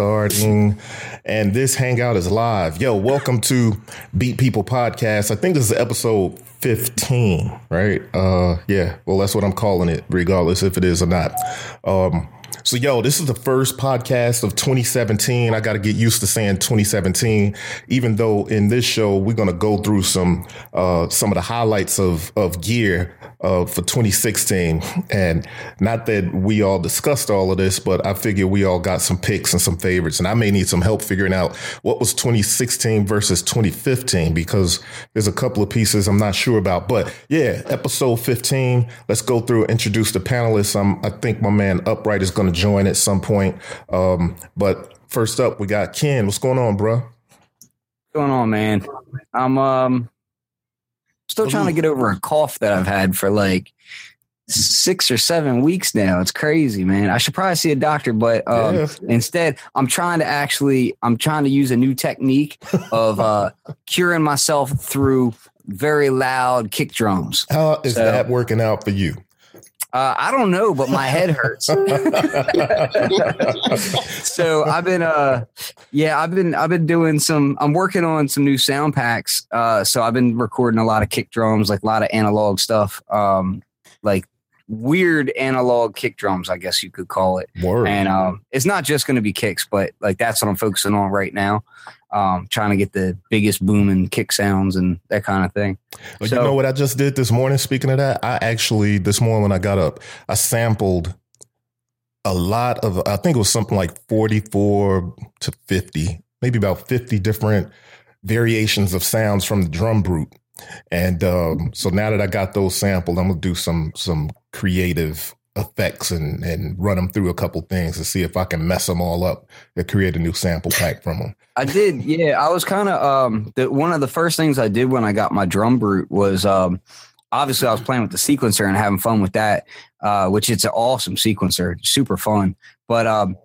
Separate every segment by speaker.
Speaker 1: starting, and this hangout is live. Yo, welcome to Beat People Podcast. I think this is episode 15, right? Uh yeah, well that's what I'm calling it, regardless if it is or not. Um so, yo, this is the first podcast of 2017. I got to get used to saying 2017, even though in this show we're to go through some uh, some of the highlights of of gear uh, for 2016. And not that we all discussed all of this, but I figure we all got some picks and some favorites. And I may need some help figuring out what was 2016 versus 2015 because there's a couple of pieces I'm not sure about. But yeah, episode 15. Let's go through introduce the panelists. I'm, I think my man Upright is to join at some point. Um, but first up, we got Ken. What's going on, bro?
Speaker 2: What's going on, man? I'm um still trying to get over a cough that I've had for like six or seven weeks now. It's crazy, man. I should probably see a doctor, but um, yeah. instead, I'm trying to actually, I'm trying to use a new technique of uh, curing myself through very loud kick drums.
Speaker 1: How is so, that working out for you?
Speaker 2: Uh, I don't know, but my head hurts. so I've been, uh, yeah, I've been, I've been doing some. I'm working on some new sound packs. Uh, so I've been recording a lot of kick drums, like a lot of analog stuff, um, like weird analog kick drums, I guess you could call it. Word. And um, it's not just going to be kicks, but like that's what I'm focusing on right now um, trying to get the biggest boom and kick sounds and that kind of thing.
Speaker 1: Well, so, you know what I just did this morning? Speaking of that, I actually this morning when I got up, I sampled a lot of. I think it was something like forty four to fifty, maybe about fifty different variations of sounds from the DrumBrute. And um, so now that I got those sampled, I'm gonna do some some creative effects and and run them through a couple things to see if I can mess them all up and create a new sample pack from them.
Speaker 2: I did, yeah. I was kind of um the, one of the first things I did when I got my DrumBrute was um obviously I was playing with the sequencer and having fun with that, uh, which it's an awesome sequencer, super fun. But um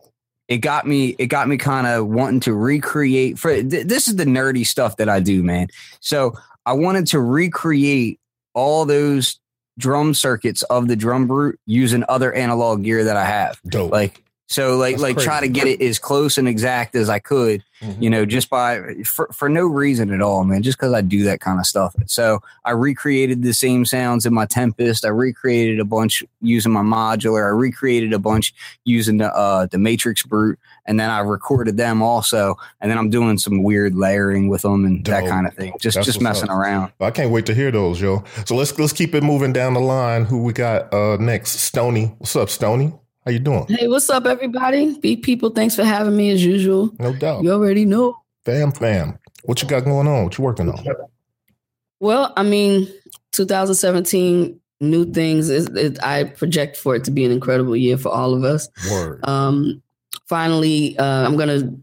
Speaker 2: it got me it got me kind of wanting to recreate for th- this is the nerdy stuff that I do, man. So I wanted to recreate all those drum circuits of the DrumBrute using other analog gear that I have.
Speaker 1: Dope.
Speaker 2: Like so like That's like crazy. try to get it as close and exact as I could, mm-hmm. you know, just by for, for no reason at all, man, just because I do that kind of stuff. So I recreated the same sounds in my Tempest. I recreated a bunch using my modular. I recreated a bunch using the uh the MatrixBrute, and then I recorded them also. And then I'm doing some weird layering with them and Dope. that kind of thing. Just That's just messing up. around.
Speaker 1: I can't wait to hear those, yo. So let's let's keep it moving down the line. Who we got uh next? Stony. What's up, Stony? How you doing?
Speaker 3: Hey, what's up, everybody? Beat people. Thanks for having me as usual.
Speaker 1: No doubt.
Speaker 3: You already know.
Speaker 1: Fam, fam. What you got going on? What you working on?
Speaker 3: Well, I mean, 2017 new things. It, it, I project for it to be an incredible year for all of us.
Speaker 1: Word.
Speaker 3: Um, finally, uh, I'm going to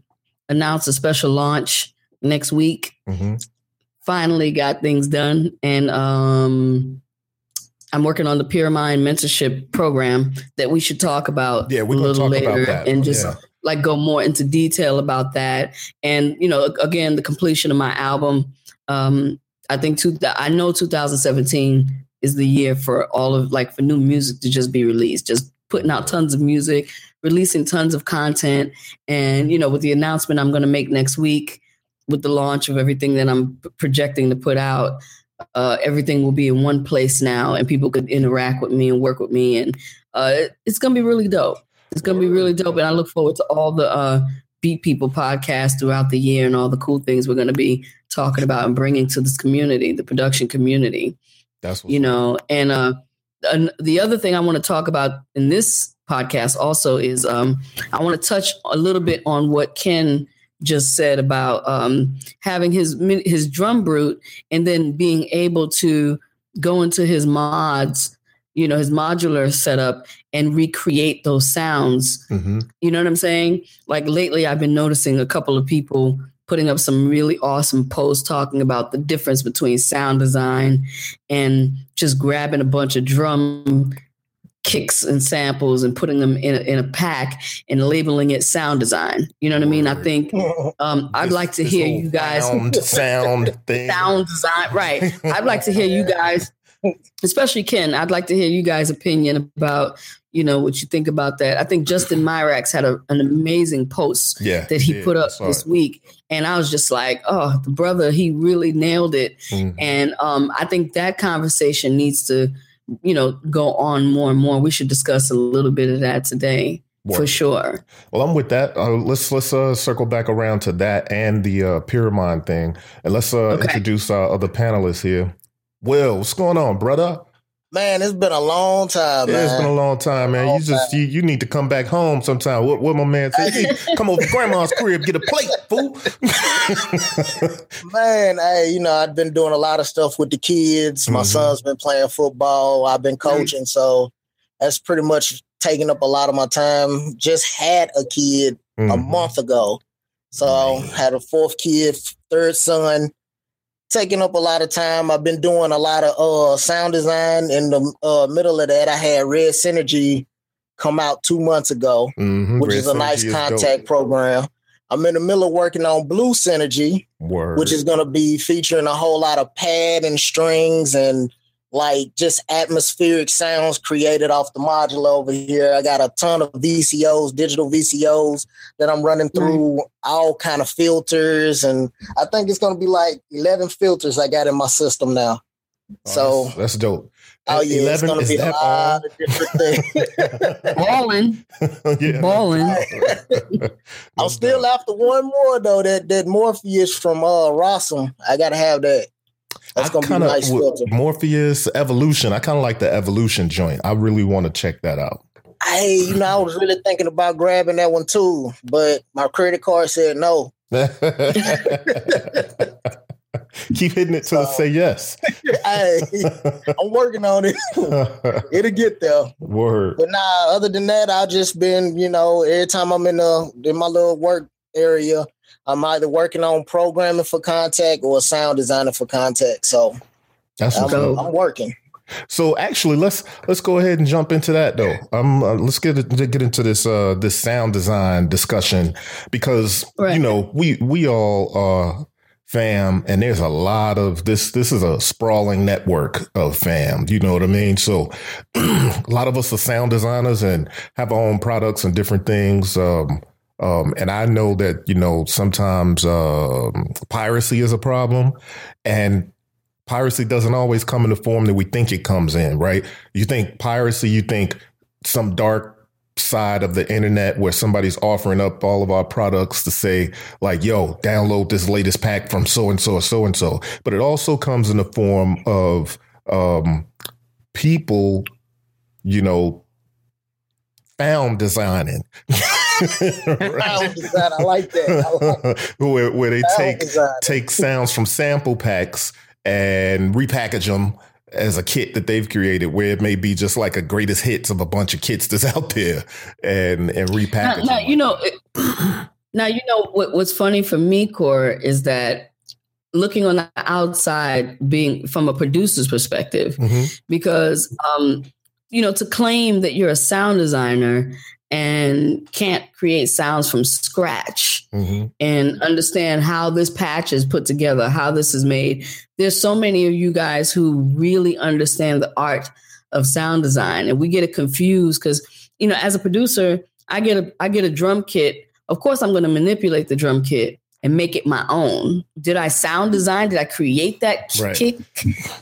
Speaker 3: announce a special launch next week. Mm-hmm. Finally, got things done, and um, I'm working on the Peer Mind mentorship program that we should talk about
Speaker 1: yeah, we're
Speaker 3: a little later and just
Speaker 1: yeah.
Speaker 3: like go more into detail about that. And, you know, again, the completion of my album. Um, I think two, I know 2017 is the year for all of like for new music to just be released, just putting out tons of music, releasing tons of content. And, you know, with the announcement I'm going to make next week with the launch of everything that I'm projecting to put out, uh, everything will be in one place now and people could interact with me and work with me. And uh, it's gonna be really dope. It's gonna be really dope. And i look forward to all the uh, beat people podcast throughout the year and all the cool things we're gonna be talking about and bringing to this community the production community
Speaker 1: that's
Speaker 3: you know? And uh and the other thing i want to talk about in this podcast also is um i want to touch a little bit on what ken just said about um, having his his DrumBrute and then being able to go into his mods, you know, his modular setup and recreate those sounds. Mm-hmm. You know what I'm saying? Like lately, I've been noticing a couple of people putting up some really awesome posts talking about the difference between sound design and just grabbing a bunch of drum kicks and samples and putting them in a, in a pack and labeling it sound design. You know what I mean? I think um, I'd this, like to hear you guys
Speaker 1: sound, sound thing.
Speaker 3: sound design. Right. I'd like to hear you guys especially Ken, I'd like to hear you guys' opinion about you know what you think about that. I think Justin Myrax had a, an amazing post
Speaker 1: Yeah,
Speaker 3: that he
Speaker 1: yeah,
Speaker 3: put up this
Speaker 1: it.
Speaker 3: week, and I was just like, oh, the brother, he really nailed it.
Speaker 1: Mhm.
Speaker 3: And um, I think that conversation needs to, you know, go on more and more. We should discuss a little bit of that today for sure.
Speaker 1: Well, I'm with that. Uh, let's let's uh, circle back around to that and the uh, Pyramid thing, and let's uh,
Speaker 3: Okay.
Speaker 1: introduce our other panelists here. Will, what's going on, brother?
Speaker 4: Man, it's been a long time,
Speaker 1: Yeah, it's
Speaker 4: man.
Speaker 1: been a long time, man. You just you, you need to come back home sometime. What, what my man said? To come over to grandma's crib, get a plate, fool.
Speaker 4: man, hey, you know, I've been doing a lot of stuff with the kids. My
Speaker 1: Mhm.
Speaker 4: son's been playing football. I've been coaching, so that's pretty much taking up a lot of my time. Just had a kid a
Speaker 1: Mhm.
Speaker 4: month ago. So had a fourth kid, third son, taking up a lot of time. I've been doing a lot of uh sound design. In the uh, middle of that, I had Red Synergy come out two months ago,
Speaker 1: Mhm.
Speaker 4: which
Speaker 1: Red
Speaker 4: is a nice
Speaker 1: Synergy is dope.
Speaker 4: Kontakt program. I'm in the middle of working on Blue Synergy,
Speaker 1: Word.
Speaker 4: which is going to be featuring a whole lot of pad and strings and like just atmospheric sounds created off the module over here. I got a ton of VCOs, digital VCOs that I'm running through all kind of filters, and I think it's going to be like 11 filters I got in my system now.
Speaker 1: Oh,
Speaker 4: so-
Speaker 1: that's, that's dope.
Speaker 4: Oh yeah, it's going to be a
Speaker 1: that
Speaker 4: lot of different things.
Speaker 3: Balling,
Speaker 1: yeah.
Speaker 3: balling.
Speaker 4: I'm still after one more though. That that Morpheus from uh Rossum. I gotta have that. That's
Speaker 1: I
Speaker 4: be
Speaker 1: kinda-
Speaker 4: nice.
Speaker 1: Morpheus Evolution. I kind of like the Evolution joint. I really want to check that out.
Speaker 4: Hey, you know, I was really thinking about grabbing that one too, but my credit card said no.
Speaker 1: Keep hitting it till it say yes.
Speaker 4: hey, I'm working on it. It'll get there.
Speaker 1: Word.
Speaker 4: But nah, other than that, I've just been, you know, every time I'm in the in my little work area, I'm either working on programming for Kontakt or a sound designing for Kontakt. So
Speaker 1: That's
Speaker 4: I'm,
Speaker 1: what's
Speaker 4: I'm working.
Speaker 1: So actually, let's let's go ahead and jump into that though. Um, uh, let's get get into this uh this sound design discussion because
Speaker 3: Right.
Speaker 1: you know we we all are fam, and there's a lot of this. This is a sprawling network of fam. You know what I mean? So a lot of us are sound designers and have our own products and different things. Um, um, and I know that you know sometimes um, piracy is a problem, and piracy doesn't always come in the form that we think it comes in, right? You think piracy, you think some dark side of the internet where somebody's offering up all of our products to say like yo download this latest pack from so and so or so and so but it also comes in the form of um people you know found designing
Speaker 4: Sound design, I like that. I like
Speaker 1: where, where they
Speaker 4: sound
Speaker 1: take
Speaker 4: design.
Speaker 1: take sounds from sample packs and repackage them as a kit that they've created where it may be just like a greatest hits of a bunch of kits that's out there and and
Speaker 3: Now,
Speaker 1: repackage
Speaker 3: now,
Speaker 1: them.
Speaker 3: you know, it- now you know what, what's funny for me, Core, is that looking on the outside, being from a producer's perspective,
Speaker 1: Mhm.
Speaker 3: because um, you know, to claim that you're a sound designer and can't create sounds from scratch
Speaker 1: Mhm.
Speaker 3: and understand how this patch is put together, how this is made. There's so many of you guys who really understand the art of sound design, and we get it confused because you know, as a producer, I get a I get a drum kit. Of course, I'm going to manipulate the drum kit and make it my own. Did I sound design? Did I create that
Speaker 1: Right.
Speaker 3: kick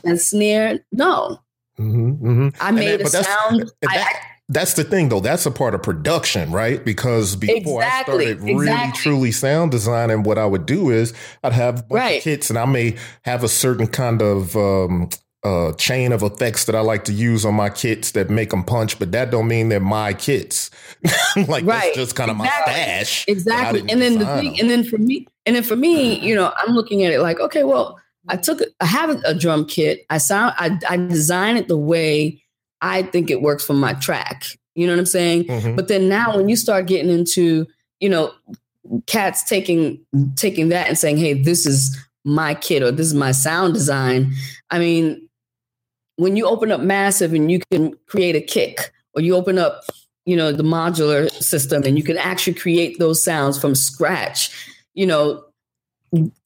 Speaker 3: and snare? No,
Speaker 1: Mhm. Mhm.
Speaker 3: I made
Speaker 1: that-
Speaker 3: a sound. I-
Speaker 1: that- that's the thing though that's a part of production right because before
Speaker 3: Exactly,
Speaker 1: i started really
Speaker 3: exactly.
Speaker 1: truly sound designing what i would do is i'd have
Speaker 3: Right.
Speaker 1: of kits and i may have a certain kind of um uh, chain of effects that I like to use on my kits that make them punch, but that don't mean they're my kits. like
Speaker 3: Right.
Speaker 1: that's just kind of my stash.
Speaker 3: exactly and then the thing
Speaker 1: them.
Speaker 3: and then for me and then for me you know i'm looking at it like okay well i took i have a, a drum kit i sound I, I design it the way i think it works for my track you know what i'm saying
Speaker 1: Mhm.
Speaker 3: but then now when you start getting into you know cats taking taking that and saying hey this is my kit or this is my sound design i mean when you open up massive and you can create a kick or you open up you know the modular system and you can actually create those sounds from scratch you know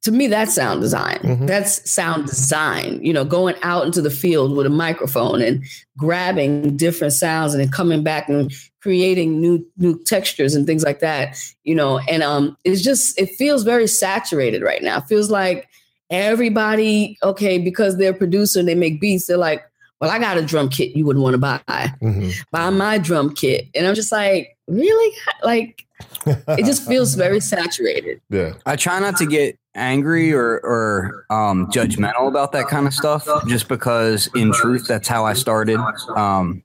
Speaker 3: to me that's sound design
Speaker 1: Mhm.
Speaker 3: that's sound design you know going out into the field with a microphone and grabbing different sounds and then coming back and creating new new textures and things like that you know and um it's just it feels very saturated right now it feels like everybody okay because they're producer and they make beats they're like well i got a drum kit you wouldn't want to buy
Speaker 1: Mhm.
Speaker 3: buy my drum kit and i'm just like really like it just feels very saturated
Speaker 1: yeah.
Speaker 2: I try not to get angry or or um, judgmental about that kind of stuff, just because in truth that's how I started. Um,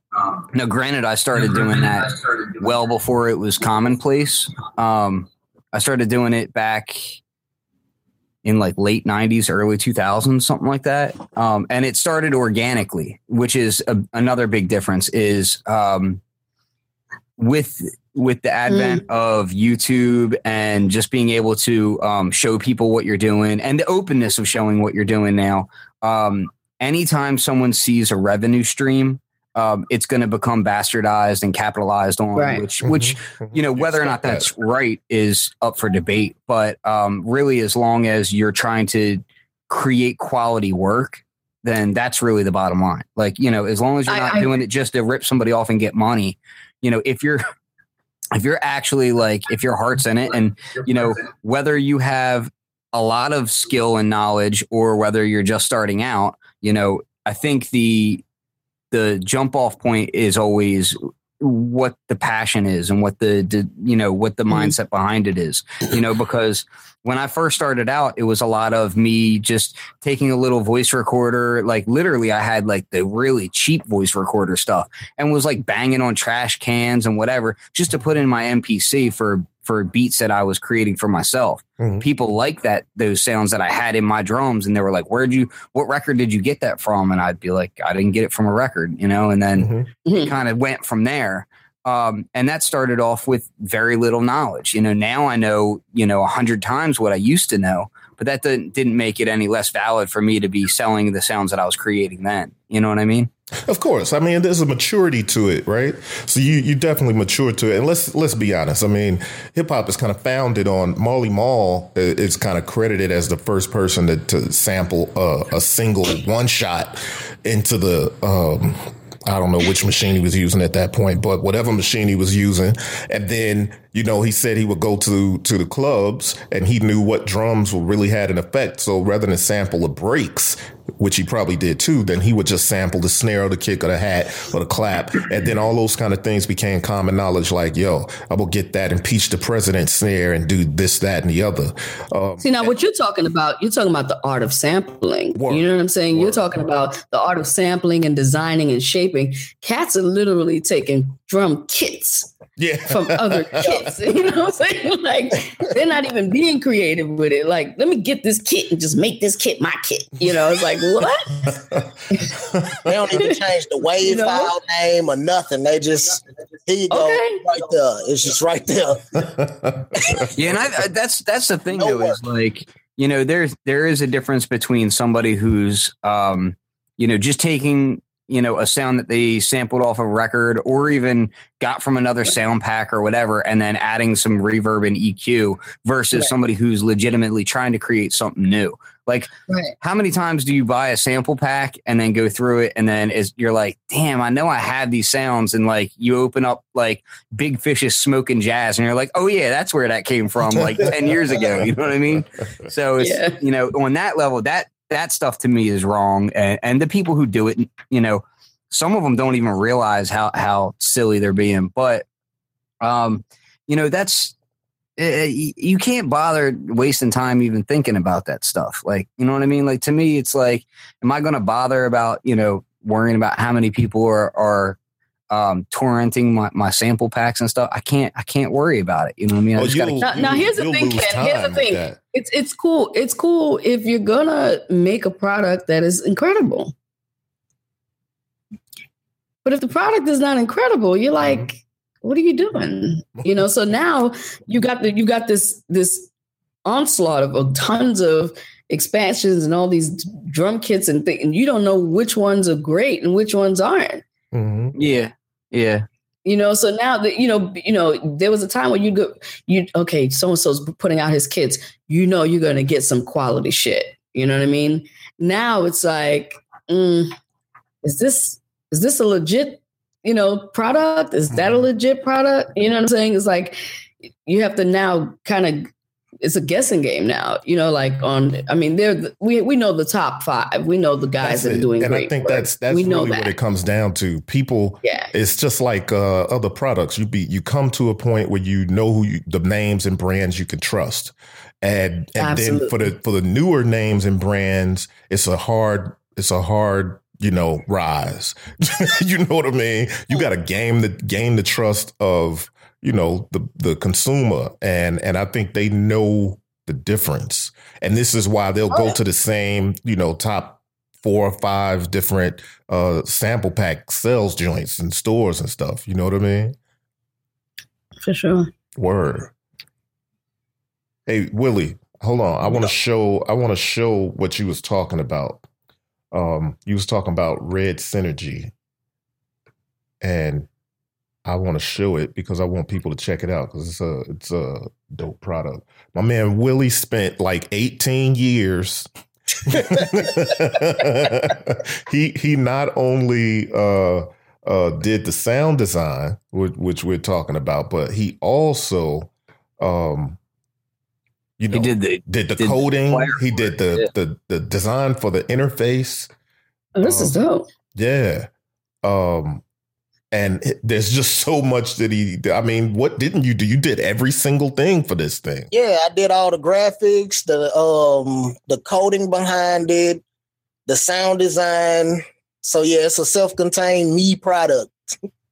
Speaker 2: now, granted, I started doing that well before it was commonplace. Um, I started doing it back in like late 90s early 2000s something like that um, and it started organically which is a, another big difference is um, with with the advent of youtube and just being able to um, show people what you're doing and the openness of showing what you're doing now um, anytime someone sees a revenue stream um, it's going to become bastardized and capitalized on
Speaker 3: Right.
Speaker 2: which which
Speaker 1: Mhm.
Speaker 2: you know whether or not
Speaker 1: Expect
Speaker 2: that's right is up for debate but um, really as long as you're trying to create quality work then that's really the bottom line like you know as long as you're
Speaker 3: I-
Speaker 2: not
Speaker 3: I-
Speaker 2: doing it just to rip somebody off and get money you know if you're if you're actually like if your heart's in it and you know whether you have a lot of skill and knowledge or whether you're just starting out you know i think the the jump off point is always what the passion is and what the, the you know what the
Speaker 3: Mhm.
Speaker 2: mindset behind it is you know because when i first started out it was a lot of me just taking a little voice recorder like literally i had like the really cheap voice recorder stuff and was like banging on trash cans and whatever just to put in my mpc for for beats that i was creating for myself
Speaker 1: Mhm.
Speaker 2: people like that those sounds that i had in my drums and they were like where'd you what record did you get that from and i'd be like i didn't get it from a record you know and then
Speaker 1: Mhm.
Speaker 2: it kind of went from there. Um, and that started off with very little knowledge. You know, now I know, you know, a hundred times what I used to know, but that didn't, didn't make it any less valid for me to be selling the sounds that I was creating then. You know what I mean?
Speaker 1: Of course. I mean, there's a maturity to it, right? So you you definitely mature to it. And let's let's be honest. I mean, hip hop is kind of founded on Marley Marl is kind of credited as the first person to, to sample a single one shot into the um I don't know which machine he was using at that point, but whatever machine he was using, and then you know he said he would go to to the clubs and he knew what drums really had an effect. So rather than sample the breaks, which he probably did too, then he would just sample the snare or the kick or the hat or the clap, and then all those kind of things became common knowledge. Like, yo, I will get that impeach the president snare and do this, that, and the other. Um,
Speaker 3: See now, what you're talking about, you're talking about the art of sampling.
Speaker 1: Word.
Speaker 3: You know what I'm saying? You're
Speaker 1: Word.
Speaker 3: talking about the art of sampling and designing and shaping. Cats are literally taking drum kits
Speaker 1: yeah,
Speaker 3: from other kits. You know what I'm saying? Like they're not even being creative with it. Like, let me get this kit and just make this kit my kit. You know, it's like what?
Speaker 4: They don't even change the wave
Speaker 3: You know?
Speaker 4: file name or nothing. They just here you go,
Speaker 3: Okay.
Speaker 4: right there. It's just right there.
Speaker 2: Yeah, and I, I, that's that's the thing
Speaker 4: No
Speaker 2: though is like you know there's there is a difference between somebody who's um you know just taking you know a sound that they sampled off a record or even got from another sound pack or whatever and then adding some reverb and EQ versus
Speaker 3: Right.
Speaker 2: somebody who's legitimately trying to create something new. Like
Speaker 3: Right.
Speaker 2: how many times do you buy a sample pack and then go through it and then is you're like, damn, I know I had these sounds and like you open up like Big Fish's smoking jazz and you're like, oh yeah, that's where that came from like 10 years ago. You know what I mean? So it's
Speaker 3: Yeah.
Speaker 2: you know, on that level, that that stuff to me is wrong. And and the people who do it, you know, some of them don't even realize how how silly they're being. But um, you know, that's uh, you can't bother wasting time even thinking about that stuff. Like, you know what I mean? Like to me, it's like, am I going to bother about you know worrying about how many people are are um, torrenting my, my sample packs and stuff? I can't I can't worry about it. You know what I mean? I
Speaker 1: Oh,
Speaker 2: just gotta
Speaker 3: Now- now here's the thing, Ken. Here's the thing.
Speaker 1: that.
Speaker 3: It's it's cool. It's cool if you're gonna make a product that is incredible. But if the product is not incredible, you're like, what are you doing? You know, so now you got the you got this this onslaught of, of tons of expansions and all these drum kits and things, and you don't know which ones are great and which ones aren't.
Speaker 1: Mhm.
Speaker 2: yeah yeah
Speaker 3: You know, so now that you know, you know, there was a time when you go, you okay, so and so's putting out his kids. You know, you're going to get some quality shit. You know what I mean? Now it's like, mm, is this is this a legit, you know, product? Is that a
Speaker 1: Mhm.
Speaker 3: legit product? You know what I'm saying? It's like you have to now kind of it's a guessing game now. You know, like on. I mean, they're the- we we know the top five. We know the guys that are doing
Speaker 1: and. I think
Speaker 3: work.
Speaker 1: that's that's
Speaker 3: we know
Speaker 1: really
Speaker 3: that.
Speaker 1: what it comes down to. People
Speaker 3: yeah.
Speaker 1: it's just like uh, other products. You be you come to a point where you know who you, the names and brands you can trust, and and then for the for the newer names and brands, it's a hard it's a hard you know rise. you know what I mean? You got to game the gain the trust of you know the the consumer, and and I think they know the difference, and this is why they'll
Speaker 3: Oh,
Speaker 1: go
Speaker 3: yeah.
Speaker 1: to the same you know top four or five different uh sample pack sales joints and stores and stuff. You know what I mean?
Speaker 3: For sure.
Speaker 1: Word. Hey, Willie, hold on. I want to show I want to show what you was talking about. Um, you was talking about red synergy. And I want to show it because I want people to check it out because it's a it's a dope product. My man Willie spent like 18 years he he not only uh uh did the sound design which, which we're talking about but he also um you know
Speaker 2: He did the
Speaker 1: did the
Speaker 2: did
Speaker 1: coding
Speaker 2: player
Speaker 1: he did the,
Speaker 2: yeah.
Speaker 1: the the design for the interface
Speaker 3: Oh, this is dope.
Speaker 1: yeah um and it- there's just so much that he i mean what didn't you do you did every single thing for this thing
Speaker 4: Yeah, I did all the graphics, the um the coding behind it, the sound design. So yeah, it's a self-contained me product.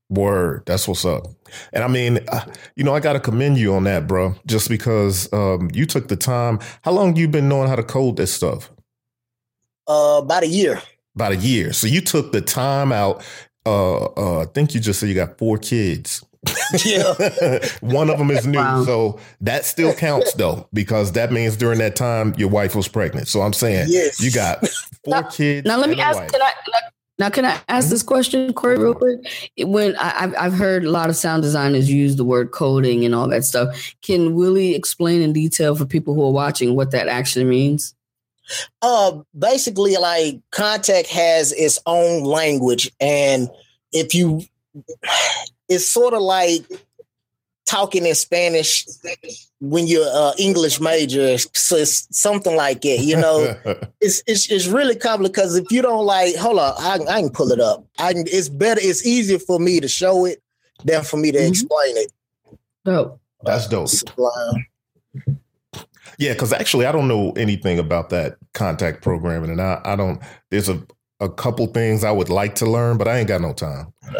Speaker 1: Word, that's what's up. And I mean, uh, you know, I got to commend you on that, bro. Just because um, you took the time. How long you been knowing how to code this stuff?
Speaker 4: Uh about a year.
Speaker 1: About a year. So you took the time out. Uh, uh, I think you just said you got four kids.
Speaker 4: Yeah.
Speaker 1: One of them is new,
Speaker 3: Wow.
Speaker 1: so that still counts though, because that means during that time your wife was pregnant. So I'm saying
Speaker 4: Yes.
Speaker 1: you got four
Speaker 3: Now-
Speaker 1: kids.
Speaker 3: Now let me ask.
Speaker 1: wife.
Speaker 3: Can I now can I ask this question, Corey, real quick? When I, I've I've heard a lot of sound designers use the word coding and all that stuff. Can Willie explain in detail for people who are watching what that actually means?
Speaker 4: Uh basically like Kontakt has its own language and if you it's sort of like talking in Spanish when you're uh English major so it's something like it you know it's it's, it's really complicated because if you don't like hold on I, I can pull it up I can, it's better it's easier for me to show it than for me to
Speaker 3: Mhm.
Speaker 4: explain it
Speaker 3: Dope.
Speaker 1: That's dope.
Speaker 4: Sublime.
Speaker 1: Yeah, because actually, I don't know anything about that Kontakt programming, and I, I don't. There's a a couple things I would like to learn, but I ain't got no time.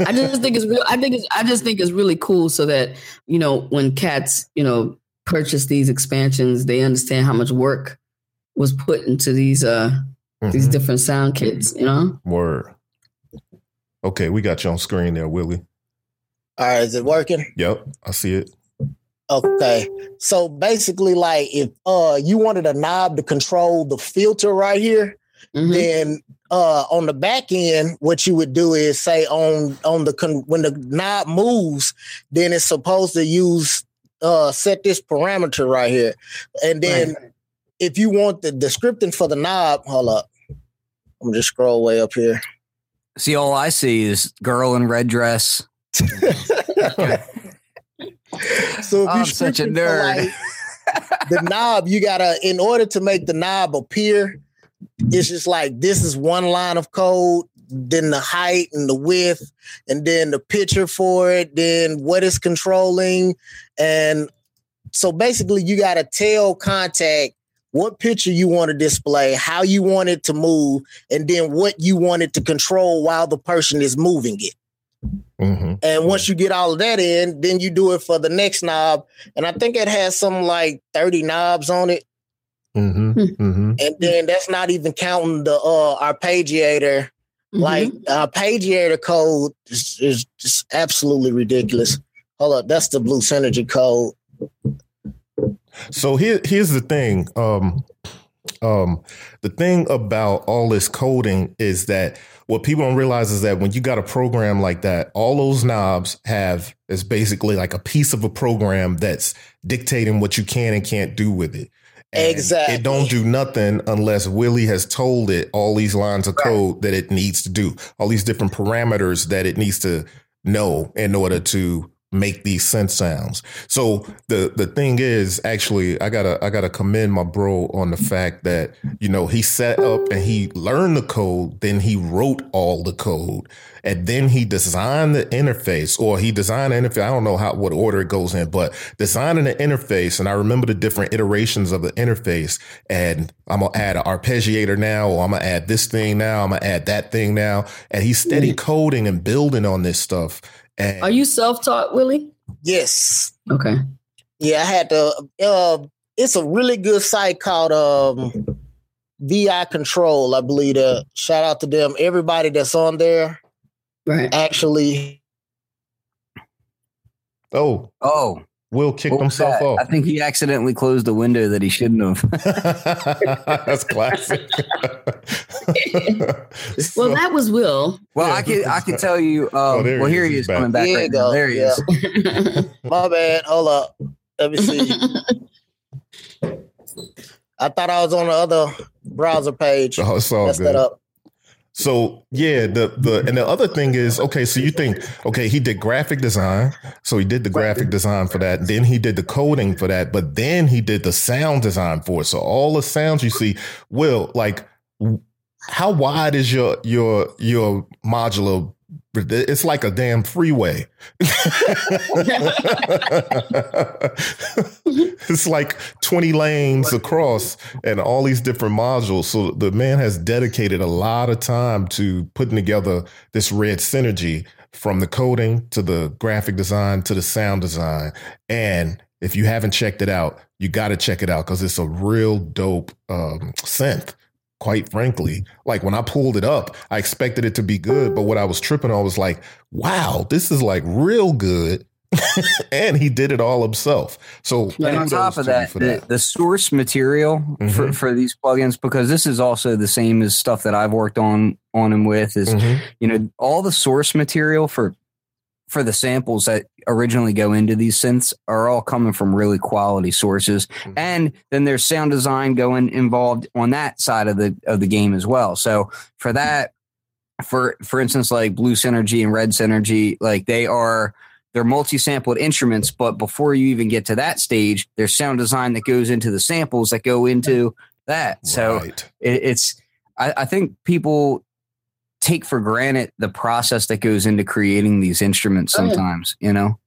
Speaker 3: I just think it's real. I think it's. I just think it's really cool so that you know when cats you know purchase these expansions, they understand how much work was put into these uh these
Speaker 1: Mhm.
Speaker 3: different sound kits. You know.
Speaker 1: Word. Okay, we got you on screen there, Willie.
Speaker 4: all right is it working
Speaker 1: Yep, I see it.
Speaker 4: Okay. So basically, like if uh you wanted a knob to control the filter right here,
Speaker 3: Mhm.
Speaker 4: then uh on the back end, what you would do is say on on the con- when the knob moves, then it's supposed to use uh set this parameter right here. And then if you want the description for the knob, hold up. I'm gonna just scroll way up here.
Speaker 2: see all I see is girl in red dress.
Speaker 4: So if
Speaker 2: I'm
Speaker 4: you
Speaker 2: such a nerd.
Speaker 4: like, the knob, you gotta in order to make the knob appear, it's just like this is one line of code, then the height and the width, and then the picture for it, then what it's controlling. And so basically you gotta tell Kontakt what picture you want to display, how you want it to move, and then what you want it to control while the person is moving it.
Speaker 1: Hmm
Speaker 4: And once you get all of that in, then you do it for the next knob. And I think it has some like 30 knobs on it.
Speaker 1: hmm hmm
Speaker 4: And then that's not even counting the uh arpeggiator.
Speaker 3: Mhm.
Speaker 4: Like arpeggiator code is, is just absolutely ridiculous. Hold up, that's the blue synergy code.
Speaker 1: So here, here's the thing. Um, Um, the thing about all this coding is that what people don't realize is that when you got a program like that, all those knobs have is basically like a piece of a program that's dictating what you can and can't do with it. And
Speaker 4: Exactly.
Speaker 1: It don't do nothing unless Willie has told it all these lines of
Speaker 3: Right.
Speaker 1: code that it needs to do, all these different parameters that it needs to know in order to make these synth sounds. So the the thing is actually I gotta I gotta commend my bro on the fact that you know he set up and he learned the code, then he wrote all the code, and then he designed the interface or he designed the interface. I don't know how what order it goes in, but designing the interface, and I remember the different iterations of the interface. And I'm gonna add an arpeggiator now, or I'm gonna add this thing now, I'm gonna add that thing now, and he's steady mm. coding and building on this stuff. And
Speaker 3: Are you self-taught, Willie?
Speaker 4: Yes.
Speaker 3: Okay.
Speaker 4: Yeah, I had to. Uh, it's a really good site called um, VI Control. I believe. Uh, shout out to them. Everybody that's on there
Speaker 3: Right.
Speaker 4: actually.
Speaker 1: oh,
Speaker 2: Oh,
Speaker 1: Will kicked
Speaker 2: what
Speaker 1: himself
Speaker 2: that?
Speaker 1: off.
Speaker 2: I think he accidentally closed the window that he shouldn't have.
Speaker 1: That's classic.
Speaker 3: Well,
Speaker 1: So-
Speaker 3: that was Will.
Speaker 2: Well,
Speaker 1: Yeah.
Speaker 2: I could I could tell you. Um,
Speaker 1: there he
Speaker 2: well, here
Speaker 1: is.
Speaker 2: he is
Speaker 1: back.
Speaker 2: coming back
Speaker 4: There
Speaker 2: right
Speaker 4: you
Speaker 2: now.
Speaker 4: go.
Speaker 2: There he
Speaker 4: Yeah.
Speaker 2: is.
Speaker 4: My bad. Hold up. Let me see. I thought I was on the other browser page.
Speaker 1: Oh, it's all
Speaker 4: Messed
Speaker 1: good.
Speaker 4: that up.
Speaker 1: So yeah, the the and the other thing is okay. So you think okay, he did graphic design, so he did the graphic design for that. Then he did the coding for that, but then he did the sound design for it. So all the sounds you see, will like, how wide is your your your modular? It's like a damn freeway. it's like 20 lanes across and all these different modules. So the man has dedicated a lot of time to putting together this red synergy from the coding to the graphic design to the sound design. And if you haven't checked it out, you got to check it out because it's a real dope um, synth. Quite frankly, like when I pulled it up, I expected it to be good, but what I was tripping on was like, wow, this is like real good. and he did it all himself. So
Speaker 2: And on top of that,
Speaker 1: for
Speaker 2: the, source material for,
Speaker 1: Mhm.
Speaker 2: for these plugins, because this is also the same as stuff that I've worked on on him with, is
Speaker 1: Mhm.
Speaker 2: you know all the source material for for the samples that originally go into these synths are all coming from really quality sources.
Speaker 1: Mhm.
Speaker 2: and then there's sound design going involved on that side of the of the game as well. So for that for for instance like blue synergy and red synergy like they are they're multi-sampled instruments but before you even get to that stage there's sound design that goes into the samples that go into that. So it, it's I, I think people take for granted the process that goes into creating these instruments
Speaker 3: Oh, yeah.
Speaker 2: sometimes you know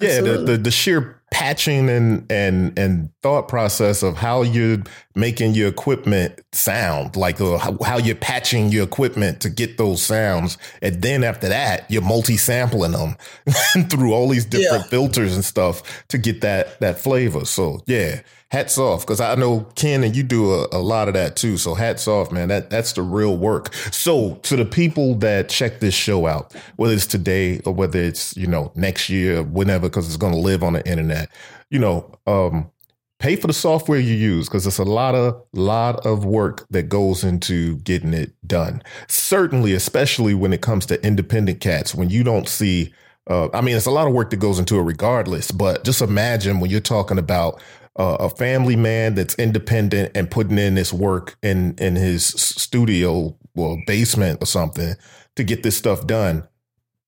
Speaker 1: Yeah, the, the the sheer patching and and and thought process of how you're making your equipment sound, like uh, how, how you're patching your equipment to get those sounds, and then after that, you're multi-sampling them through all these different
Speaker 4: Yeah.
Speaker 1: filters and stuff to get that that flavor. So yeah, hats off because I know Ken and you do a, a lot of that too. So hats off, man. That that's the real work. So to the people that check this show out, whether it's today or whether it's you know next year, whenever, because it's going to live on the internet, you know, um, pay for the software you use because it's a lot of lot of work that goes into getting it done. Certainly, especially when it comes to independent cats, when you don't see. Uh, I mean, it's a lot of work that goes into it, regardless. But just imagine when you're talking about uh, a family man that's independent and putting in this work in in his studio or basement or something to get this stuff done.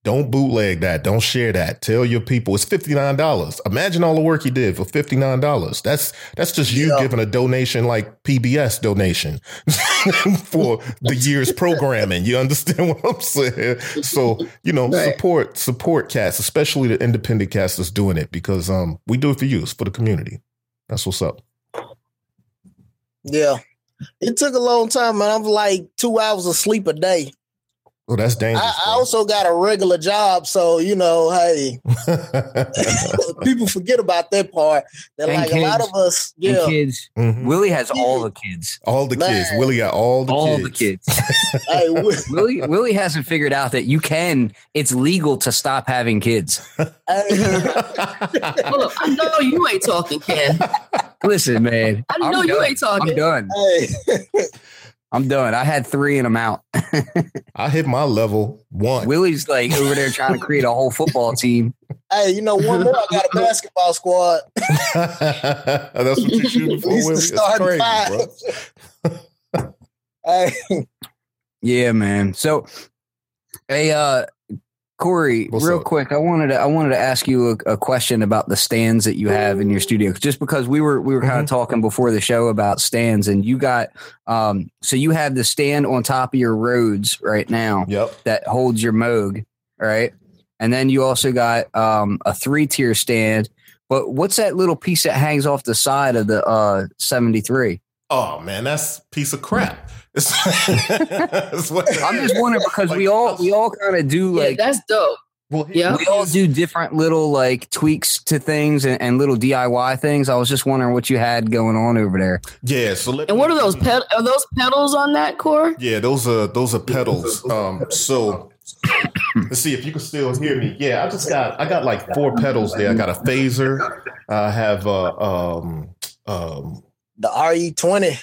Speaker 1: Don't bootleg that. Don't share that. Tell your people it's fifty nine dollars. Imagine all the work he did for fifty nine dollars. That's that's just you
Speaker 4: Yeah.
Speaker 1: giving a donation like PBS donation for the year's programming. You understand what I'm saying? So you know,
Speaker 3: Right.
Speaker 1: support support cats, especially the independent cats that's doing it because um we do it for you. It's for the community. That's what's up.
Speaker 4: Yeah. It took a long time, man. I'm like two hours of sleep a day.
Speaker 1: Oh, that's dangerous.
Speaker 4: I, I also got a regular job, so you know, hey, people forget about that part. That
Speaker 2: And
Speaker 4: like a lot of us,
Speaker 2: and
Speaker 4: yeah.
Speaker 2: kids
Speaker 1: Mhm.
Speaker 2: willie has all the kids
Speaker 1: All the kids. Willie got all the
Speaker 2: all
Speaker 1: kids.
Speaker 2: the kids
Speaker 4: hey,
Speaker 2: willie willie hasn't figured out that you can it's legal to stop having kids
Speaker 3: Hold up. I know you ain't talking, Ken.
Speaker 2: Listen, man.
Speaker 3: I know
Speaker 2: I'm
Speaker 3: you
Speaker 2: done.
Speaker 3: ain't talking.
Speaker 2: I'm done.
Speaker 4: Hey,
Speaker 2: I'm done. I had three and I'm out.
Speaker 1: I hit my level one.
Speaker 2: Willie's like over there trying to create a whole football team.
Speaker 4: hey, you know, one more. I got a basketball squad.
Speaker 1: That's what you're shooting for,
Speaker 4: At least
Speaker 1: Willie?
Speaker 4: the
Speaker 1: It's
Speaker 4: starting
Speaker 1: crazy, bro.
Speaker 4: five. Hey,
Speaker 2: Yeah, man. So, hey, uh, Corey,
Speaker 1: What's
Speaker 2: real
Speaker 1: up?
Speaker 2: quick, I wanted to I wanted to ask you a, a question about the stands that you have in your studio, just because we were we were kind of talking before the show about stands, and you got um, so you have the stand on top of your Rhodes right now
Speaker 1: Yep.
Speaker 2: that holds your Moog, right? And then you also got um, a three tier stand. But what's that little piece that hangs off the side of the uh, 73?
Speaker 1: Oh man, that's a piece of crap. It's, it's what-
Speaker 2: I'm just wondering because we all we all kind of do
Speaker 3: Yeah,
Speaker 2: like
Speaker 3: that's dope.
Speaker 1: well,
Speaker 3: Yeah.
Speaker 2: we all do different little like tweaks to things and, and little DIY things. I was just wondering what you had going on over there.
Speaker 1: Yeah. So let
Speaker 3: And what are those ped- Are those pedals on that core?
Speaker 1: Yeah, those are those are pedals. Um, so let's see if you can still hear me. Yeah, I just got I got like four pedals there. I got a phaser. I have uh um um
Speaker 4: the RE20.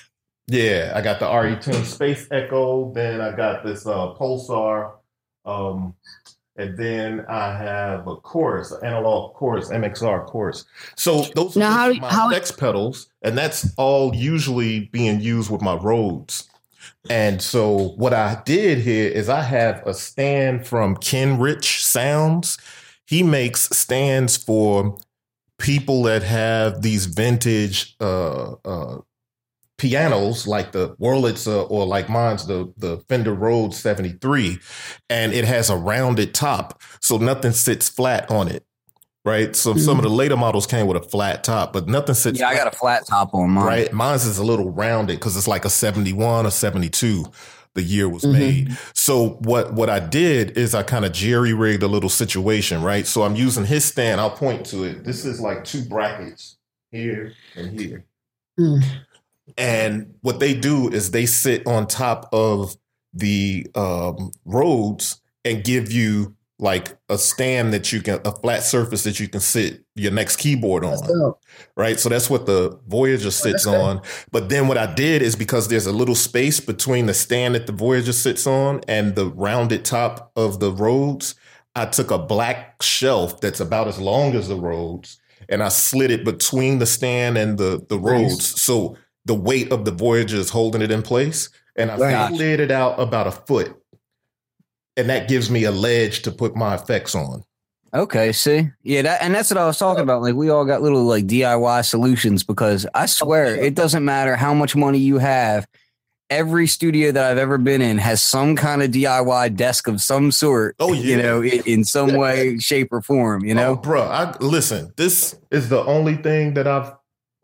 Speaker 1: Yeah, I got the RE10 Space Echo. Then I got this uh Pulsar. Um and then I have a chorus, an analog chorus, MXR chorus. So those
Speaker 3: Now,
Speaker 1: are
Speaker 3: how-
Speaker 1: just my
Speaker 3: how-
Speaker 1: effects pedals, and that's all usually being used with my Rhodes. And so what I did here is I have a stand from Ken Rich Sounds. He makes stands for people that have these vintage uh, uh, pianos like the Wurlitzer or like mine's the the Fender Rhodes 73 and it has a rounded top so nothing sits flat on it right? So some of the later models came with a flat top but nothing sits
Speaker 2: Yeah, I got a flat top on mine.
Speaker 1: right? Mine's is a little rounded because it's like a 71 or 72 the year was
Speaker 3: Mhm.
Speaker 1: made. So what what i did is i kind of jerry rigged a little situation right? So i'm using his stand i'll point to it. This is like two brackets here and here.
Speaker 3: Hmm.
Speaker 1: And what they do is they sit on top of the um, Rhodes and give you like a stand that you can a flat surface that you can sit your next keyboard on right? So that's what the Voyager sits on. But then what I did is because there's a little space between the stand that the Voyager sits on and the rounded top of the Rhodes I took a black shelf that's about as long as the Rhodes and I slid it between the stand and the the Rhodes. So the weight of the Voyager is holding it in place. And I
Speaker 3: Right.
Speaker 1: slid it out about a foot. And that gives me a ledge to put my effects on.
Speaker 2: Okay, see, yeah, that, and that's what I was talking about. Like, we all got little like DIY solutions because I swear it doesn't matter how much money you have. Every studio that I've ever been in has some kind of DIY desk of some sort.
Speaker 1: Oh, yeah.
Speaker 2: you know, in, in some way, shape, or form. You oh, know,
Speaker 1: Oh, bro, I listen. This is the only thing that I've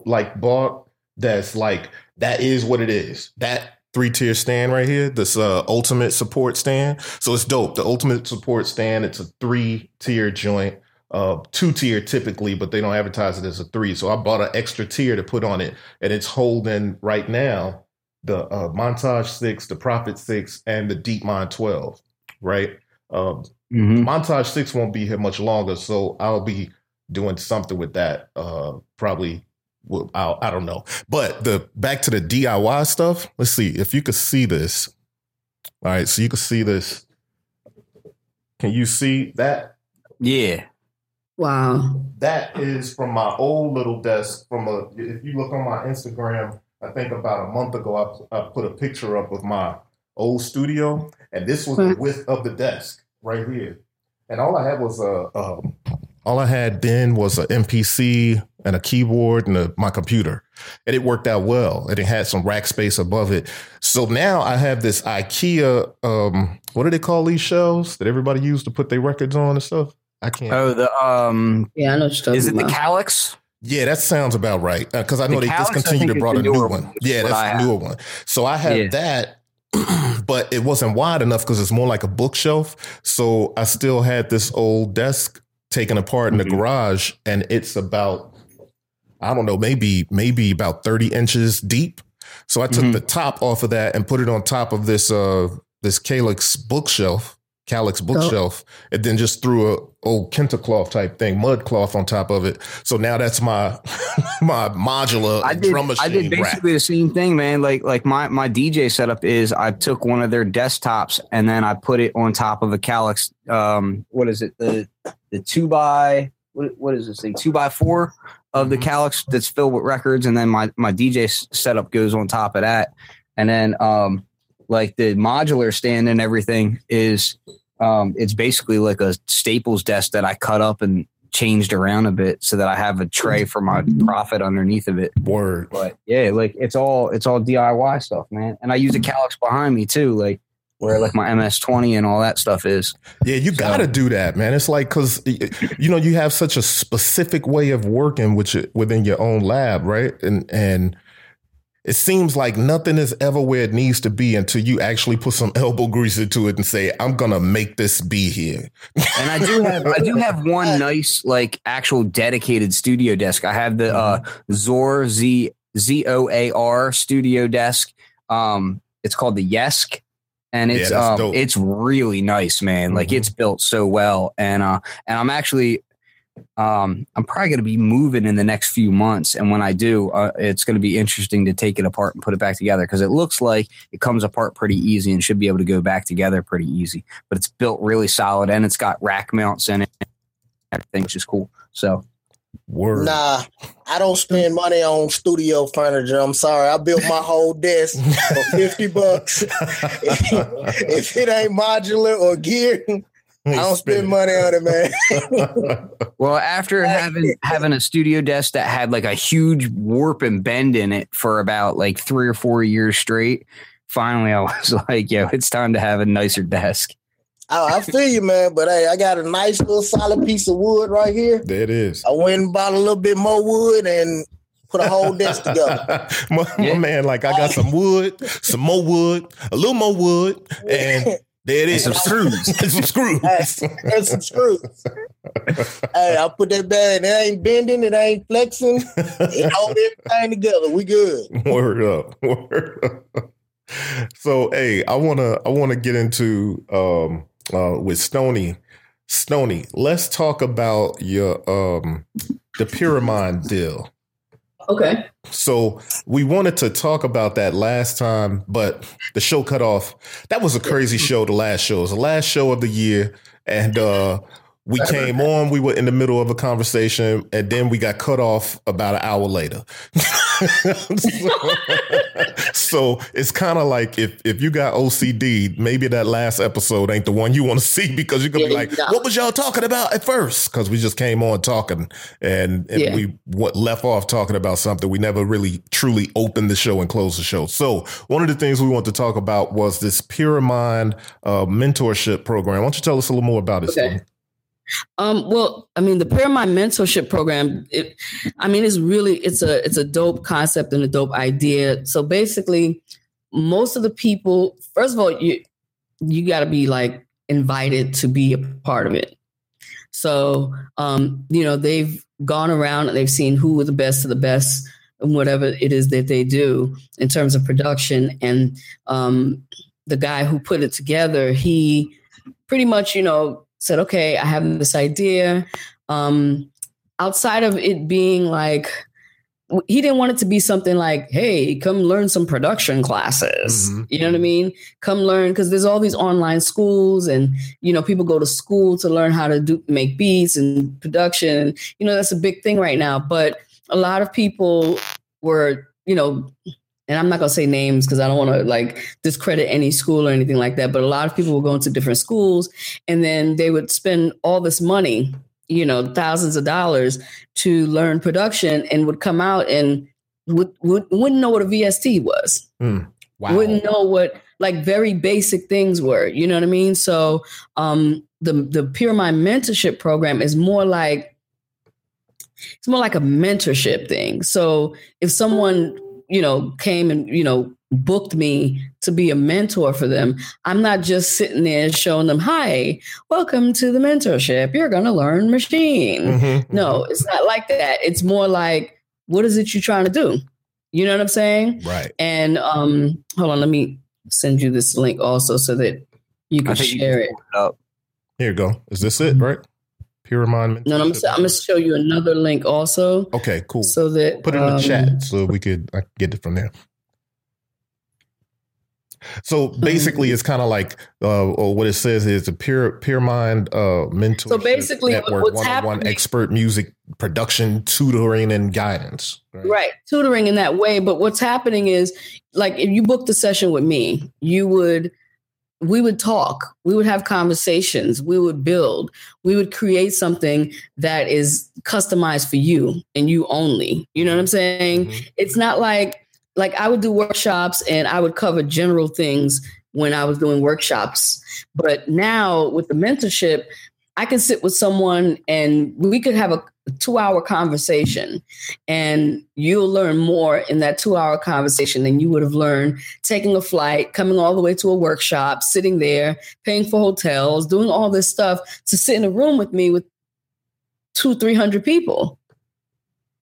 Speaker 1: like bought that's like that is what it is. That three tier stand right here, this uh ultimate support stand. So it's dope. The ultimate support stand. It's a three tier joint. Uh, two tier typically, but they don't advertise it as a three. So I bought an extra tier to put on it, and it's holding right now the uh, Montage Six, the Prophet Six, and the Deep Mind Twelve. Right. Um,
Speaker 2: Mhm.
Speaker 1: Montage Six won't be here much longer, so I'll be doing something with that. Uh, probably, well, I'll, I don't know. But the back to the DIY stuff. Let's see if you could see this. All right, so you can see this. Can you see that?
Speaker 2: yeah.
Speaker 3: Wow.
Speaker 1: That is from my old little desk. From a, if you look on my Instagram, I think about a month ago, I, I put a picture up of my old studio, and this was the width of the desk right here. And all I had was a, um, all I had then was an MPC and a keyboard and a, my computer, and it worked out well. And it had some rack space above it. So now I have this IKEA. Um, what do they call these shelves that everybody used to put their records on and stuff? I can't.
Speaker 2: Oh, the um,
Speaker 3: Yeah, I know what
Speaker 2: is it the
Speaker 3: about.
Speaker 2: Kallax?
Speaker 1: Yeah, that sounds about right. Because I know
Speaker 2: The
Speaker 1: they
Speaker 2: Kallax,
Speaker 1: discontinued
Speaker 2: think,
Speaker 1: and brought a new
Speaker 2: newer
Speaker 1: one.
Speaker 2: one,
Speaker 1: Yeah, that's
Speaker 2: I
Speaker 1: the newer one. So I have
Speaker 2: Yeah.
Speaker 1: that, but it wasn't wide enough because it's more like a bookshelf. So I still had this old desk taken apart in the
Speaker 2: Mhm.
Speaker 1: garage, and it's about I don't know, maybe maybe about thirty inches deep. So I took
Speaker 2: Mhm.
Speaker 1: the top off of that and put it on top of this uh this Kallax bookshelf. Kallax bookshelf, and then just threw a old kente cloth type thing, mud cloth on top of it. So now that's my my modular
Speaker 2: I did,
Speaker 1: drum machine.
Speaker 2: I did basically
Speaker 1: rack.
Speaker 2: the same thing, man. Like like my my DJ setup is I took one of their desktops and then I put it on top of a Kallax. Um, what is it? The the two by what what is this thing? Two by four of the
Speaker 1: Mhm.
Speaker 2: Kallax that's filled with records, and then my my DJ setup goes on top of that, and then um like the modular stand and everything is um it's basically like a Staples desk that I cut up and changed around a bit so that I have a tray for my Prophet underneath of it.
Speaker 1: Word.
Speaker 2: But yeah, like it's all it's all DIY stuff, man. And I use a Kallax behind me too, like where like my MS20 and all that stuff is.
Speaker 1: Yeah, you
Speaker 2: So-
Speaker 1: got to do that, man. It's like because you know you have such a specific way of working with your, within your own lab, right? And and it seems like nothing is ever where it needs to be until you actually put some elbow grease into it and say, "I'm gonna make this be here."
Speaker 2: And I do have I do have one nice like actual dedicated studio desk. I have the uh Zor Z Z O A R studio desk. Um it's called the Yesk. And it's
Speaker 1: Yeah,
Speaker 2: um
Speaker 1: dope.
Speaker 2: it's really nice, man. Like
Speaker 1: Mhm.
Speaker 2: it's built so well. And uh and I'm actually um I'm probably gonna be moving in the next few months. And when I do, uh, it's gonna be interesting to take it apart and put it back together because it looks like it comes apart pretty easy and should be able to go back together pretty easy. But it's built really solid and it's got rack mounts in it. Everything's just cool. So
Speaker 1: Word.
Speaker 4: Nah, I don't spend money on studio furniture. I'm sorry. I built my whole desk for 50 bucks. if it ain't modular or gear, I don't spend money on it, man.
Speaker 2: Well, after having having a studio desk that had like a huge warp and bend in it for about like three or four years straight, finally I was like, "Yo, it's time to have a nicer desk."
Speaker 4: I, I feel you, man. But hey, I got a nice little solid piece of wood right here.
Speaker 1: There it is.
Speaker 4: I went and bought a little bit more wood and put a whole desk together.
Speaker 1: my, my man, like I got some wood, some more wood, a little more wood, and there it is.
Speaker 2: Some screws.
Speaker 1: and some screws.
Speaker 4: and some screws. hey, I put that bad. It ain't bending. It ain't flexing. It hold everything together. We good.
Speaker 1: Word up. Word up. So hey, I wanna I wanna get into um uh with Stony. Stony, let's talk about your um the Pyramind deal.
Speaker 3: Okay.
Speaker 1: So we wanted to talk about that last time, but the show cut off. That was a crazy show. The last show it was the last show of the year, and uh, we came on. We were in the middle of a conversation, and then we got cut off about an hour later. so, so it's kind of like if if you got OCD, maybe that last episode ain't the one you want to see because you're gonna be like,
Speaker 3: no.
Speaker 1: "What was y'all talking about at first? Because we just came on talking, and, and
Speaker 3: Yeah.
Speaker 1: we what left off talking about something. We never really truly opened the show and closed the show. So one of the things we want to talk about was this Pyramind uh, mentorship program. Why don't you tell us a little more about it?
Speaker 3: Okay.
Speaker 1: Steve?
Speaker 3: Um, well, I mean, the Pyramind Mentorship Program. It, I mean, it's really it's a it's a dope concept and a dope idea. So basically, most of the people, first of all, you you got to be like invited to be a part of it. So, um, you know, they've gone around and they've seen who were the best of the best and whatever it is that they do in terms of production. And um, the guy who put it together, he pretty much, you know, said, okay, I have this idea. Um, outside of it being like, he didn't want it to be something like, hey, come learn some production classes.
Speaker 1: Mhm.
Speaker 3: You know what I mean? Come learn because there's all these online schools and you know people go to school to learn how to do make beats and production. You know that's a big thing right now. But a lot of people were, you know, and I'm not gonna say names because I don't want to like discredit any school or anything like that. But a lot of people were going to different schools, and then they would spend all this money, you know, thousands of dollars to learn production, and would come out and would, would wouldn't know what a VST was
Speaker 1: Wow.
Speaker 3: wouldn't know what like very basic things were. You know what I mean? So um the the Pyramind mentorship program is more like it's more like a mentorship thing. So if someone, you know, came and, you know, booked me to be a mentor for them, I'm not just sitting there showing them, hi, welcome to the mentorship. You're gonna learn machine.
Speaker 1: Mhm.
Speaker 3: No, it's not like that. It's more like, what is it you're trying to do? You know what I'm saying?
Speaker 1: Right.
Speaker 3: And um, hold on, let me send you this link also so that you can
Speaker 2: think you
Speaker 3: share
Speaker 2: can
Speaker 3: it.
Speaker 2: it up.
Speaker 1: Here you go. Is this it? Right. Pyramind.
Speaker 3: No, no I'm, gonna, I'm gonna show you another link also.
Speaker 1: Okay, cool.
Speaker 3: So that
Speaker 1: put it in the um, chat so we could I could get it from there. So basically, it's kind of like uh, what it says is a peer peer mind uh, mentor.
Speaker 3: So basically,
Speaker 1: network, one on one expert music production, tutoring, and guidance.
Speaker 3: Right? right, tutoring in that way. But what's happening is, like, if you booked a session with me, you would we would talk, we would have conversations, we would build, we would create something that is customized for you and you only. You know what I'm saying? Mm-hmm. It's not like like I would do workshops and I would cover general things when I was doing workshops. But now with the mentorship, I can sit with someone and we could have a two hour conversation and you'll learn more in that two hour conversation than you would have learned taking a flight, coming all the way to a workshop, sitting there, paying for hotels, doing all this stuff to sit in a room with me with two, 300 people.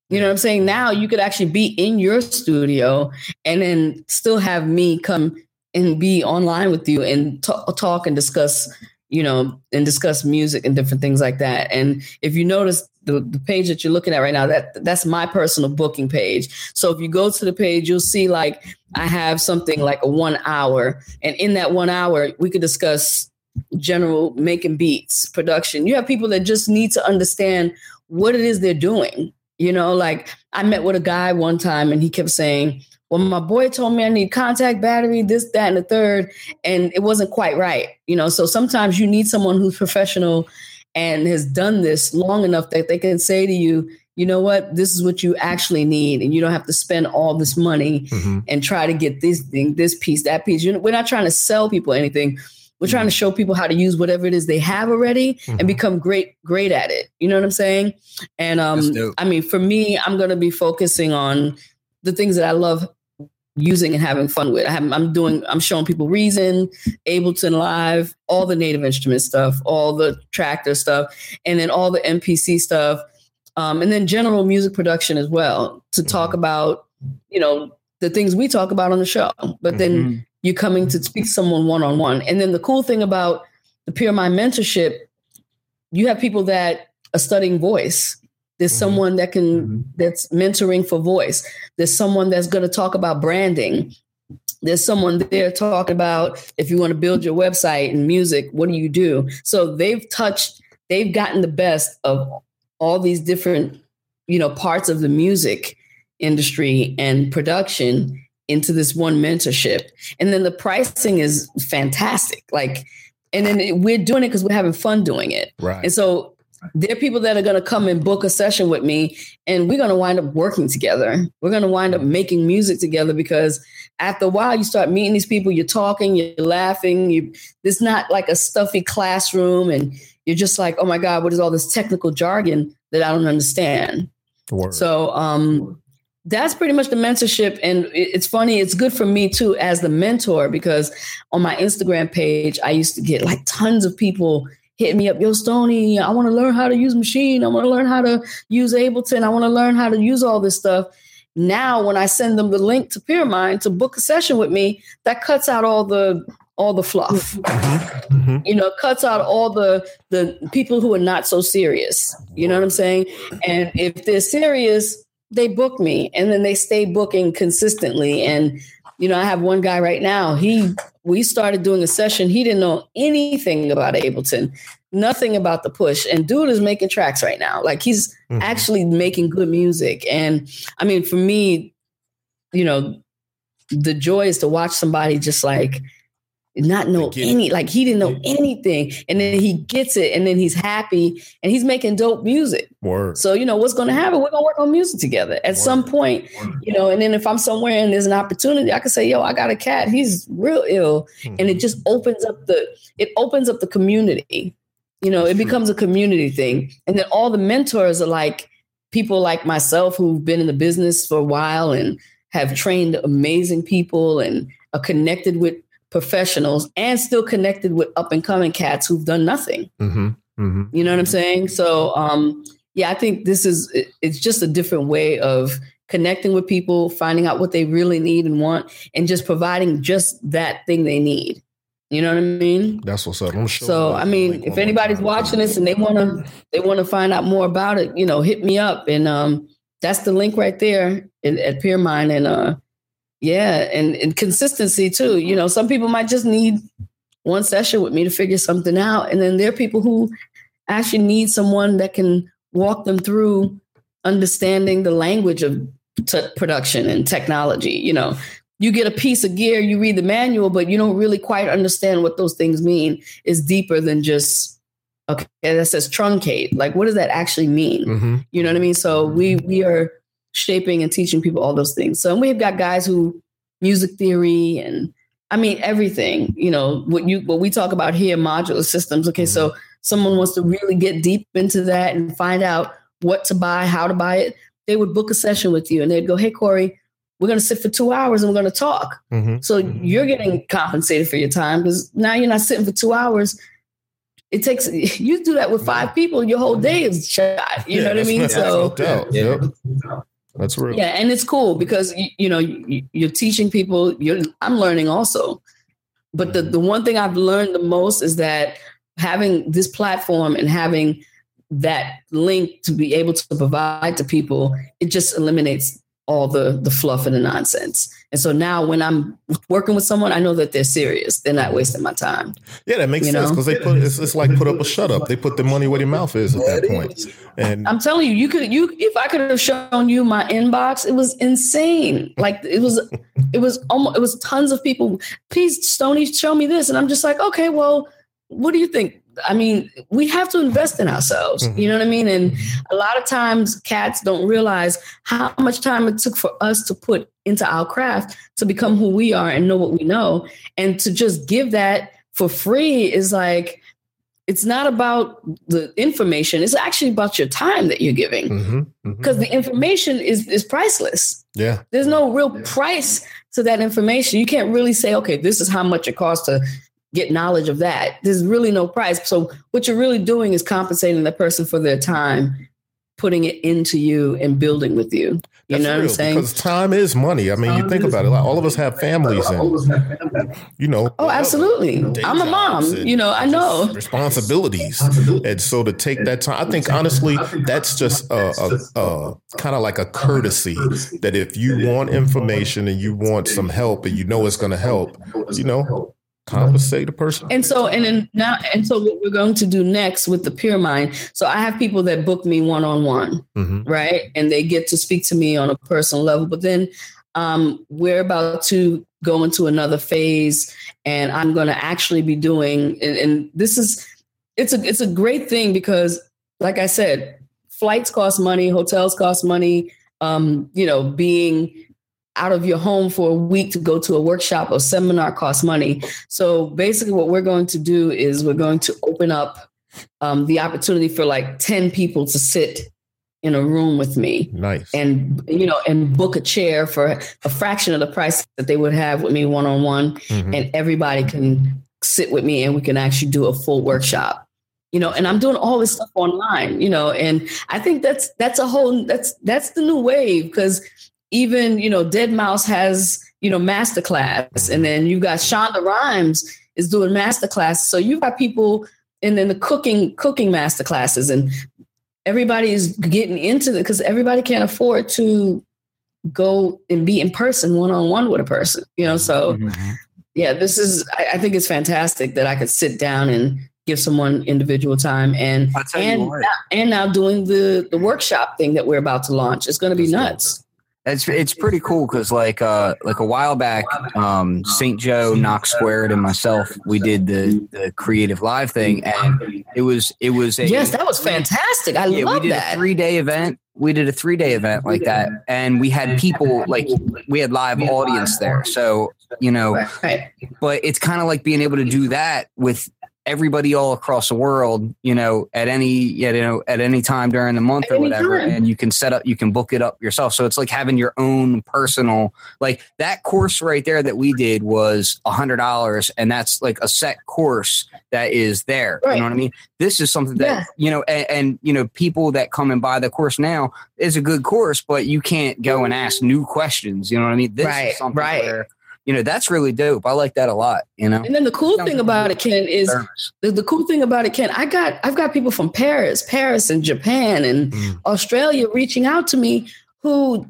Speaker 3: You know what I'm saying? Now you could actually be in your studio and then still have me come and be online with you and t- talk and discuss, you know, and discuss music and different things like that. And if you notice the, the page that you're looking at right now, that that's my personal booking page. So if you go to the page, you'll see like I have something like a one hour, and in that one hour, we could discuss general making beats, production. You have people that just need to understand what it is they're doing you know, like I met with a guy one time and he kept saying, Well, my boy told me I need Kontakt battery, this, that, and the third. And it wasn't quite right. You know, so sometimes you need someone who's professional and has done this long enough that they can say to you, you know what, this is what you actually need. And you don't have to spend all this money mm-hmm. and try to get this thing, this piece, that piece. You know, we're not trying to sell people anything. We're trying to mm-hmm. show people how to use whatever it is they have already mm-hmm. and become great, great at it. You know what I'm saying? And um, I mean, for me, I'm going to be focusing on the things that I love using and having fun with. I have, I'm doing, I'm showing people Reason, Ableton Live, all the native instrument stuff, all the Traktor stuff, and then all the MPC stuff, um, and then general music production as well to talk mm-hmm. about, you know, the things we talk about on the show. But then mm-hmm you're coming to speak to someone one on one. And then the cool thing about the Pyramind mentorship, you have people that are studying voice. There's mm-hmm. someone that can mm-hmm. that's mentoring for voice. There's someone that's going to talk about branding. There's someone there talking about if you want to build your website and music, what do you do? So they've touched, they've gotten the best of all these different, you know, parts of the music industry and production into this one mentorship. And then the pricing is fantastic. Like, and then we're doing it because we're having fun doing it.
Speaker 1: Right.
Speaker 3: And so there are people that are going to come and book a session with me, and we're going to wind up working together. We're going to wind up making music together because after a while, you start meeting these people, you're talking, you're laughing. You, it's not like a stuffy classroom, and you're just like, oh my God, what is all this technical jargon that I don't understand? Word. So, um, that's pretty much the mentorship. And it's funny, it's good for me too as the mentor because on my Instagram page, I used to get like tons of people hitting me up, yo, Stony, I want to learn how to use machine. I want to learn how to use Ableton. I want to learn how to use all this stuff. Now, when I send them the link to Pyramind to book a session with me, that cuts out all the all the fluff. Mm-hmm. mm-hmm. You know, cuts out all the the people who are not so serious. You know what I'm saying? And if they're serious, they book me and then they stay booking consistently. And, you know, I have one guy right now, he, we started doing a session. He didn't know anything about Ableton, nothing about the push. And dude is making tracks right now. Like he's mm-hmm. actually making good music. And I mean, for me, you know, the joy is to watch somebody just like, not know any, like he didn't know anything. And then he gets it and then he's happy and he's making dope music.
Speaker 1: Word.
Speaker 3: So, you know, what's going to happen? We're going to work on music together at Word. some point, Word. you know, and then if I'm somewhere and there's an opportunity, I can say, yo, I got a cat. He's real ill. Mm-hmm. And it just opens up the, it opens up the community. You know, it becomes a community thing. And then all the mentors are like people like myself who've been in the business for a while and have trained amazing people and are connected with professionals and still connected with up and coming cats who've done nothing. Mm-hmm. Mm-hmm. You know what I'm saying? So, um, yeah, I think this is it's just a different way of connecting with people, finding out what they really need and want, and just providing just that thing they need. You know what I mean?
Speaker 1: That's what's up. I'm sure.
Speaker 3: So I mean, if anybody's watching this and they want to they want to find out more about it, you know, hit me up and um that's the link right there in, at Pyramind and uh yeah, and, and consistency too. You know, some people might just need one session with me to figure something out and then there are people who actually need someone that can walk them through understanding the language of t- production and technology, you know, you get a piece of gear, you read the manual, but you don't really quite understand what those things mean. Is deeper than just okay, that says truncate. Like, what does that actually mean?
Speaker 1: Mm-hmm.
Speaker 3: You know what I mean? So we we are shaping and teaching people all those things. So we've got guys who music theory and I mean everything. You know what you what we talk about here, modular systems. Okay, so someone wants to really get deep into that and find out what to buy, how to buy it. They would book a session with you and they'd go, "Hey, Corey." we're going to sit for two hours and we're going to talk.
Speaker 1: Mm-hmm.
Speaker 3: So you're getting compensated for your time because now you're not sitting for two hours. It takes you do that with five people, your whole day is shot. You know what I mean? So
Speaker 1: no doubt. That's real.
Speaker 3: yeah, and it's cool because you, you know you, you're teaching people. You're I'm learning also, but the mm-hmm. the one thing I've learned the most is that having this platform and having that link to be able to provide to people, it just eliminates all the the fluff and the nonsense. And so now when I'm working with someone, I know that they're serious. They're not wasting my time.
Speaker 1: Yeah, that makes
Speaker 3: You
Speaker 1: sense because they put it's, it's like put up a shut up. They put the money where their mouth is at that point. And
Speaker 3: I'm telling you, you could you if I could have shown you my inbox, it was insane. Like it was it was almost it was tons of people. Please, Stony, show me this. And I'm just like, okay, well, what do you think? I mean, we have to invest in ourselves.
Speaker 1: Mhm.
Speaker 3: You know what I mean? And a lot of times cats don't realize how much time it took for us to put into our craft to become who we are and know what we know. And to just give that for free is like it's not about the information, it's actually about your time that you're giving.
Speaker 1: Mhm, mhm.
Speaker 3: Because the information is is priceless.
Speaker 1: yeah,
Speaker 3: There's no real price to that information. You can't really say, okay, this is how much it costs to get knowledge of that. There's really no price. So what you're really doing is compensating that person for their time, putting it into you and building with you. You
Speaker 1: That's
Speaker 3: know what I'm saying?
Speaker 1: Because time is money. I mean, you think about it. Like all of us have families, and you know.
Speaker 3: Oh, absolutely. I'm a mom. You know, I know.
Speaker 1: responsibilities, and so to take that time, I think honestly, that's just a, a, a kind of like a courtesy that if you want information and you want some help and you know it's going to help, you know, compensate a person.
Speaker 3: And so, and then now, and so what we're going to do next with the Pyramind. So I have people that book me one on one, right? And they get to speak to me on a personal level. But then um, we're about to go into another phase, and I'm going to actually be doing. And, and this is it's a it's a great thing because, like I said, flights cost money, hotels cost money. Um, you know, being out of your home for a week to go to a workshop or seminar costs money. So basically, what we're going to do is we're going to open up um, the opportunity for like 10 people to sit in a room with me
Speaker 1: Nice.
Speaker 3: and you know and book a chair for a fraction of the price that they would have with me one on one
Speaker 1: Mhm.
Speaker 3: and everybody can sit with me and we can actually do a full workshop you know and i'm doing all this stuff online you know and i think that's that's a whole that's that's the new wave because even you know deadmau5 has you know masterclass and then you got shonda rhimes is doing masterclass so you've got people and then the cooking cooking masterclasses and everybody is getting into it because everybody can't afford to go and be in person one on one with a person you know? So
Speaker 2: Mm-hmm.
Speaker 3: yeah this is I, I think it's fantastic that i could sit down and give someone individual time and
Speaker 2: you
Speaker 3: and now, and now doing the the workshop thing that we're about to launch. It's going to be nuts
Speaker 2: It's it's pretty cool because like uh like a while back, um St. Joe, Knox Squared, and myself, we did the the CreativeLive thing, and it was it was a
Speaker 3: yes that was fantastic i
Speaker 2: yeah,
Speaker 3: love
Speaker 2: we did
Speaker 3: that
Speaker 2: a three day event. We did a three day event like that, and we had people like we had live audience there. So you know, but it's kind of like being able to do that with everybody all across the world you know at any you know at any time during the month
Speaker 3: At
Speaker 2: or whatever
Speaker 3: time.
Speaker 2: and you can set up you can book it up yourself so it's like having your own personal like that course right there that we did was a hundred dollars and that's like a set course that is there
Speaker 3: Right.
Speaker 2: you know what i mean this is something that
Speaker 3: Yeah.
Speaker 2: you know and, and you know people that come and buy the course now is a good course but you can't go and ask new questions you know what i mean this
Speaker 3: Right,
Speaker 2: is something
Speaker 3: right.
Speaker 2: where you know, that's really dope. I like that a lot, you know.
Speaker 3: And then the cool thing about it, Ken, is the, the, cool thing about it, Ken, I got I've got people from Paris, Paris and Japan and mm. Australia reaching out to me who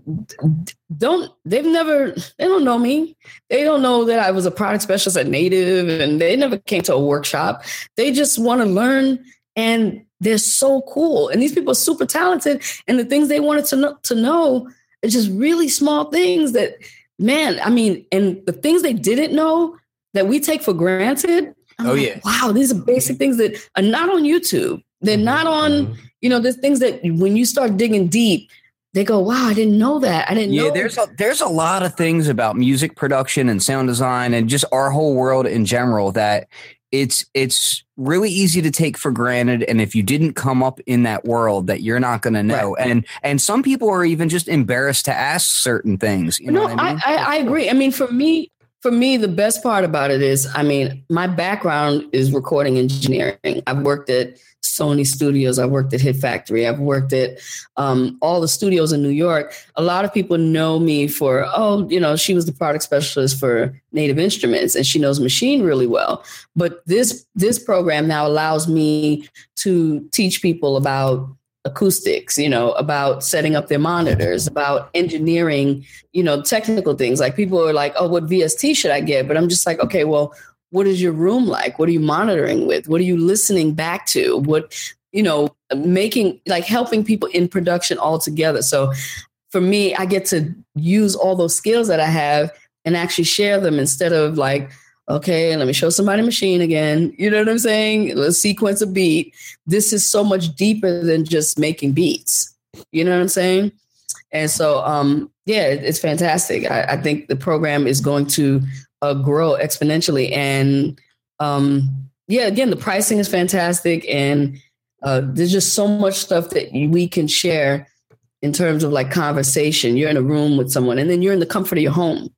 Speaker 3: don't they've never they don't know me they don't know that i was a product specialist at native and they never came to a workshop they just want to learn and they're so cool and these people are super talented and the things they wanted to know, to know are just really small things that man i mean and the things they didn't know that we take for granted
Speaker 2: I'm oh like, yeah
Speaker 3: wow these are basic things that are not on youtube they're not on mm-hmm. you know there's things that when you start digging deep they go, "Wow, I didn't know that. I didn't yeah, know."
Speaker 2: Yeah, there's a there's a lot of things about music production and sound design and just our whole world in general that it's it's really easy to take for granted and if you didn't come up in that world that you're not going to know right. and and some people are even just embarrassed to ask certain things you
Speaker 3: no,
Speaker 2: know I,
Speaker 3: mean? I, I agree i mean for me for me the best part about it is i mean my background is recording engineering i've worked at Sony Studios. I've worked at Hit Factory. I've worked at um, all the studios in New York. A lot of people know me for, oh, you know, she was the product specialist for Native Instruments and she knows machine really well. But this this program now allows me to teach people about acoustics, you know, about setting up their monitors, about engineering, you know, technical things. Like people are like, oh, what VST should I get? But I'm just like, okay, well, what is your room like? What are you monitoring with? What are you listening back to? What you know making like helping people in production all together. So for me i get to use all those skills that i have and actually share them instead of like okay let me show somebody machine again. You know what i'm saying? Let's sequence a beat. This is so much deeper than just making beats. You know what i'm saying? And so um yeah it's fantastic. I, I think the program is going to uh, grow exponentially. And um, yeah, again, the pricing is fantastic, and uh, there's just so much stuff that we can share in terms of like conversation. You're in a room with someone, and then you're in the comfort of your home.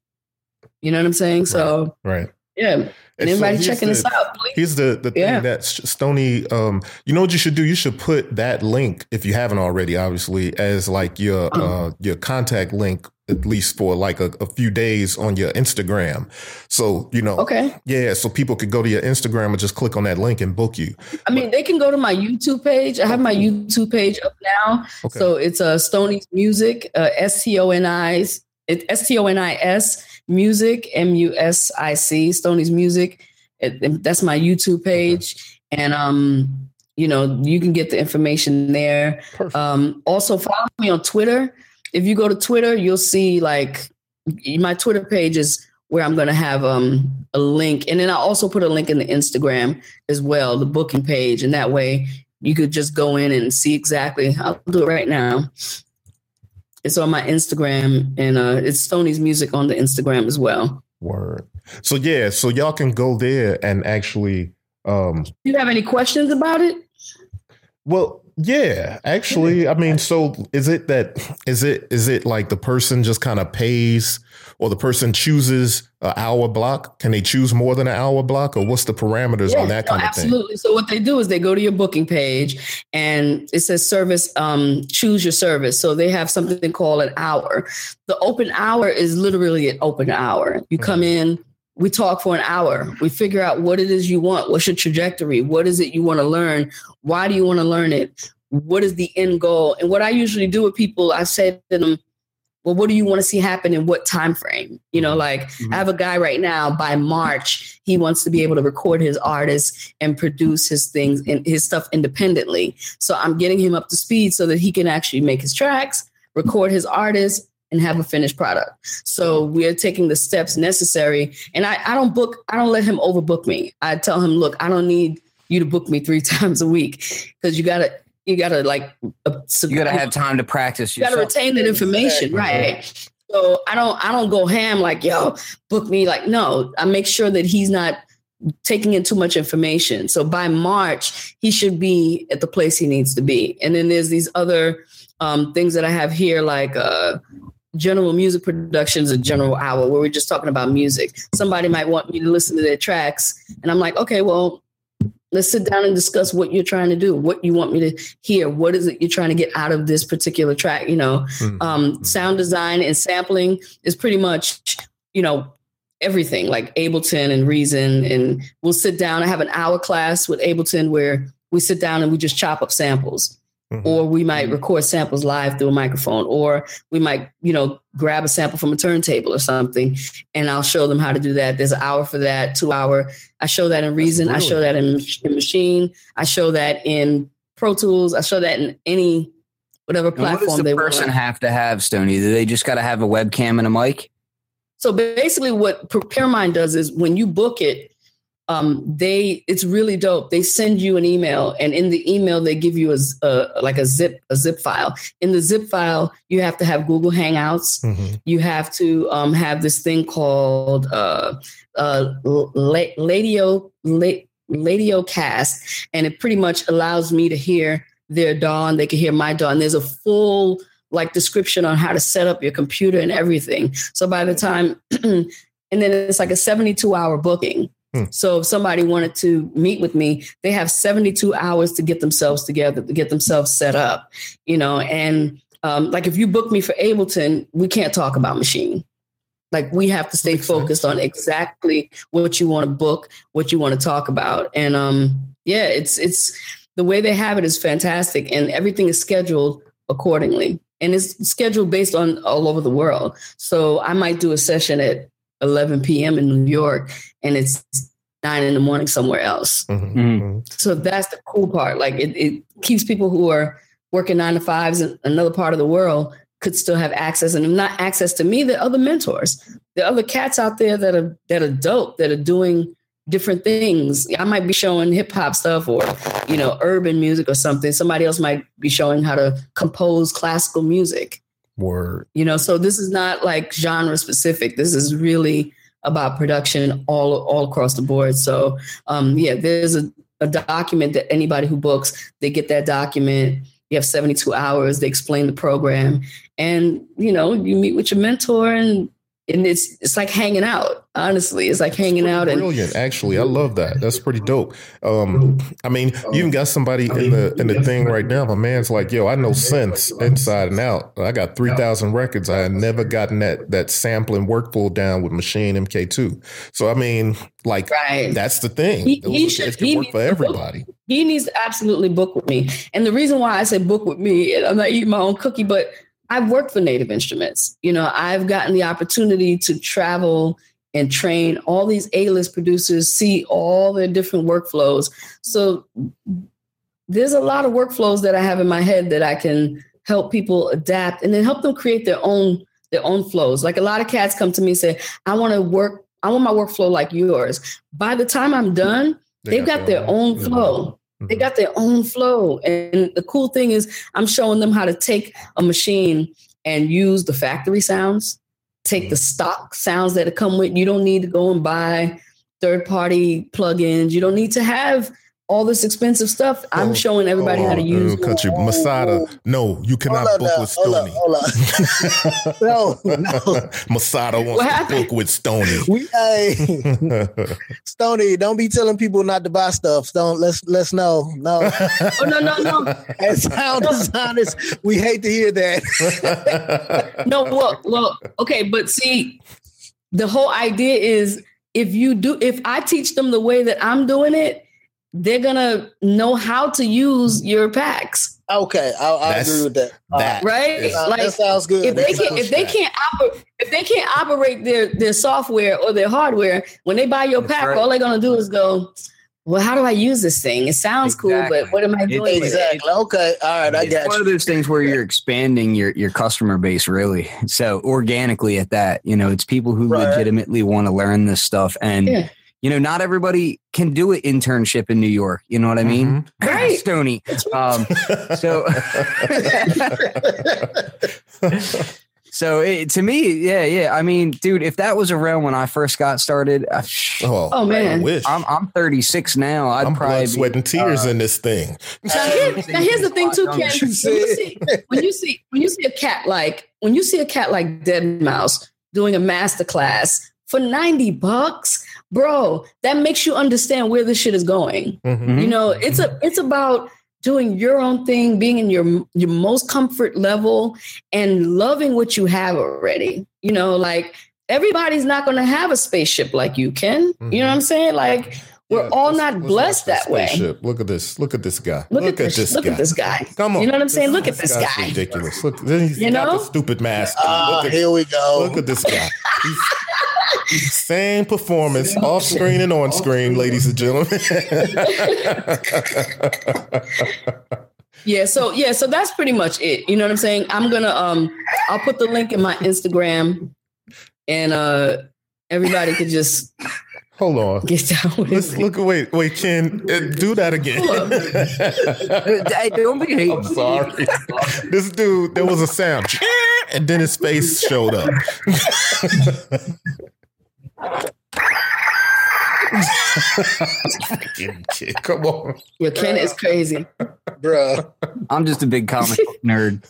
Speaker 3: You know what I'm saying? So
Speaker 1: right.
Speaker 3: Yeah. And anybody so checking the, this out, please.
Speaker 1: Here's the, the thing that Stony, um, you know what you should do? You should put that link, if you haven't already, obviously, as like your uh, your contact link at least for like a, a, few days on your Instagram. So, you know,
Speaker 3: okay.
Speaker 1: Yeah. So people could go to your Instagram and just click on that link and book you.
Speaker 3: I mean, they can go to my YouTube page. I have my YouTube page up now. Okay. So it's uh, Stoni's Music, uh, S T O N I S T O N I S Music, M U S I C, Stoni's Music. It, it, that's my YouTube page. Okay. And, um, you know, you can get the information there. Perfect. Um, also follow me on Twitter if you go to Twitter, you'll see like my Twitter page is where I'm going to have um, a link. And then I also put a link in the Instagram as well, the booking page. And that way you could just go in and see exactly. I'll do it right now. It's on my Instagram and uh, it's Stoni's music on the Instagram as well.
Speaker 1: Word. So yeah, so y'all can go there and actually. Um,
Speaker 3: Do you have any questions about it?
Speaker 1: Well, yeah, actually, I mean, so is it that is it is it like the person just kind of pays or the person chooses an hour block? Can they choose more than an hour block, or what's the parameters yes, on that kind no, of
Speaker 3: thing? Absolutely. So what they do is they go to your booking page and it says service, um, choose your service. So they have something called an hour. The open hour is literally an open hour. You come mm-hmm. in, we talk for an hour. We figure out what it is you want. What's your trajectory? What is it you want to learn? Why do you want to learn it? What is the end goal? And what I usually do with people, I say to them, well, what do you want to see happen in what time frame? You know, like mm-hmm. I have a guy right now by March, he wants to be able to record his artists and produce his things and his stuff independently. So I'm getting him up to speed so that he can actually make his tracks, record his artists, and have a finished product. So we are taking the steps necessary. And I, I don't book, I don't let him overbook me. I tell him, look, I don't need you to book me three times a week because you gotta you gotta like
Speaker 2: uh, you gotta have time to practice.
Speaker 3: You gotta retain that information, right? So I don't I don't go ham like yo book me like no. I make sure that he's not taking in too much information. So by March he should be at the place he needs to be. And then there's these other um, things that I have here like uh, general music productions a general hour where we're just talking about music. Somebody might want me to listen to their tracks, and I'm like, okay, well, let's sit down and discuss what you're trying to do, what you want me to hear, what is it you're trying to get out of this particular track. You know, mm-hmm. um, sound design and sampling is pretty much, you know, everything like Ableton and Reason. And we'll sit down. I have an hour class with Ableton where we sit down and we just chop up samples.
Speaker 1: Mhm.
Speaker 3: Or we might record samples live through a microphone, or we might, you know, grab a sample from a turntable or something, and I'll show them how to do that. There's an hour for that, two hour. I show that in Reason. I show that in, in Machine. I show that in Pro Tools. I show that in any whatever
Speaker 2: And what does
Speaker 3: platform
Speaker 2: the
Speaker 3: they
Speaker 2: person
Speaker 3: want.
Speaker 2: have to have, Stony? Do they just got to have a webcam and a mic?
Speaker 3: So basically, what Pyramind does is when you book it, um, they it's really dope. They send you an email, and in the email they give you a like a zip a zip file. In the zip file, you have to have Google Hangouts.
Speaker 1: Mhm.
Speaker 3: You have to um, have this thing called uh, uh, La- Ladio La- LadioCast, and it pretty much allows me to hear their DAW, and they can hear my DAW. And there's a full like description on how to set up your computer and everything. So by the time, and then it's like a 72 hour booking.
Speaker 1: Hmm.
Speaker 3: So if somebody wanted to meet with me, they have 72 hours to get themselves together, to get themselves set up, you know, and um, like if you book me for Ableton, we can't talk about machine. Like we have to stay focused on exactly what you want to book, what you want to talk about. And um, yeah, it's it's the way they have it is fantastic and everything is scheduled accordingly. And it's scheduled based on all over the world. So I might do a session at 11 p.m. in New York and it's nine in the morning somewhere else.
Speaker 1: Mhm.
Speaker 2: Mhm.
Speaker 1: Mhm.
Speaker 3: So that's the cool part. Like it, it keeps people who are working nine to fives in another part of the world could still have access and if not access to me, the other mentors. the other cats out there that are that are dope, that are doing different things. I might be showing hip hop stuff or, you know, urban music or something. Somebody else might be showing how to compose classical music.
Speaker 1: Word.
Speaker 3: You know, so this is not like genre specific. This is really about production all all across the board. So um yeah, there's a, a document that anybody who books, they get that document. You have 72 hours, they explain the program. And you know, you meet with your mentor and and it's it's like hanging out. Honestly, it's like hanging out and
Speaker 1: Brilliant. Actually, I love that. That's pretty dope. Um, I mean, you even got somebody in the in the thing right now. My man's like, yo, I know synths inside and out. I got three thousand records. I had never gotten that that sampling workflow down with Machine MK2. So I mean, like
Speaker 3: right.
Speaker 1: that's the thing.
Speaker 3: He- he should-
Speaker 1: it can
Speaker 3: he
Speaker 1: work for
Speaker 3: to book-
Speaker 1: everybody.
Speaker 3: he needs to absolutely book with me. And the reason why I say book with me, and I'm not eating my own cookie, but I've worked for Native Instruments. You know, I've gotten the opportunity to travel and train all these A-list producers, see all their different workflows. So there's a lot of workflows that I have in my head that I can help people adapt and then help them create their own their own flows. Like a lot of cats come to me and say, I want to work, I want my workflow like yours. By the time I'm done,
Speaker 1: They
Speaker 3: they've got their own
Speaker 1: Mhm.
Speaker 3: flow. They
Speaker 1: Mhm.
Speaker 3: got their own flow. And the cool thing is, I'm showing them how to take a machine and use the factory sounds, take the stock sounds that come with. You don't need to go and buy third party plugins. You don't need to have all this expensive stuff. I'm
Speaker 1: Oh,
Speaker 3: showing everybody how to
Speaker 1: Oh,
Speaker 3: use.
Speaker 1: uh, cut you, Masada. No, you cannot book
Speaker 4: now,
Speaker 1: with
Speaker 4: hold up,
Speaker 1: Stony.
Speaker 4: hold up. No, no.
Speaker 1: Masada wants
Speaker 3: What
Speaker 1: to
Speaker 3: happened?
Speaker 1: book with Stony.
Speaker 4: We hey Stony, don't be telling people not to buy stuff. Don't let's let's know. No.
Speaker 3: Oh no, no, no.
Speaker 4: As sound designers, we hate to hear that.
Speaker 3: no, well, well, okay, but see, the whole idea is if you do, if I teach them the way that I'm doing it, they're gonna know how to use your packs,
Speaker 4: okay, I, I agree with that.
Speaker 1: that
Speaker 3: right?
Speaker 1: is-
Speaker 4: Uh,
Speaker 3: like
Speaker 4: that sounds good.
Speaker 3: if
Speaker 4: That
Speaker 3: they can, if they can't operate, if they can't operate their their software or their hardware, when they buy your
Speaker 2: That's
Speaker 3: pack,
Speaker 2: right.
Speaker 3: all they're gonna do is go. Well, how do I use this thing? It sounds cool, but what am I
Speaker 2: It-
Speaker 3: doing? with it?
Speaker 4: exactly. Okay. All right. I
Speaker 2: it's
Speaker 4: got
Speaker 2: one
Speaker 4: you.
Speaker 2: of those things where you're expanding your your customer base really so organically at that you know it's people who
Speaker 4: Right.
Speaker 2: legitimately want to learn this stuff and
Speaker 3: Yeah.
Speaker 2: You know not everybody can do an internship in new york you know what i mean
Speaker 3: Right.
Speaker 2: stony um so so it, to me yeah yeah i mean dude if that was around when i first got started I,
Speaker 1: oh,
Speaker 3: Oh, man.
Speaker 1: I wish.
Speaker 2: i'm i'm 36 now i'd
Speaker 1: I'm
Speaker 2: probably
Speaker 1: blood,
Speaker 2: be-
Speaker 1: sweat, and tears
Speaker 2: uh,
Speaker 1: in this thing.
Speaker 3: Now, here- now here's the thing too, Ken. When you,
Speaker 4: You
Speaker 3: see, when you see when you see a cat like when you see a cat like deadmau5 doing a master class for 90 bucks, bro, that makes you understand where this shit is going.
Speaker 1: Mhm.
Speaker 3: You know, it's a it's about doing your own thing, being in your your most comfort level and loving what you have already. You know, like everybody's not going to have a spaceship like you, Ken. Mm-hmm. You know what I'm saying? Like we're yeah, all not blessed that way.
Speaker 1: Look at this. Look at this guy.
Speaker 3: Look, look at, this, this, Look guy. at this guy.
Speaker 1: Come on.
Speaker 3: You know what I'm saying? Look at this, this guy.
Speaker 1: Ridiculous. Look, he's you got know? the stupid mask. Uh,
Speaker 4: at, here we go.
Speaker 1: Look at this guy. same performance off screen and on screen, ladies and gentlemen.
Speaker 3: yeah so yeah so that's pretty much it you know what i'm saying i'm gonna um i'll put the link in my instagram and uh everybody could just
Speaker 1: Hold on.
Speaker 3: Get down with
Speaker 1: Let's
Speaker 3: it.
Speaker 1: look. Wait, wait, Ken, uh, do that again.
Speaker 2: I don't be
Speaker 1: I'm sorry. this dude, there was a sound, and then his face showed up. Come on.
Speaker 3: Your Ken is crazy.
Speaker 4: Bruh.
Speaker 2: I'm just a big comic book nerd.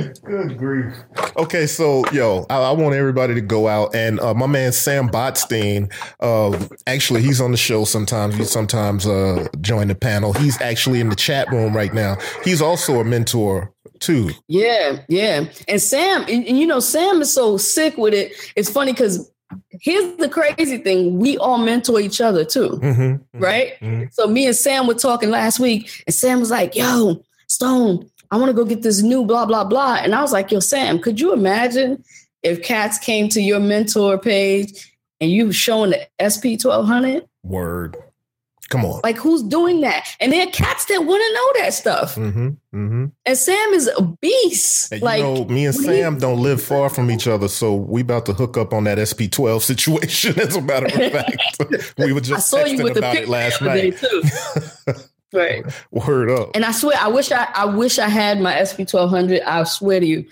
Speaker 1: Good grief. Okay, so yo, I, I, want everybody to go out and uh, my man Sam Botstein. Uh, actually, he's on the show sometimes. He sometimes uh, join the panel. He's actually in the chat room right now. He's also a mentor too.
Speaker 3: Yeah, yeah. And Sam, and, and you know, Sam is so sick with it. It's funny because here's the crazy thing we all mentor each other too mm-hmm, mm-hmm, right mm-hmm. so me and sam were talking last week and sam was like yo stone I want to go get this new blah, blah, blah. And I was like, yo, Sam, could you imagine if cats came to your mentor page and you showing the SP 1200?
Speaker 1: Word. Come on.
Speaker 3: Like, who's doing that? And there are cats that want to know that stuff. Mm-hmm, mm-hmm. And Sam is a beast.
Speaker 1: And
Speaker 3: like,
Speaker 1: you know, me and Sam you- don't live far from each other, so we about to hook up on that SP twelve situation. As a matter of fact, we were just I saw you with about it last night. too.
Speaker 3: Right.
Speaker 1: Word up.
Speaker 3: And I swear, I wish I, I wish I had my SP twelve hundred. I swear to you,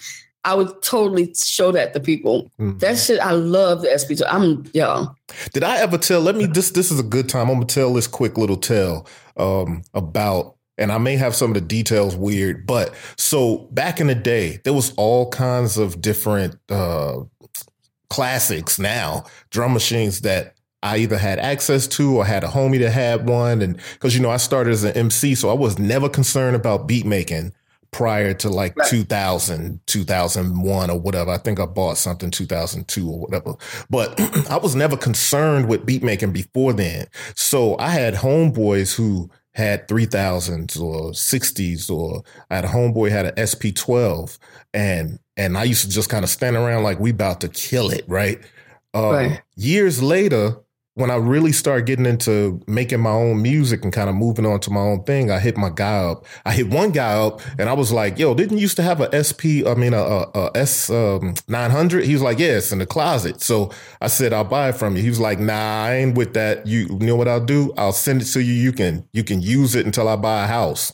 Speaker 3: I would totally show that to people. Mm-hmm. That shit, I love the SP. I'm young.
Speaker 1: Did I ever tell? Let me. This this is a good time. I'm gonna tell this quick little tale um, about. And I may have some of the details weird, but so back in the day, there was all kinds of different uh, classics now, drum machines that I either had access to or had a homie that had one. And because, you know, I started as an MC, so I was never concerned about beat making prior to like right. 2000, 2001 or whatever. I think I bought something 2002 or whatever, but I was never concerned with beat making before then. So I had homeboys who had 3000s or 60s or I had a homeboy had an SP12 and, and I used to just kind of stand around like we about to kill it. Right. Uh, right. Years later, when I really started getting into making my own music and kind of moving on to my own thing, I hit my guy up. I hit one guy up and I was like, yo, didn't you used to have a SP, I mean, a, a, a S um, 900? He was like, yes, in the closet. So I said, I'll buy it from you. He was like, nah, I ain't with that. You, you know what I'll do? I'll send it to you. You can, you can use it until I buy a house.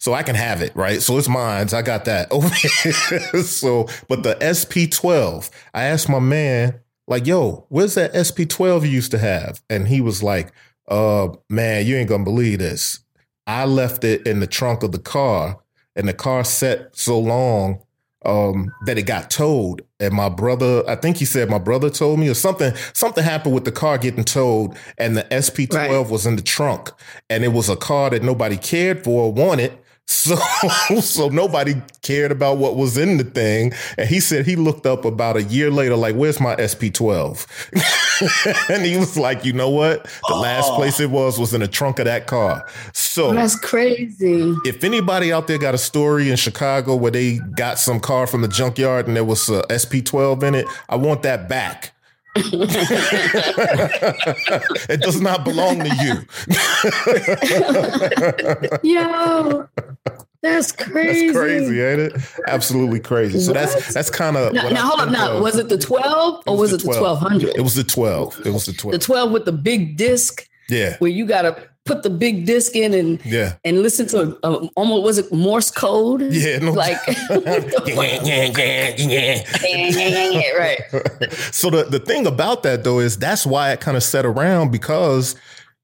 Speaker 1: So I can have it, right? So it's mine. I got that so, but the SP12, I asked my man, like, yo, where's that SP12 you used to have? And he was like, uh, man, you ain't gonna believe this. I left it in the trunk of the car, and the car sat so long um, that it got towed. And my brother, I think he said my brother told me, or something. Something happened with the car getting towed, and the SP12 right. was in the trunk, and it was a car that nobody cared for or wanted. So, so nobody cared about what was in the thing. And he said he looked up about a year later, like, where's my SP12? and he was like, you know what? The oh. last place it was was in the trunk of that car. So
Speaker 3: that's crazy.
Speaker 1: If anybody out there got a story in Chicago where they got some car from the junkyard and there was a SP12 in it, I want that back. it does not belong to
Speaker 3: you. Yo, that's crazy.
Speaker 1: That's crazy, ain't it? Absolutely crazy. So what? that's that's kind of
Speaker 3: now, now hold up. Now, was it the twelve or was, was it the twelve hundred?
Speaker 1: It was the twelve. It was the twelve.
Speaker 3: The twelve with the big disc.
Speaker 1: Yeah.
Speaker 3: Where you gotta put the big disc in and
Speaker 1: yeah
Speaker 3: and listen to a, a, almost was it Morse code?
Speaker 1: Yeah, no,
Speaker 3: like
Speaker 1: yeah, yeah, yeah, right. So the the thing about that though is that's why it kind of set around because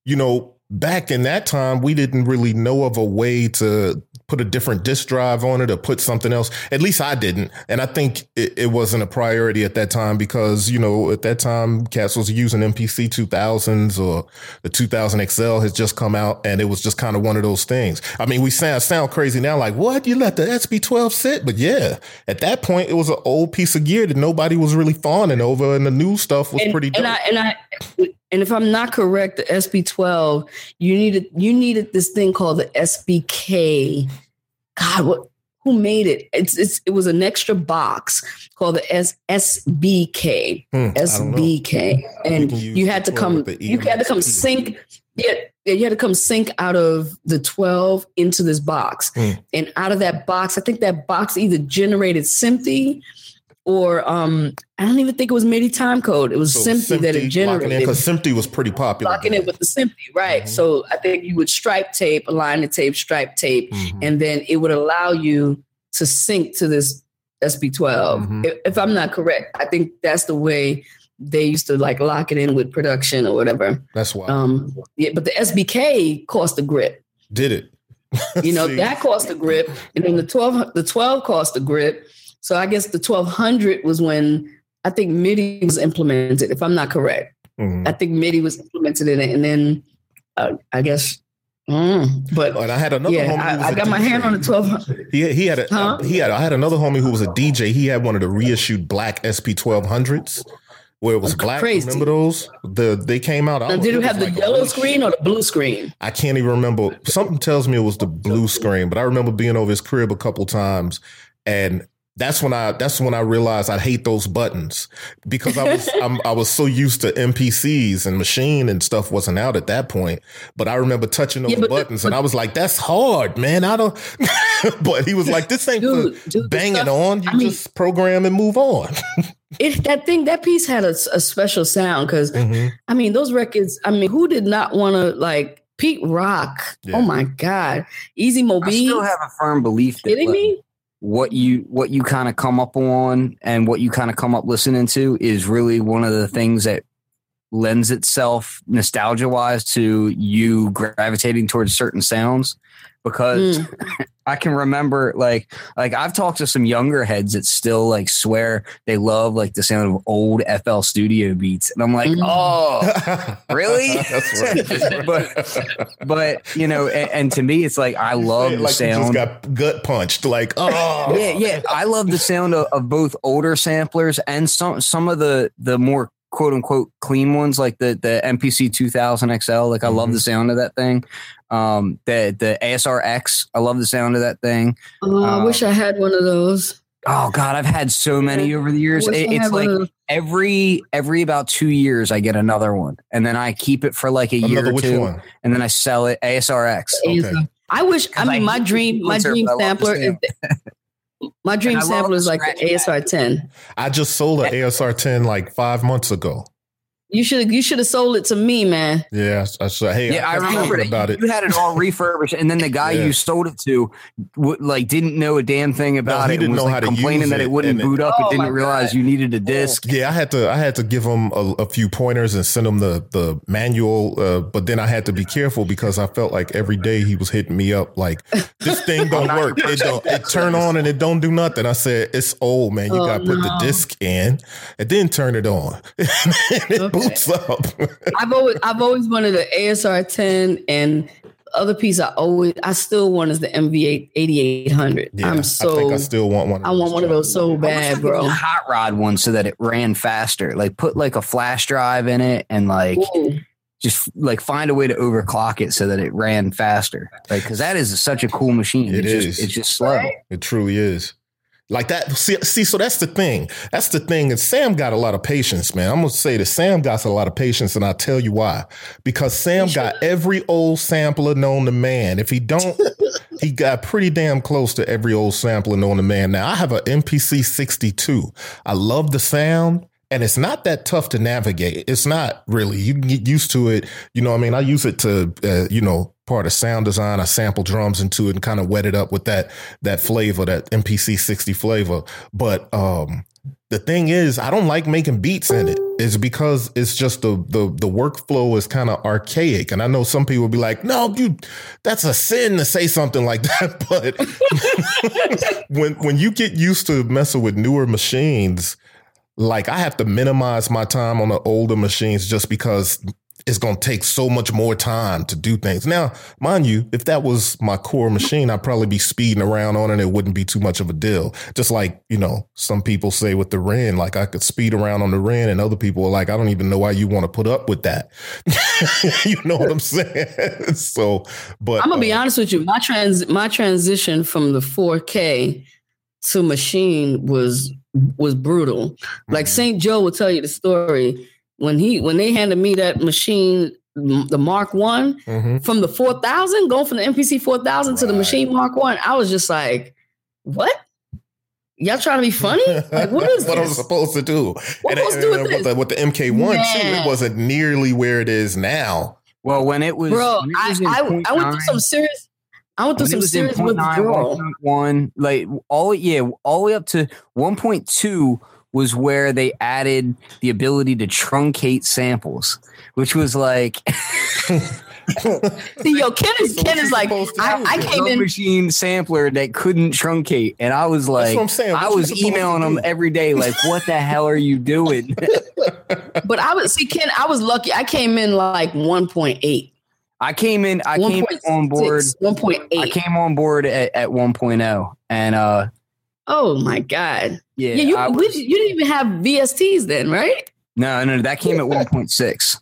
Speaker 1: you know back in that time, we didn't really know of a way to put a different disk drive on it or put something else. At least I didn't. And I think it, it wasn't a priority at that time because, you know, at that time, cats was using MPC 2000s or the 2000 XL has just come out and it was just kind of one of those things. I mean, we sound, sound crazy now, like, what? You let the SP12 sit? But yeah, at that point, it was an old piece of gear that nobody was really fawning over and the new stuff was
Speaker 3: and,
Speaker 1: pretty dope.
Speaker 3: And I, and I, and if I'm not correct, the SP12, you needed you needed this thing called the SBK. God, what who made it? It's, it's it was an extra box called the S, SBK.
Speaker 1: Hmm,
Speaker 3: SBK. And you had to come you had to come sync yeah, you had to come sync out of the 12 into this box.
Speaker 1: Hmm.
Speaker 3: And out of that box, I think that box either generated SMPTE or um I don't even think it was MIDI time code. It was
Speaker 1: So
Speaker 3: SMPTE that it generated
Speaker 1: Because SMPTE was pretty popular.
Speaker 3: locking it with the SMPTE, right?
Speaker 1: Mhm.
Speaker 3: So I think you would stripe tape, align the tape, stripe tape,
Speaker 1: Mhm.
Speaker 3: and then it would allow you to sync to this SP12.
Speaker 1: Mhm.
Speaker 3: If, if I'm not correct, I think that's the way they used to like lock it in with production or whatever.
Speaker 1: That's why.
Speaker 3: Um, yeah, but the SBK cost a grip.
Speaker 1: Did it.
Speaker 3: You know that cost a grip, and then the 12 the 12 cost a grip. So I guess the 1200 was when I think MIDI was implemented. If I'm not correct.
Speaker 1: Mhm.
Speaker 3: I think MIDI was implemented in it, and then uh, I guess. mm, but
Speaker 1: And I had another
Speaker 3: yeah,
Speaker 1: homie. who was
Speaker 3: I, I got my hand on the twelve.
Speaker 1: He he had a
Speaker 3: Huh?
Speaker 1: he had I had another homie who was a DJ. He had one of the reissued black SP twelve hundreds where it was
Speaker 3: Oh,
Speaker 1: black.
Speaker 3: crazy.
Speaker 1: Remember those? The they came out.
Speaker 3: Now, did it have the
Speaker 1: like a
Speaker 3: yellow screen or the blue screen?
Speaker 1: I can't even remember. Something tells me it was the blue screen, but I remember being over his crib a couple times, and that's when I that's when I realized I hate those buttons because I was I'm, I was so used to MPCs and Maschine and stuff wasn't out at that point. But I remember touching those
Speaker 3: Yeah, but the-
Speaker 1: buttons, and I was like, "That's hard, man." I don't. but he was like, "This ain't
Speaker 3: Dude,
Speaker 1: for
Speaker 3: dude, the
Speaker 1: banging
Speaker 3: stuff-
Speaker 1: on. You
Speaker 3: I mean-
Speaker 1: just program and move on."
Speaker 3: It that thing that piece had a, a special sound because
Speaker 1: Mhm.
Speaker 3: I mean those records. I mean, who did not want to like Pete Rock?
Speaker 1: Yeah.
Speaker 3: Oh my God, Easy
Speaker 2: I
Speaker 3: Mobile.
Speaker 2: still have a firm belief that
Speaker 3: Kidding
Speaker 2: like,
Speaker 3: me?
Speaker 2: What you what you kind of come up on and what you kind of come up listening to is really one of the things that lends itself nostalgia wise to you gravitating towards certain sounds because
Speaker 3: Mm.
Speaker 2: I can remember like like I've talked to some younger heads that still like swear they love like the sound of old FL studio beats and I'm like
Speaker 3: Mm.
Speaker 2: oh really
Speaker 1: That's right.
Speaker 2: but but you know and, and to me it's like I love the
Speaker 1: like you just
Speaker 2: sound
Speaker 1: got gut punched. Like, oh,
Speaker 2: yeah, yeah. I love the sound of, of both older samplers and some some of the the more quote unquote clean ones, like the the MPC 2000 XL. Like I love
Speaker 1: Mhm.
Speaker 2: the sound of that thing. Um, the the ASRX, I love the sound of that thing.
Speaker 3: Oh, I wish I had one of those.
Speaker 2: Oh God, I've had so many over the years. It- it's like every every about two years I get another one, and then I keep it for like a year or
Speaker 1: which
Speaker 2: two,
Speaker 1: one?
Speaker 2: and then I sell it. ASRX.
Speaker 1: Okay.
Speaker 3: I wish. I mean, my dream, my dream
Speaker 2: but I love the
Speaker 3: sampler is. My dream
Speaker 2: I
Speaker 3: sampler is like the ASR 10.
Speaker 1: I just sold an ASR 10 like five months ago.
Speaker 3: You should you should have sold it to me, man.
Speaker 1: Yeah, I said, hey,
Speaker 2: Yeah, I
Speaker 1: kept
Speaker 2: remember
Speaker 1: talking
Speaker 2: that.
Speaker 1: about
Speaker 2: you,
Speaker 1: it.
Speaker 2: you had it all refurbished, and then the guy
Speaker 1: Yeah.
Speaker 2: you sold it to, w- like, didn't know a damn thing about
Speaker 1: he
Speaker 2: it.
Speaker 1: didn't
Speaker 2: and was,
Speaker 1: know
Speaker 2: like,
Speaker 1: how to
Speaker 2: complaining
Speaker 1: use
Speaker 2: that
Speaker 1: it,
Speaker 2: it wouldn't
Speaker 1: and it-
Speaker 2: boot up.
Speaker 3: Oh,
Speaker 2: and didn't realize
Speaker 3: God.
Speaker 2: you needed a disc.
Speaker 1: Yeah, I had to I had to give him a, a few pointers and send him the the manual, uh, but then I had to be careful because I felt like every day he was hitting me up like this thing don't work. It don't it turn on and it don't do nothing. I said it's old man. You
Speaker 3: Oh,
Speaker 1: got to put the disc in and then turn it on. it
Speaker 3: Okay.
Speaker 1: boots up.
Speaker 3: I've always I've always wanted an ASR 10 and other piece I always I still want is the MV8 8800.
Speaker 1: yeah,
Speaker 3: I'm so
Speaker 1: I think I still want one.
Speaker 3: I want one of those so
Speaker 2: I wish I
Speaker 3: bad, bro.
Speaker 2: a hot rod one so that it ran faster. Like, put like a flash drive in it, and like
Speaker 3: Ooh.
Speaker 2: just like find a way to overclock it so that it ran faster. Like, because that is such a cool machine.
Speaker 1: It
Speaker 2: it's
Speaker 1: is.
Speaker 2: Just, it's just slow.
Speaker 1: It truly is. Like that. See, see, so that's the thing. That's the thing. And Sam got a lot of patience, man. I'm gonna say that Sam got a lot of patience, and I'll tell you why. Because Sam got every old sampler known to man. If he don't, he got pretty damn close to every old sampler known to man. Now I have an MPC 62. I love the sound. And it's not that tough to navigate. It's not really. You can get used to it. You know, what I mean, I use it to, uh, you know, part of sound design. I sample drums into it and kind of wet it up with that that flavor, that MPC 60 flavor. But um, the thing is, I don't like making beats in it. It's because it's just the the the workflow is kind of archaic, and I know some people will be like, "No, you, that's a sin to say something like that." But when when you get used to messing with newer machines, like I have to minimize my time on the older machines just because it's going to take so much more time to do things. Now, mind you, if that was my core machine, I'd probably be speeding around on it. And it wouldn't be too much of a deal. Just like, you know, some people say with the Ren, like I could speed around on the Ren and other people are like, I don't even know why you want to put up with that. you know what I'm saying? so, but
Speaker 3: I'm going to be
Speaker 1: uh,
Speaker 3: honest with you. My trans, my transition from the 4K to Maschine was, was brutal. Like
Speaker 1: mhm.
Speaker 3: St. Joe will tell you the story when he when they handed me that machine, the Mark One,
Speaker 1: Mhm.
Speaker 3: from the four thousand, going from the MPC four thousand to the Maschine Mark One, I was just like, "What? Y'all trying to be funny? Like, what is
Speaker 1: what I was supposed to do?
Speaker 3: What
Speaker 1: And-
Speaker 3: supposed to do
Speaker 1: and
Speaker 3: with
Speaker 1: with, the,
Speaker 3: this?
Speaker 1: with the MK1 too,
Speaker 3: Man.
Speaker 1: it wasn't nearly where it is now.
Speaker 2: Well, when it was,
Speaker 3: Bro,
Speaker 2: it
Speaker 3: I,
Speaker 2: was in
Speaker 3: I, I went
Speaker 2: 0.9
Speaker 3: through some serious. I went through
Speaker 2: when
Speaker 3: some
Speaker 2: was in
Speaker 3: serious
Speaker 2: 0.9,
Speaker 3: withdrawal.
Speaker 2: 1.1, like all yeah, all the way up to 1.2 was where they added the ability to truncate samples, which was like
Speaker 3: See, yo, Ken is
Speaker 1: So
Speaker 3: Ken is like, I. I came in.
Speaker 2: Maschine sampler that couldn't truncate, and I was like,
Speaker 1: I'm saying.
Speaker 2: I was emailing them every day, like, what the hell are you doing?
Speaker 3: But I was see Ken. I was lucky. I came in like one point eight.
Speaker 2: I came in, I came on board,
Speaker 3: One point eight.
Speaker 2: I came on board at, at 1.0, and uh,
Speaker 3: Oh my god.
Speaker 2: yeah,
Speaker 3: Yeah, you
Speaker 2: I
Speaker 3: we, you didn't even have VSTs then, right?
Speaker 2: no, no, that came at 1.6.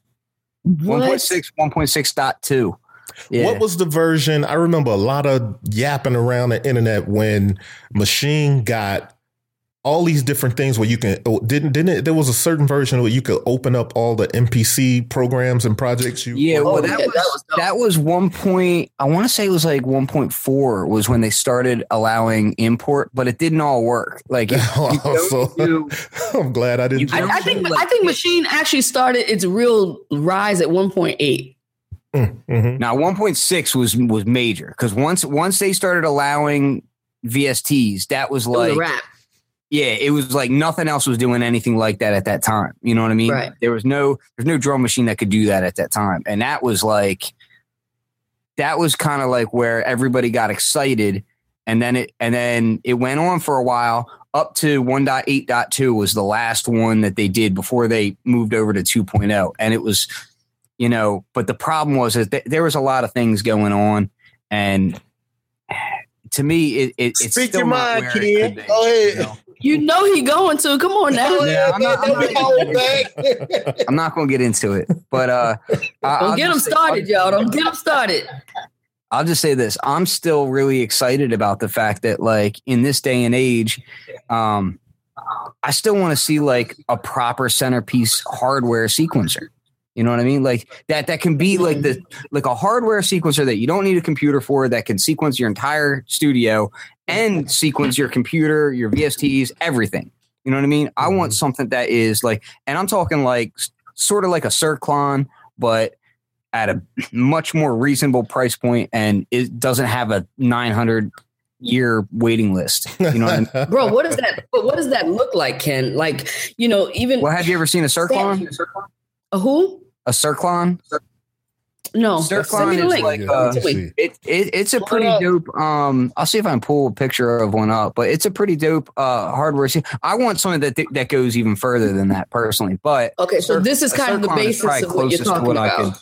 Speaker 3: What?
Speaker 2: 1.6, 1.6.2. Yeah.
Speaker 1: What was the version? I remember a lot of yapping around the internet when Maschine got all these different things where you can oh, didn't didn't it, there was a certain version where you could open up all the MPC programs and projects you
Speaker 2: Yeah, well,
Speaker 3: Oh,
Speaker 2: that,
Speaker 3: yeah,
Speaker 2: was,
Speaker 3: that was
Speaker 2: that was one point. I want to say it was like 1.4 was when they started allowing import, but it didn't all work. Like, if you don't
Speaker 1: So-
Speaker 2: do-
Speaker 1: I'm glad I didn't
Speaker 3: I, I think
Speaker 2: Like-
Speaker 3: I think Maschine actually started its real rise at one point eight.
Speaker 1: Mhm.
Speaker 2: now 1.6 was was major because once once they started allowing VSTs, that was
Speaker 3: It was
Speaker 2: like
Speaker 3: a rap.
Speaker 2: Yeah, it was like nothing else was doing anything like that at that time. You know what I mean?
Speaker 3: Right.
Speaker 2: There was no there's no drum machine that could do that at that time. And that was like that was kind of like where everybody got excited and then it and then it went on for a while up to 1.8.2 was the last one that they did before they moved over to 2.0 and it was you know but the problem was that th- there was a lot of things going on and to me it, it it's
Speaker 4: Speak
Speaker 2: still
Speaker 4: your
Speaker 2: not
Speaker 4: mind,
Speaker 2: where it could be,
Speaker 4: Go ahead.
Speaker 2: you know?
Speaker 3: You know he going to. Come on now.
Speaker 2: Yeah, I'm not- I'm
Speaker 4: Don't be
Speaker 2: not-
Speaker 4: holding back.
Speaker 2: I'm not going to get into it, but uh, I-
Speaker 3: Don't
Speaker 2: I'll
Speaker 3: get him
Speaker 2: just say-
Speaker 3: started, y'all. Don't get him started.
Speaker 2: I'll just say this: I'm still really excited about the fact that, like, in this day and age, um, I still want to see like a proper centerpiece hardware sequencer. You know what I mean? Like that that can be like the mm-hmm. like a hardware sequencer that you don't need a computer for that can sequence your entire studio and mm-hmm. sequence your computer, your VSTs, everything. You know what I mean? I want mm-hmm. something that is like, and I'm talking like sort of like a Cirklon, but at a much more reasonable price point, and it doesn't have a 900 year waiting list. You know what I mean?
Speaker 3: Bro, what does that but what does that look like, Ken? Like, you know, even
Speaker 2: Well, have you ever seen a Cirklon?
Speaker 3: a who?
Speaker 2: A Cirklon?
Speaker 3: No.
Speaker 2: Cirklon
Speaker 3: Send me the
Speaker 2: is
Speaker 3: link.
Speaker 2: like,
Speaker 1: Yeah,
Speaker 2: uh. It, it it's a pretty dope. Um, I'll see if I can pull a picture of one up, but it's a pretty dope uh hardware. I want something that that goes even further than that personally, but
Speaker 3: Okay, so
Speaker 2: Cir-
Speaker 3: this is kind of the basis of what you're
Speaker 2: closest to
Speaker 3: talking
Speaker 2: what I
Speaker 3: about.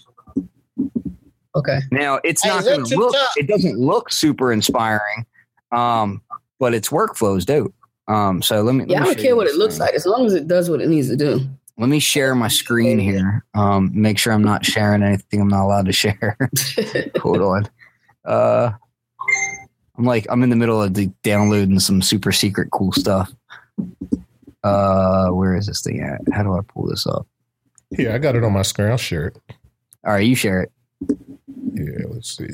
Speaker 3: Okay.
Speaker 2: now it's
Speaker 4: Hey,
Speaker 2: not
Speaker 4: is
Speaker 2: going to look.
Speaker 4: TikTok?
Speaker 2: It doesn't look super inspiring, um, but its workflow is dope. Um, so let me. let
Speaker 3: Yeah, I don't care what it looks
Speaker 2: thing.
Speaker 3: like as long as it does what it needs to do.
Speaker 2: Let me share my screen here. Um, make sure I'm not sharing anything I'm not allowed to share. Hold on. Uh, I'm like I'm in the middle of the downloading some super secret cool stuff. Uh, where is this thing at? How do I pull this up?
Speaker 1: Yeah, I got it on my screen. I'll share it.
Speaker 2: All right, you share it.
Speaker 1: Yeah, let's see.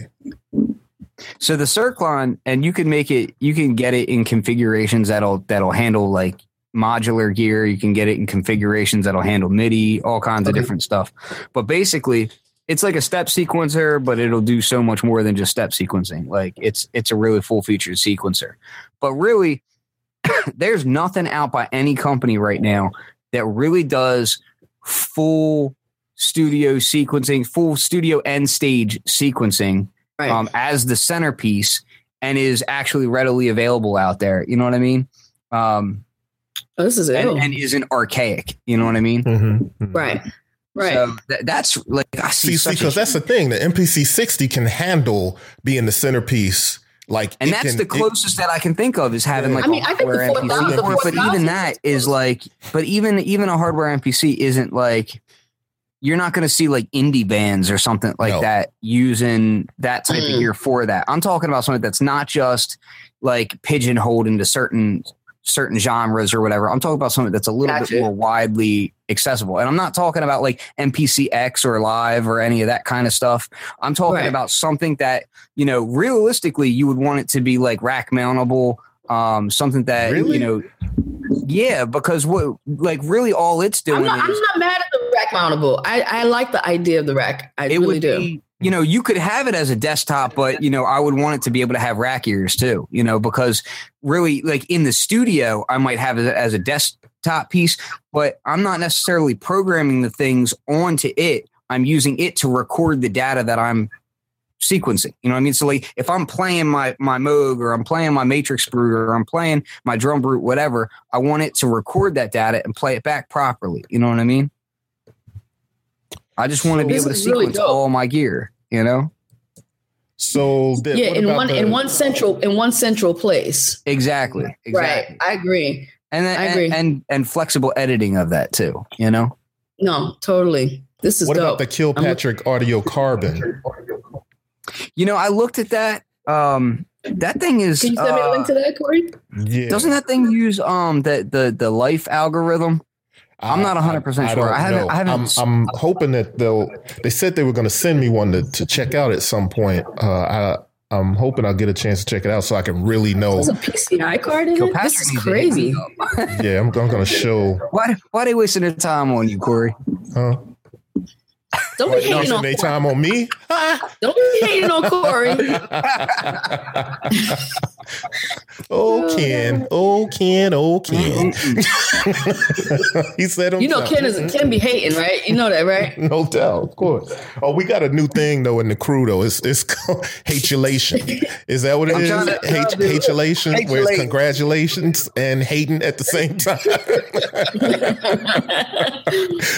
Speaker 2: So the Cirklon, and you can make it. You can get it in configurations that'll that'll handle like modular gear. You can get it in configurations that'll handle MIDI, all kinds of different stuff. But basically, it's like a step sequencer, but it'll do so much more than just step sequencing. Like it's it's a really full featured sequencer. But really, there's nothing out by any company right now that really does full studio sequencing, full studio and stage sequencing
Speaker 3: Right.
Speaker 2: um, as the centerpiece and is actually readily available out there. You know what I mean? Um,
Speaker 3: Oh, this is
Speaker 2: and,
Speaker 3: ill.
Speaker 2: and isn't archaic. You know what I mean?
Speaker 1: Mhm.
Speaker 3: right. Right.
Speaker 2: So th- that's like I see,
Speaker 1: See, because that's the thing. The MPC 60 can handle being the centerpiece. Like,
Speaker 2: and that's
Speaker 1: can-
Speaker 2: the
Speaker 1: it-
Speaker 2: closest that I can think of is having
Speaker 1: Yeah.
Speaker 2: like
Speaker 3: I mean,
Speaker 2: a
Speaker 3: I think the
Speaker 2: hardware
Speaker 3: 4000
Speaker 2: MPC.
Speaker 3: the
Speaker 2: But, but even that is like, but even even a hardware MPC isn't like you're not going to see like indie bands or something like
Speaker 1: No.
Speaker 2: that using that type
Speaker 3: Mm.
Speaker 2: of gear for that. I'm talking about something that's not just like pigeonholed into certain certain genres or whatever. I'm talking about something that's a little
Speaker 3: Gotcha.
Speaker 2: bit more widely accessible. And I'm not talking about like MPCX or live or any of that kind of stuff. I'm talking
Speaker 3: Right.
Speaker 2: about something that, you know, realistically you would want it to be like rack mountable, um, something that,
Speaker 1: Really?
Speaker 2: you know, yeah, because what like really all it's doing
Speaker 3: I'm not, I'm not mad at the rack mountable. I, I like the idea of the rack. I
Speaker 2: it
Speaker 3: really
Speaker 2: would
Speaker 3: do.
Speaker 2: be, you know, you could have it as a desktop, but you know, I would want it to be able to have rack ears too, you know, because really like in the studio, I might have it as a desktop piece, but I'm not necessarily programming the things onto it. I'm using it to record the data that I'm sequencing. You know what I mean? So like if I'm playing my my Moog or I'm playing my MatrixBrute or I'm playing my DrumBrute, whatever, I want it to record that data and play it back properly. You know what I mean? I just want to be
Speaker 3: This
Speaker 2: able to
Speaker 3: is really
Speaker 2: sequence all my gear, you know?
Speaker 1: So, th-
Speaker 3: yeah, in one
Speaker 1: the-
Speaker 3: in one central in one central place.
Speaker 2: Exactly. Exactly.
Speaker 3: Right. I agree.
Speaker 2: And then
Speaker 3: I agree.
Speaker 2: And, and and flexible editing of that too, you know?
Speaker 3: No, totally. This is
Speaker 1: What
Speaker 3: dope.
Speaker 1: about the Kilpatrick Audio Carbon?
Speaker 2: You know, I looked at that. Um that thing is
Speaker 3: Can you send me a
Speaker 2: uh,
Speaker 3: link to that, Corey?
Speaker 1: Yeah,
Speaker 2: doesn't that thing use um the the the life algorithm? I'm not 100% sure.
Speaker 1: don't
Speaker 2: I haven't-
Speaker 1: know.
Speaker 2: I haven't-
Speaker 1: I'm, I'm hoping that they'll. They said they were going to send me one to, to check out at some point. Uh, I, I'm hoping I'll get a chance to check it out so I can really know.
Speaker 3: There's a PCI card in it.
Speaker 2: Kilpatrick
Speaker 3: This is crazy.
Speaker 2: hit me up.
Speaker 1: Yeah, I'm, I'm going to show.
Speaker 2: why why they wasting their time on you, Corey?
Speaker 1: Huh?
Speaker 3: Don't
Speaker 1: What,
Speaker 3: be hating on
Speaker 1: wasting their time on me?
Speaker 3: Don't be hating on Corey.
Speaker 1: Oh, oh, oh Ken, oh Ken, oh Ken. he said,
Speaker 3: You know
Speaker 1: himself.
Speaker 3: Ken is Ken be hating, right? You know that, right?
Speaker 1: No doubt, of course. Oh, we got a new thing though in the crew though. It's it's called hatulation. Is that what it
Speaker 2: I'm
Speaker 1: is?
Speaker 2: trying to-
Speaker 1: Hate, hatulation, where it's congratulations and hating at the same time.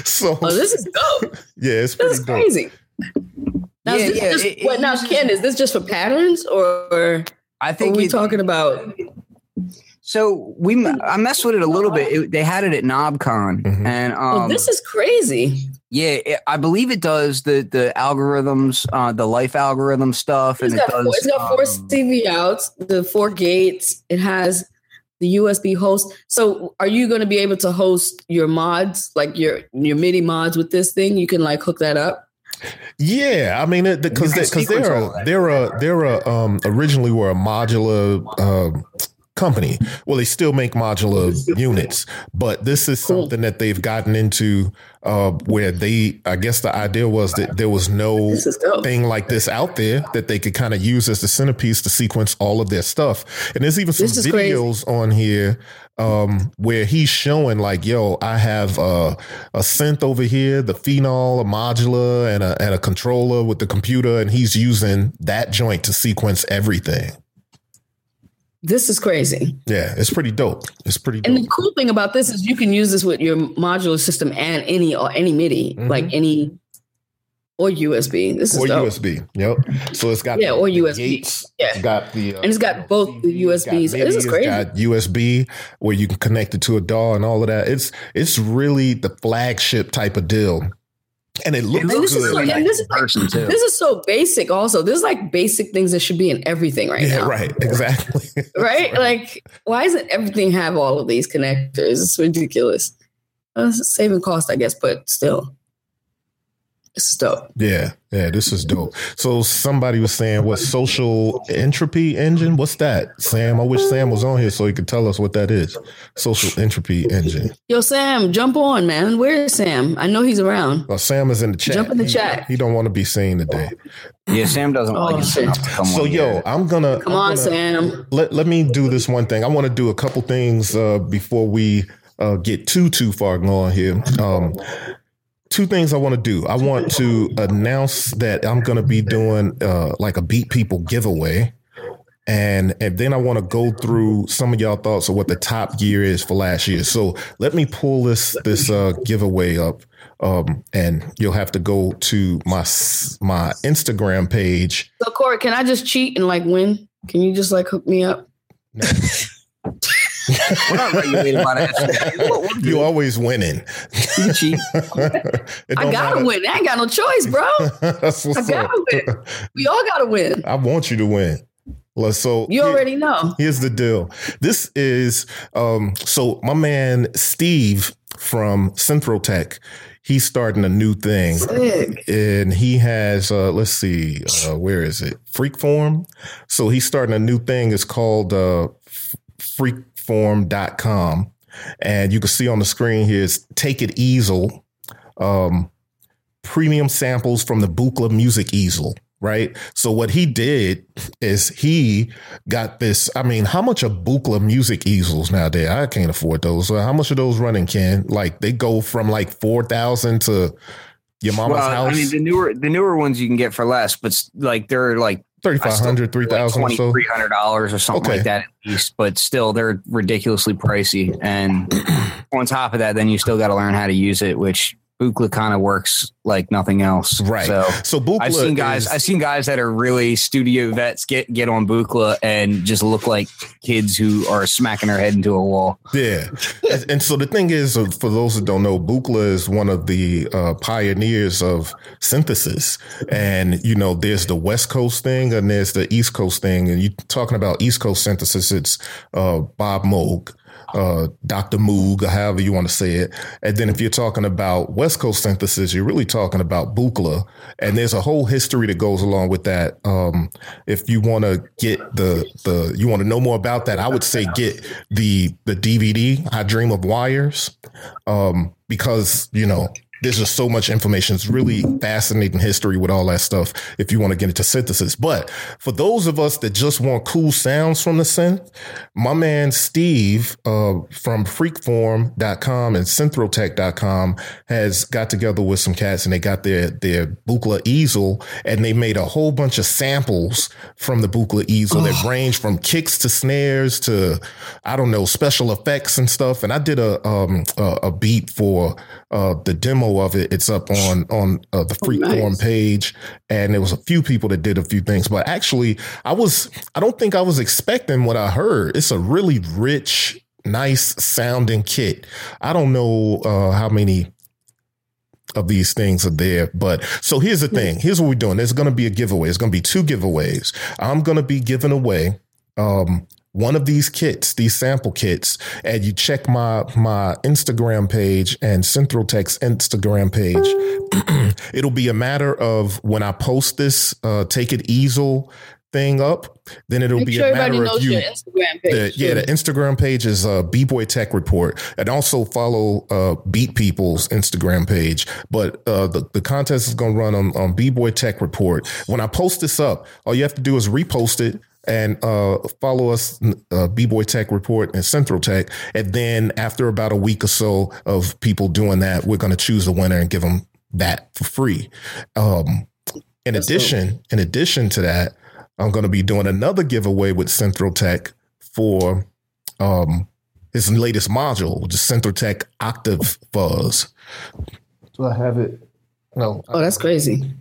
Speaker 1: so
Speaker 3: Oh, this is dope.
Speaker 1: yeah, it's
Speaker 3: This
Speaker 1: pretty
Speaker 3: is
Speaker 1: dope.
Speaker 3: crazy. Now,
Speaker 2: Yeah,
Speaker 3: is this
Speaker 2: yeah,
Speaker 3: just,
Speaker 2: it- it
Speaker 3: what, now,
Speaker 2: uses-
Speaker 3: Ken, is this just for patterns or
Speaker 2: I
Speaker 3: are
Speaker 2: think
Speaker 3: we
Speaker 2: it-
Speaker 3: talking about?
Speaker 2: so we I messed with it a little bit. It, they had it at KnobCon
Speaker 1: Mhm.
Speaker 2: and um
Speaker 3: Oh, this is crazy.
Speaker 2: Yeah, it, I believe it does the the algorithms, uh, the life algorithm stuff, and
Speaker 3: It's
Speaker 2: it
Speaker 3: got,
Speaker 2: does.
Speaker 3: It's got four
Speaker 2: um,
Speaker 3: CV outs, the four gates. It has the USB host. So, are you going to be able to host your mods, like your your MIDI mods, with this thing? You can like hook that up.
Speaker 1: Yeah, I mean, because because they're a, they're a they're a um originally were a modular um company. Well, they still make modular units, but this is something that they've gotten into uh where they I guess the idea was that there was no
Speaker 3: This is dope.
Speaker 1: thing like this out there that they could kind of use as the centerpiece to sequence all of their stuff. And there's even some
Speaker 3: is crazy.
Speaker 1: videos on here um, where he's showing like, yo, I have uh, a synth over here, the phenol, a modular, and a and a controller with the computer, and he's using that joint to sequence everything.
Speaker 3: This is crazy.
Speaker 1: Yeah, it's pretty dope. It's pretty
Speaker 3: And the cool thing about this is you can use this with your modular system and any or any MIDI,
Speaker 1: Mhm.
Speaker 3: like any or USB. This is
Speaker 1: Or
Speaker 3: dope.
Speaker 1: USB. Yep. So it's got
Speaker 3: Yeah, or
Speaker 1: the
Speaker 3: USB.
Speaker 1: gates,
Speaker 3: Yeah.
Speaker 1: it's got the uh,
Speaker 3: And it's got both the
Speaker 1: it's got
Speaker 3: USBs. This
Speaker 1: MIDI,
Speaker 3: is
Speaker 1: it's
Speaker 3: crazy.
Speaker 1: got USB where you can connect it to a DAW and all of that. It's it's really the flagship type of deal, and it looks
Speaker 3: And this is
Speaker 1: good.
Speaker 3: and this is like- This is so basic. Also, this is like basic things that should be in everything right
Speaker 1: yeah,
Speaker 3: now.
Speaker 1: right. Exactly.
Speaker 3: right? Like, why doesn't everything have all of these connectors? It's ridiculous. Uh, saving cost, I guess, but still. This is dope.
Speaker 1: Yeah, yeah, this is dope. So somebody was saying what social entropy engine? What's that? Sam, I wish Sam was on here so he could tell us what that is. Social entropy engine.
Speaker 3: Yo, Sam, jump on, man. Where is Sam? I know he's around.
Speaker 1: Well, Sam is in the chat.
Speaker 3: Jump in the
Speaker 1: He-
Speaker 3: chat.
Speaker 1: He, don't want to be seen today.
Speaker 2: Yeah, Sam doesn't
Speaker 3: Oh,
Speaker 2: like it
Speaker 3: shit.
Speaker 2: to come
Speaker 1: So yo. I'm gonna
Speaker 3: Come
Speaker 1: I'm
Speaker 3: on,
Speaker 1: gonna-
Speaker 3: Sam.
Speaker 1: let let me do this one thing. I want to do a couple things uh, before we uh, get too too far gone here. Um, two things I want to do. I want to announce that I'm going to be doing uh, like a beat people giveaway. And and then I want to go through some of y'all thoughts of what the top gear is for last year. So let me pull this this uh, giveaway up, um, and you'll have to go to my my Instagram page.
Speaker 3: So, Corey, can I just cheat and like win? Can you just like hook me up?
Speaker 2: We're not regulated by the FCC. What- what do
Speaker 1: You
Speaker 2: you-
Speaker 1: always winning.
Speaker 2: you cheat.
Speaker 3: I gotta
Speaker 1: matter.
Speaker 3: win. I ain't got no choice, bro.
Speaker 1: That's
Speaker 3: I
Speaker 1: what's up.
Speaker 3: gotta win. We all gotta win.
Speaker 1: I want you to win. Let's so
Speaker 3: You
Speaker 1: here-
Speaker 3: already know.
Speaker 1: Here's the deal. This is um so my man Steve from Synthrotek, he's starting a new thing.
Speaker 3: Sick.
Speaker 1: And he has uh let's see, uh where is it? Freak form. So he's starting a new thing. It's called uh f- freakform.com. And you can see on the screen here is Take It Easel. Um premium samples from the Buchla music easel, right? So what he did is he got this. I mean, how much are Buchla music easels nowadays? I can't afford those. So how much are those running, Ken? Like they go from like four thousand to your mama's
Speaker 2: Well,
Speaker 1: house,
Speaker 2: I mean, the newer the newer ones you can get for less, but like they're like
Speaker 1: thirty five hundred, three thousand or so.
Speaker 2: three hundred dollars or something
Speaker 1: Okay.
Speaker 2: like that at least. But still, they're ridiculously pricey. And on top of that, then you still got to learn how to use it, which Buchla kind of works like nothing else.
Speaker 1: Right.
Speaker 2: So
Speaker 1: So Buchla
Speaker 2: I've seen guys.
Speaker 1: is-
Speaker 2: I've seen guys that are really studio vets get get on Buchla and just look like kids who are smacking their head into a wall.
Speaker 1: Yeah. and, so the thing is, uh, for those that don't know, Buchla is one of the uh, pioneers of synthesis. And, you know, there's the West Coast thing and there's the East Coast thing. And you're talking about East Coast synthesis, it's uh, Bob Moog. Uh, Dr. Moog, or however you want to say it. And then if you're talking about West Coast synthesis, you're really talking about Buchla. And there's a whole history that goes along with that. Um, if you want to get the, the, you want to know more about that, I would say get the, the DVD, I Dream of Wires. Um, because, you know, there's just so much information. It's really fascinating history with all that stuff if you want to get into synthesis. But for those of us that just want cool sounds from the synth, my man Steve uh, from freakform.com and synthrotek.com has got together with some cats and they got their, their Buchla easel and they made a whole bunch of samples from the Buchla easel that range from kicks to snares to, I don't know, special effects and stuff. And I did a, um, a, a beat for uh, the demo of it. It's up on, on uh, the
Speaker 3: Oh,
Speaker 1: Freakform
Speaker 3: nice.
Speaker 1: page. And there was a few people that did a few things, but actually I was, I don't think I was expecting what I heard. It's a really rich, nice sounding kit. I don't know uh, how many of these things are there. But so here's the thing. Here's what we're doing. There's going to be a giveaway. It's going to be two giveaways. I'm going to be giving away um, one of these kits, these sample kits, and you check my my Instagram page and Synthrotek's Instagram page. It'll be a matter of when I post this uh, take it easel thing up, then it'll
Speaker 3: Make
Speaker 1: be
Speaker 3: sure
Speaker 1: a matter of you.
Speaker 3: Instagram page,
Speaker 1: the, yeah, the Instagram page is uh, B Boy Tech Report. And also follow uh, Beat People's Instagram page. But uh, the, the contest is going to run on, on B-Boy Tech Report. When I post this up, all you have to do is repost it and uh, follow us, uh, B-Boy Tech Report and Synthrotek. And then after about a week or so of people doing that, we're going to choose the winner and give them that for free. Um, in
Speaker 3: That's
Speaker 1: addition, in addition to that, I'm going to be doing another giveaway with Synthrotek for um, his latest module, which is Synthrotek Octave Fuzz. Do I have it? No.
Speaker 3: Oh, that's crazy.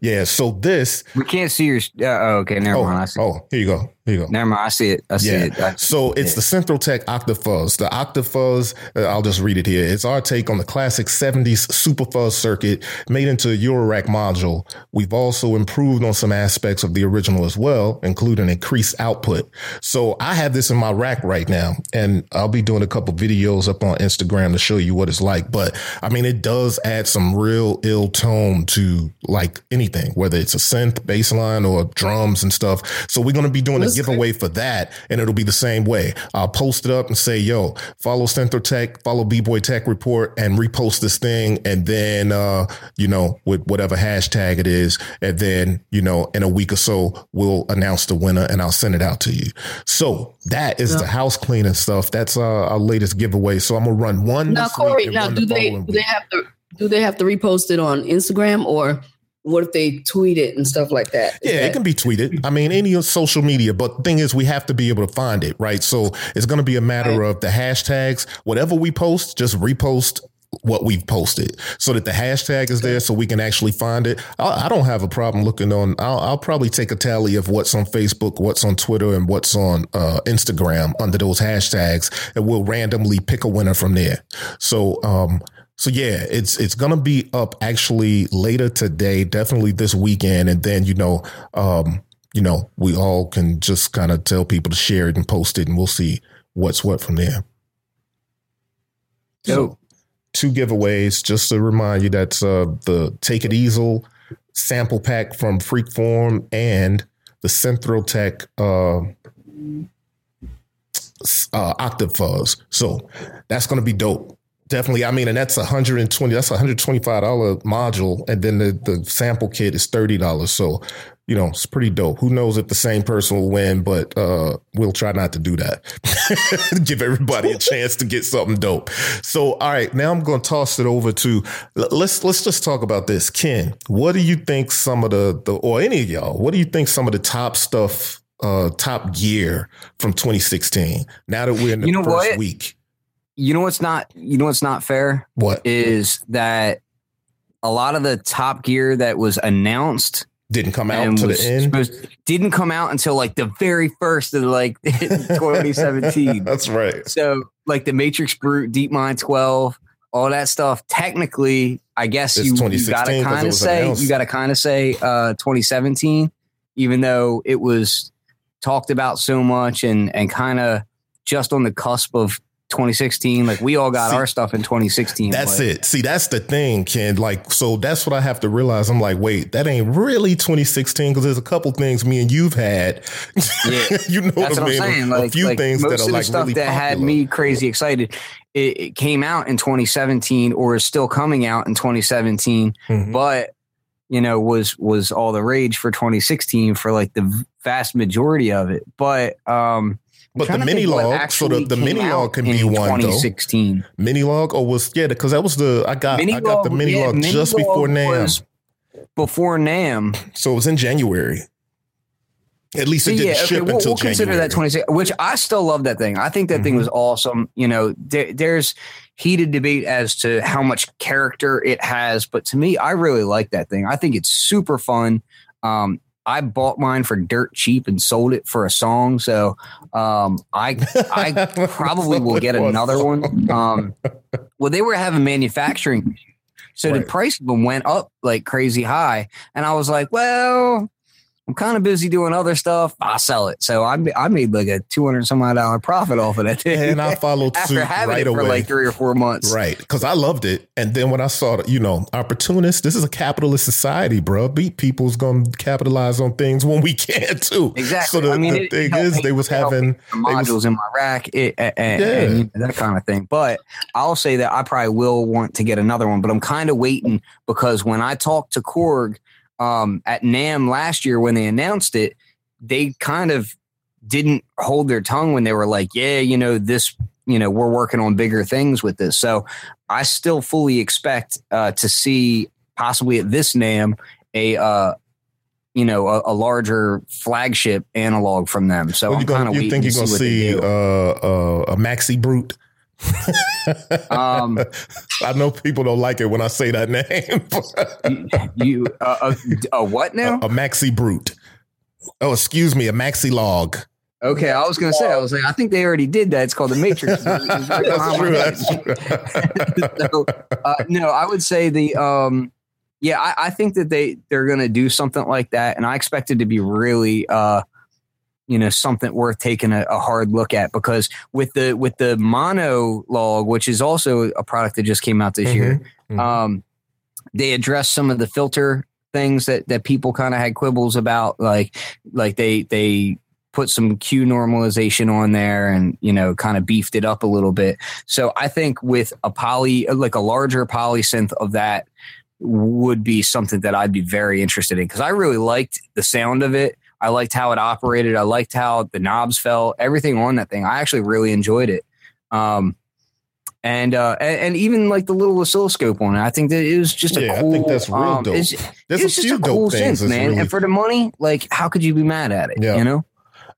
Speaker 1: Yeah. So this.
Speaker 2: We can't see your. Uh, oh, okay, never
Speaker 1: Oh,
Speaker 2: mind.
Speaker 1: Oh, here you go. Here you go.
Speaker 2: Never mind. I see it. I see
Speaker 1: Yeah.
Speaker 2: it. I-
Speaker 1: So it's
Speaker 2: yeah.
Speaker 1: the Synthrotek Octafuzz. The Octafuzz, uh, I'll just read it here. It's our take on the classic 70s Superfuzz circuit made into a Eurorack module. We've also improved on some aspects of the original as well, including increased output. So I have this in my rack right now, and I'll be doing a couple videos up on Instagram to show you what it's like. But I mean, it does add some real ill tone to like anything, whether it's a synth, bass line, or drums and stuff. So we're going to be doing a
Speaker 3: That's
Speaker 1: giveaway for that, and it'll be the same way. I'll post it up and say, "Yo, follow Synthrotek, follow B Boy Tech Report, and repost this thing." And then, uh, you know, with whatever hashtag it is, and then, you know, in a week or so, we'll announce the winner, and I'll send it out to you. So that is the house cleaning stuff. That's uh, our latest giveaway. So I'm gonna run one.
Speaker 3: Now, Corey, now do
Speaker 1: the
Speaker 3: they do they have to do they have to repost it on Instagram or what if they tweet it and stuff like that? Is
Speaker 1: Yeah,
Speaker 3: that-
Speaker 1: it can be tweeted. I mean, any social media, but the thing is, we have to be able to find it, right? So it's going to be a matter of the hashtags. Whatever we post, just repost what we've posted so that the hashtag is there so we can actually find it. I, I don't have a problem looking on, I'll, I'll probably take a tally of what's on Facebook, what's on Twitter, and what's on uh, Instagram under those hashtags, and we'll randomly pick a winner from there. So, um, so yeah, it's it's gonna be up actually later today, definitely this weekend, and then you know, um, you know, we all can just kind of tell people to share it and post it, and we'll see what's what from there.
Speaker 2: So,
Speaker 1: two giveaways. Just to remind you, that's uh, the Take It Easel sample pack from Freakform and the Synthrotek uh, uh, Octafuzz. So that's going to be dope. Definitely. I mean, and that's 120, that's a $125 module. And then the, the sample kit is $30. So, you know, it's pretty dope. Who knows if the same person will win, but uh, we'll try not to do that. Give everybody a chance to get something dope. So, all right, now I'm going to toss it over to let's let's just talk about this. Ken, what do you think some of the, the or any of y'all, what do you think some of the top stuff uh top gear from 2016 now that we're in the
Speaker 2: You know
Speaker 1: first
Speaker 2: what?
Speaker 1: week?
Speaker 2: You know what's not you know what's not fair
Speaker 1: What
Speaker 2: is that a lot of the top gear that was announced
Speaker 1: didn't come out to the end?
Speaker 2: didn't come out until like the very first of like 2017.
Speaker 1: That's right.
Speaker 2: so like the MatrixBrute, Deep Mind 12, all that stuff. Technically, I guess
Speaker 1: It's
Speaker 2: you, you gotta kind of say
Speaker 1: announced.
Speaker 2: you gotta kind of say uh 2017, even though it was talked about so much and and kind of just on the cusp of 2016. Like we all got
Speaker 1: See,
Speaker 2: our stuff in 2016.
Speaker 1: That's
Speaker 2: but-
Speaker 1: it. See, that's the thing, Ken. Like, so that's what I have to realize. I'm like, wait, that ain't really 2016 because there's a couple things me and you've had.
Speaker 2: Yeah.
Speaker 1: you know
Speaker 2: That's
Speaker 1: what I
Speaker 2: what I'm saying.
Speaker 1: a
Speaker 2: Like,
Speaker 1: few
Speaker 2: like
Speaker 1: things
Speaker 2: most
Speaker 1: that are
Speaker 2: of the
Speaker 1: like
Speaker 2: stuff
Speaker 1: really
Speaker 2: that had me crazy excited. It, it came out in 2017 or is still coming out in 2017,
Speaker 1: Mhm.
Speaker 2: but you know was was all the rage for 2016 for like the vast majority of it. But um,
Speaker 1: But the minilogue, so the, the
Speaker 2: minilogue
Speaker 1: can be one though.
Speaker 2: 2016.
Speaker 1: Minilogue, or was yeah, because that was the I got I got the mini
Speaker 2: yeah,
Speaker 1: log
Speaker 2: mini
Speaker 1: just before
Speaker 2: NAMM, Before NAMM,
Speaker 1: so it was in January. At least it
Speaker 2: So,
Speaker 1: didn't ship
Speaker 2: we'll,
Speaker 1: until
Speaker 2: we'll consider that 26, which I still love that thing. I think that thing
Speaker 1: Mhm.
Speaker 2: was awesome. You know, there, there's heated debate as to how much character it has, but to me, I really like that thing. I think it's super fun. Um, I bought mine for dirt cheap and sold it for a song, so um, I I probably will get another one. Um, well, they were having manufacturing, so the price of them went up like crazy high, and I was like, well. I'm kind of busy doing other stuff. I'll sell it. So I I made like a two hundred some odd dollar profit off of that thing.
Speaker 1: and I followed
Speaker 2: after having
Speaker 1: right
Speaker 2: it for
Speaker 1: away.
Speaker 2: like three or four months.
Speaker 1: Right, because I loved it, and then when I saw, that, you know, opportunist, This is a capitalist society, bro. Beat people's gonna capitalize on things when we can too.
Speaker 2: Exactly.
Speaker 1: So the,
Speaker 2: I mean,
Speaker 1: the thing is, they was having
Speaker 2: The
Speaker 1: they was-
Speaker 2: modules in my rack, it, and,
Speaker 1: Yeah.
Speaker 2: and, that kind of thing. But I'll say that I probably will want to get another one, but I'm kind of waiting because when I talked to Korg um, at NAMM last year when they announced it, they kind of didn't hold their tongue when they were like, "Yeah, you know this." You know, we're working on bigger things with this. So I still fully expect uh, to see possibly at this NAMM a uh, you know a, a larger flagship analog from them. So I'm
Speaker 1: you,
Speaker 2: kind of
Speaker 1: you think you're gonna
Speaker 2: see,
Speaker 1: see uh, uh, a maxi brute?
Speaker 2: Um,
Speaker 1: I know people don't like it when I say that name.
Speaker 2: you, uh, a, a what now?
Speaker 1: a, a maxi brute. Oh, excuse me, a maxilogue.
Speaker 2: Okay, I was gonna say, I was like, I think they already did that. It's called the Matrix. It was right
Speaker 1: That's true. That's true.
Speaker 2: so, uh, no, I would say the um, yeah, I, I think that they they're gonna do something like that, and I expect it to be really uh, you know, something worth taking a, a hard look at because with the with the monologue, which is also a product that just came out this year,
Speaker 1: Mhm.
Speaker 2: um, they addressed some of the filter things that that people kind of had quibbles about, like like they they put some Q normalization on there and you know kind of beefed it up a little bit. So I think with a poly like a larger polysynth of that would be something that I'd be very interested in because I really liked the sound of it. I liked how it operated. I liked how the knobs felt. Everything on that thing. I actually really enjoyed it. Um, and, uh, and and even like the little oscilloscope on it, I think that it was just a
Speaker 1: Yeah, I
Speaker 2: cool.
Speaker 1: think that's real
Speaker 2: um,
Speaker 1: dope.
Speaker 2: It's,
Speaker 1: There's
Speaker 2: it's
Speaker 1: a
Speaker 2: just
Speaker 1: few
Speaker 2: a cool
Speaker 1: things.
Speaker 2: synth, man.
Speaker 1: really-
Speaker 2: And for the money, like, how could you be mad at it?
Speaker 1: Yeah.
Speaker 2: You know,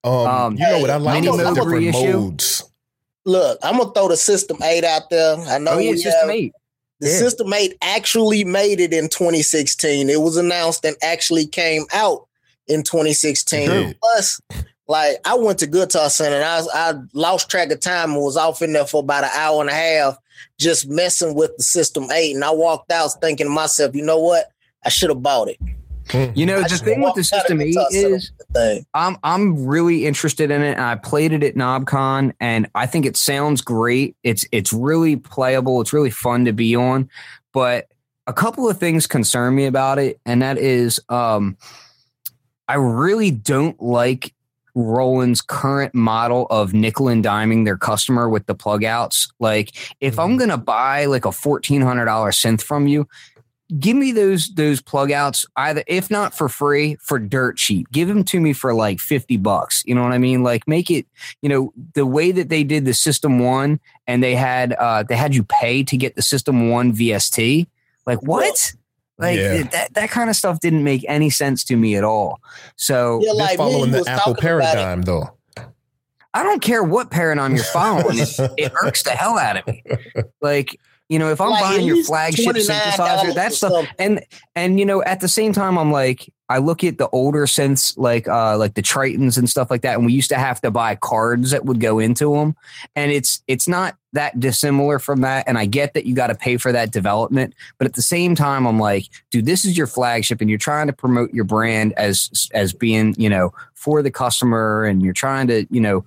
Speaker 1: um,
Speaker 2: um,
Speaker 1: you know what I like
Speaker 4: mini
Speaker 1: is the
Speaker 4: mode
Speaker 1: different
Speaker 2: reissue.
Speaker 1: modes.
Speaker 4: Look, I'm gonna throw the System 8 out there. I know
Speaker 2: oh yeah,
Speaker 4: we
Speaker 2: System
Speaker 4: have-
Speaker 2: Eight.
Speaker 4: the
Speaker 2: yeah.
Speaker 4: System 8 actually made it in 2016. It was announced and actually came out in 2016.
Speaker 1: Good.
Speaker 4: Plus, like I went to Guitar Center and I, was, I lost track of time and was off in there for about an hour and a half just messing with the System 8. And I walked out thinking to myself, you know what? I should have bought it.
Speaker 2: You know,
Speaker 4: I
Speaker 2: the thing with the System Eight is
Speaker 4: with the thing.
Speaker 2: I'm I'm really interested in it, and I played it at KnobCon, and I think it sounds great. It's it's really playable. It's really fun to be on, but a couple of things concern me about it, and that is, um, I really don't like Roland's current model of nickel and diming their customer with the plug outs. Like, if I'm gonna buy like a fourteen hundred dollar synth from you, give me those those plug outs either if not for free for dirt cheap. Give them to me for like 50 bucks. You know what i mean? Like make it you know the way that they did the system one and they had uh they had you pay to get the system one vst like what like
Speaker 1: Yeah.
Speaker 2: that that kind of stuff didn't make any sense to me at all so
Speaker 4: Yeah,
Speaker 1: They're
Speaker 4: like
Speaker 1: following the Apple
Speaker 4: talking about it.
Speaker 1: paradigm, though.
Speaker 2: I don't care what paradigm you're following. It, it irks the hell out of me. Like, you know, if I'm
Speaker 4: Like,
Speaker 2: buying your flagship synthesizer, that's
Speaker 4: the
Speaker 2: And and you know, at the same time, I'm like, I look at the older synths, like uh like the Tritons and stuff like that, and we used to have to buy cards that would go into them, and it's it's not that dissimilar from that. And I get that you got to pay for that development, but at the same time, I'm like, dude, this is your flagship, and you're trying to promote your brand as as being, you know, for the customer, and you're trying to, you know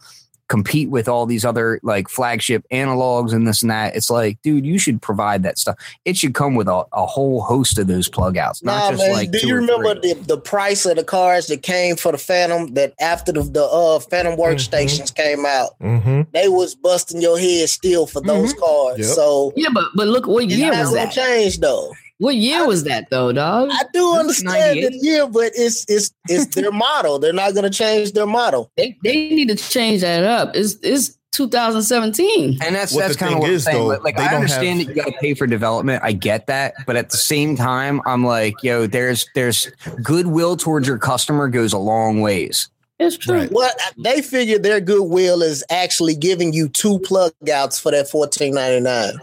Speaker 2: compete with all these other like flagship analogs and this and that. It's like, dude, you should provide that stuff. It should come with a, a whole host of those plug outs, not
Speaker 4: Nah,
Speaker 2: just
Speaker 4: man.
Speaker 2: like
Speaker 4: do
Speaker 2: two
Speaker 4: you
Speaker 2: or
Speaker 4: remember
Speaker 2: three.
Speaker 4: the, the price of the cards that came for the Fantom that after the, the uh Fantom workstations came out?
Speaker 1: Mm-hmm.
Speaker 4: They was busting your head still for those cards.
Speaker 1: Yep.
Speaker 4: So
Speaker 3: Yeah, but but look, what
Speaker 4: it's
Speaker 3: year
Speaker 4: not
Speaker 3: was that?
Speaker 4: change though.
Speaker 3: What year was that though, dog?
Speaker 4: I do
Speaker 2: This
Speaker 4: understand the year, but it's it's it's their model. They're not gonna change their model.
Speaker 3: They they need to change that up. It's it's 2017.
Speaker 2: And that's
Speaker 1: What
Speaker 2: that's kind of
Speaker 1: thing
Speaker 2: what I'm saying.
Speaker 1: though,
Speaker 2: like
Speaker 1: they
Speaker 2: I
Speaker 1: don't
Speaker 2: understand
Speaker 1: have-
Speaker 2: that you got to pay for development. I get that, but at the same time, I'm like, yo, there's there's goodwill towards your customer goes a long ways.
Speaker 3: It's true.
Speaker 1: Right.
Speaker 4: What they figure their goodwill is actually giving you two plug outs for that fourteen ninety nine.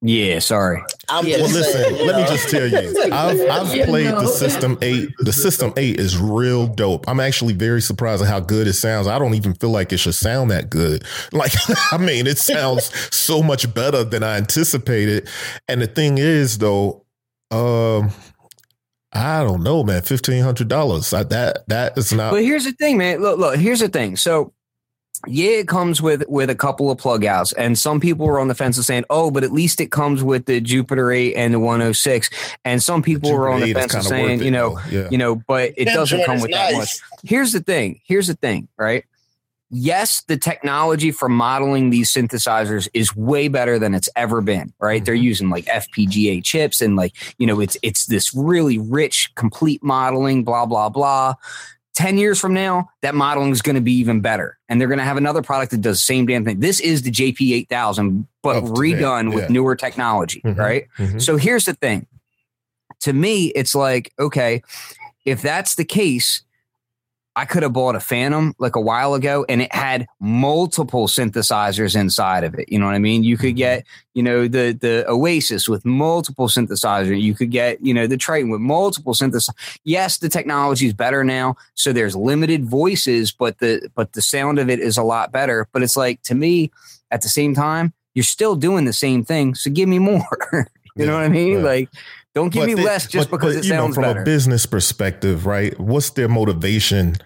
Speaker 2: Yeah, sorry.
Speaker 4: I'm
Speaker 3: Yeah.
Speaker 4: just
Speaker 1: Well,
Speaker 4: saying,
Speaker 1: listen, let me just tell you, I've, I've
Speaker 3: You
Speaker 1: played
Speaker 3: know.
Speaker 1: the System 8. The System 8 is real dope. I'm actually very surprised at how good it sounds. I don't even feel like it should sound that good. Like, I mean, it sounds so much better than I anticipated. And the thing is, though, um, I don't know, man. Fifteen hundred dollars. That that is not.
Speaker 2: But here's the thing, man. Look, look. Here's the thing. So, yeah, it comes with with a couple of plug outs, and some people were on the fence of saying, "Oh, but at least it comes with the Jupiter 8 and the 106." And some people were on the
Speaker 1: Jupiter 8 is
Speaker 2: fence of saying,
Speaker 1: worth
Speaker 2: you know,
Speaker 1: yeah.
Speaker 2: you know, but it doesn't come
Speaker 4: is
Speaker 2: with that much. Here's the thing. Here's the thing, right? Yes, the technology for modeling these synthesizers is way better than it's ever been, right? They're using like FPGA chips and like, you know, it's it's this really rich, complete modeling, blah, blah, blah. 10 years from now, that modeling is going to be even better. And they're going to have another product that does the same damn thing. This is the JP 8000, but
Speaker 1: Up to date,
Speaker 2: redone with newer technology,
Speaker 1: Mhm.
Speaker 2: right?
Speaker 1: Mhm.
Speaker 2: So here's the thing. To me, it's like, okay, if that's the case, I could have bought a Fantom like a while ago and it had multiple synthesizers inside of it. You know what I mean? You could mm-hmm. get, you know, the the OASYS with multiple synthesizers. You could get, you know, the Triton with multiple synthesizers. Yes, the technology is better now, so there's limited voices, but the but the sound of it is a lot better. But it's like to me, at the same time, you're still doing the same thing. So give me more. you
Speaker 1: Yeah,
Speaker 2: know what I mean?
Speaker 1: right.
Speaker 2: Like, don't give
Speaker 1: But
Speaker 2: me
Speaker 1: they-
Speaker 2: less just
Speaker 1: but-
Speaker 2: because
Speaker 1: but,
Speaker 2: it
Speaker 1: you know, from
Speaker 2: better.
Speaker 1: a business perspective, right? What's their motivation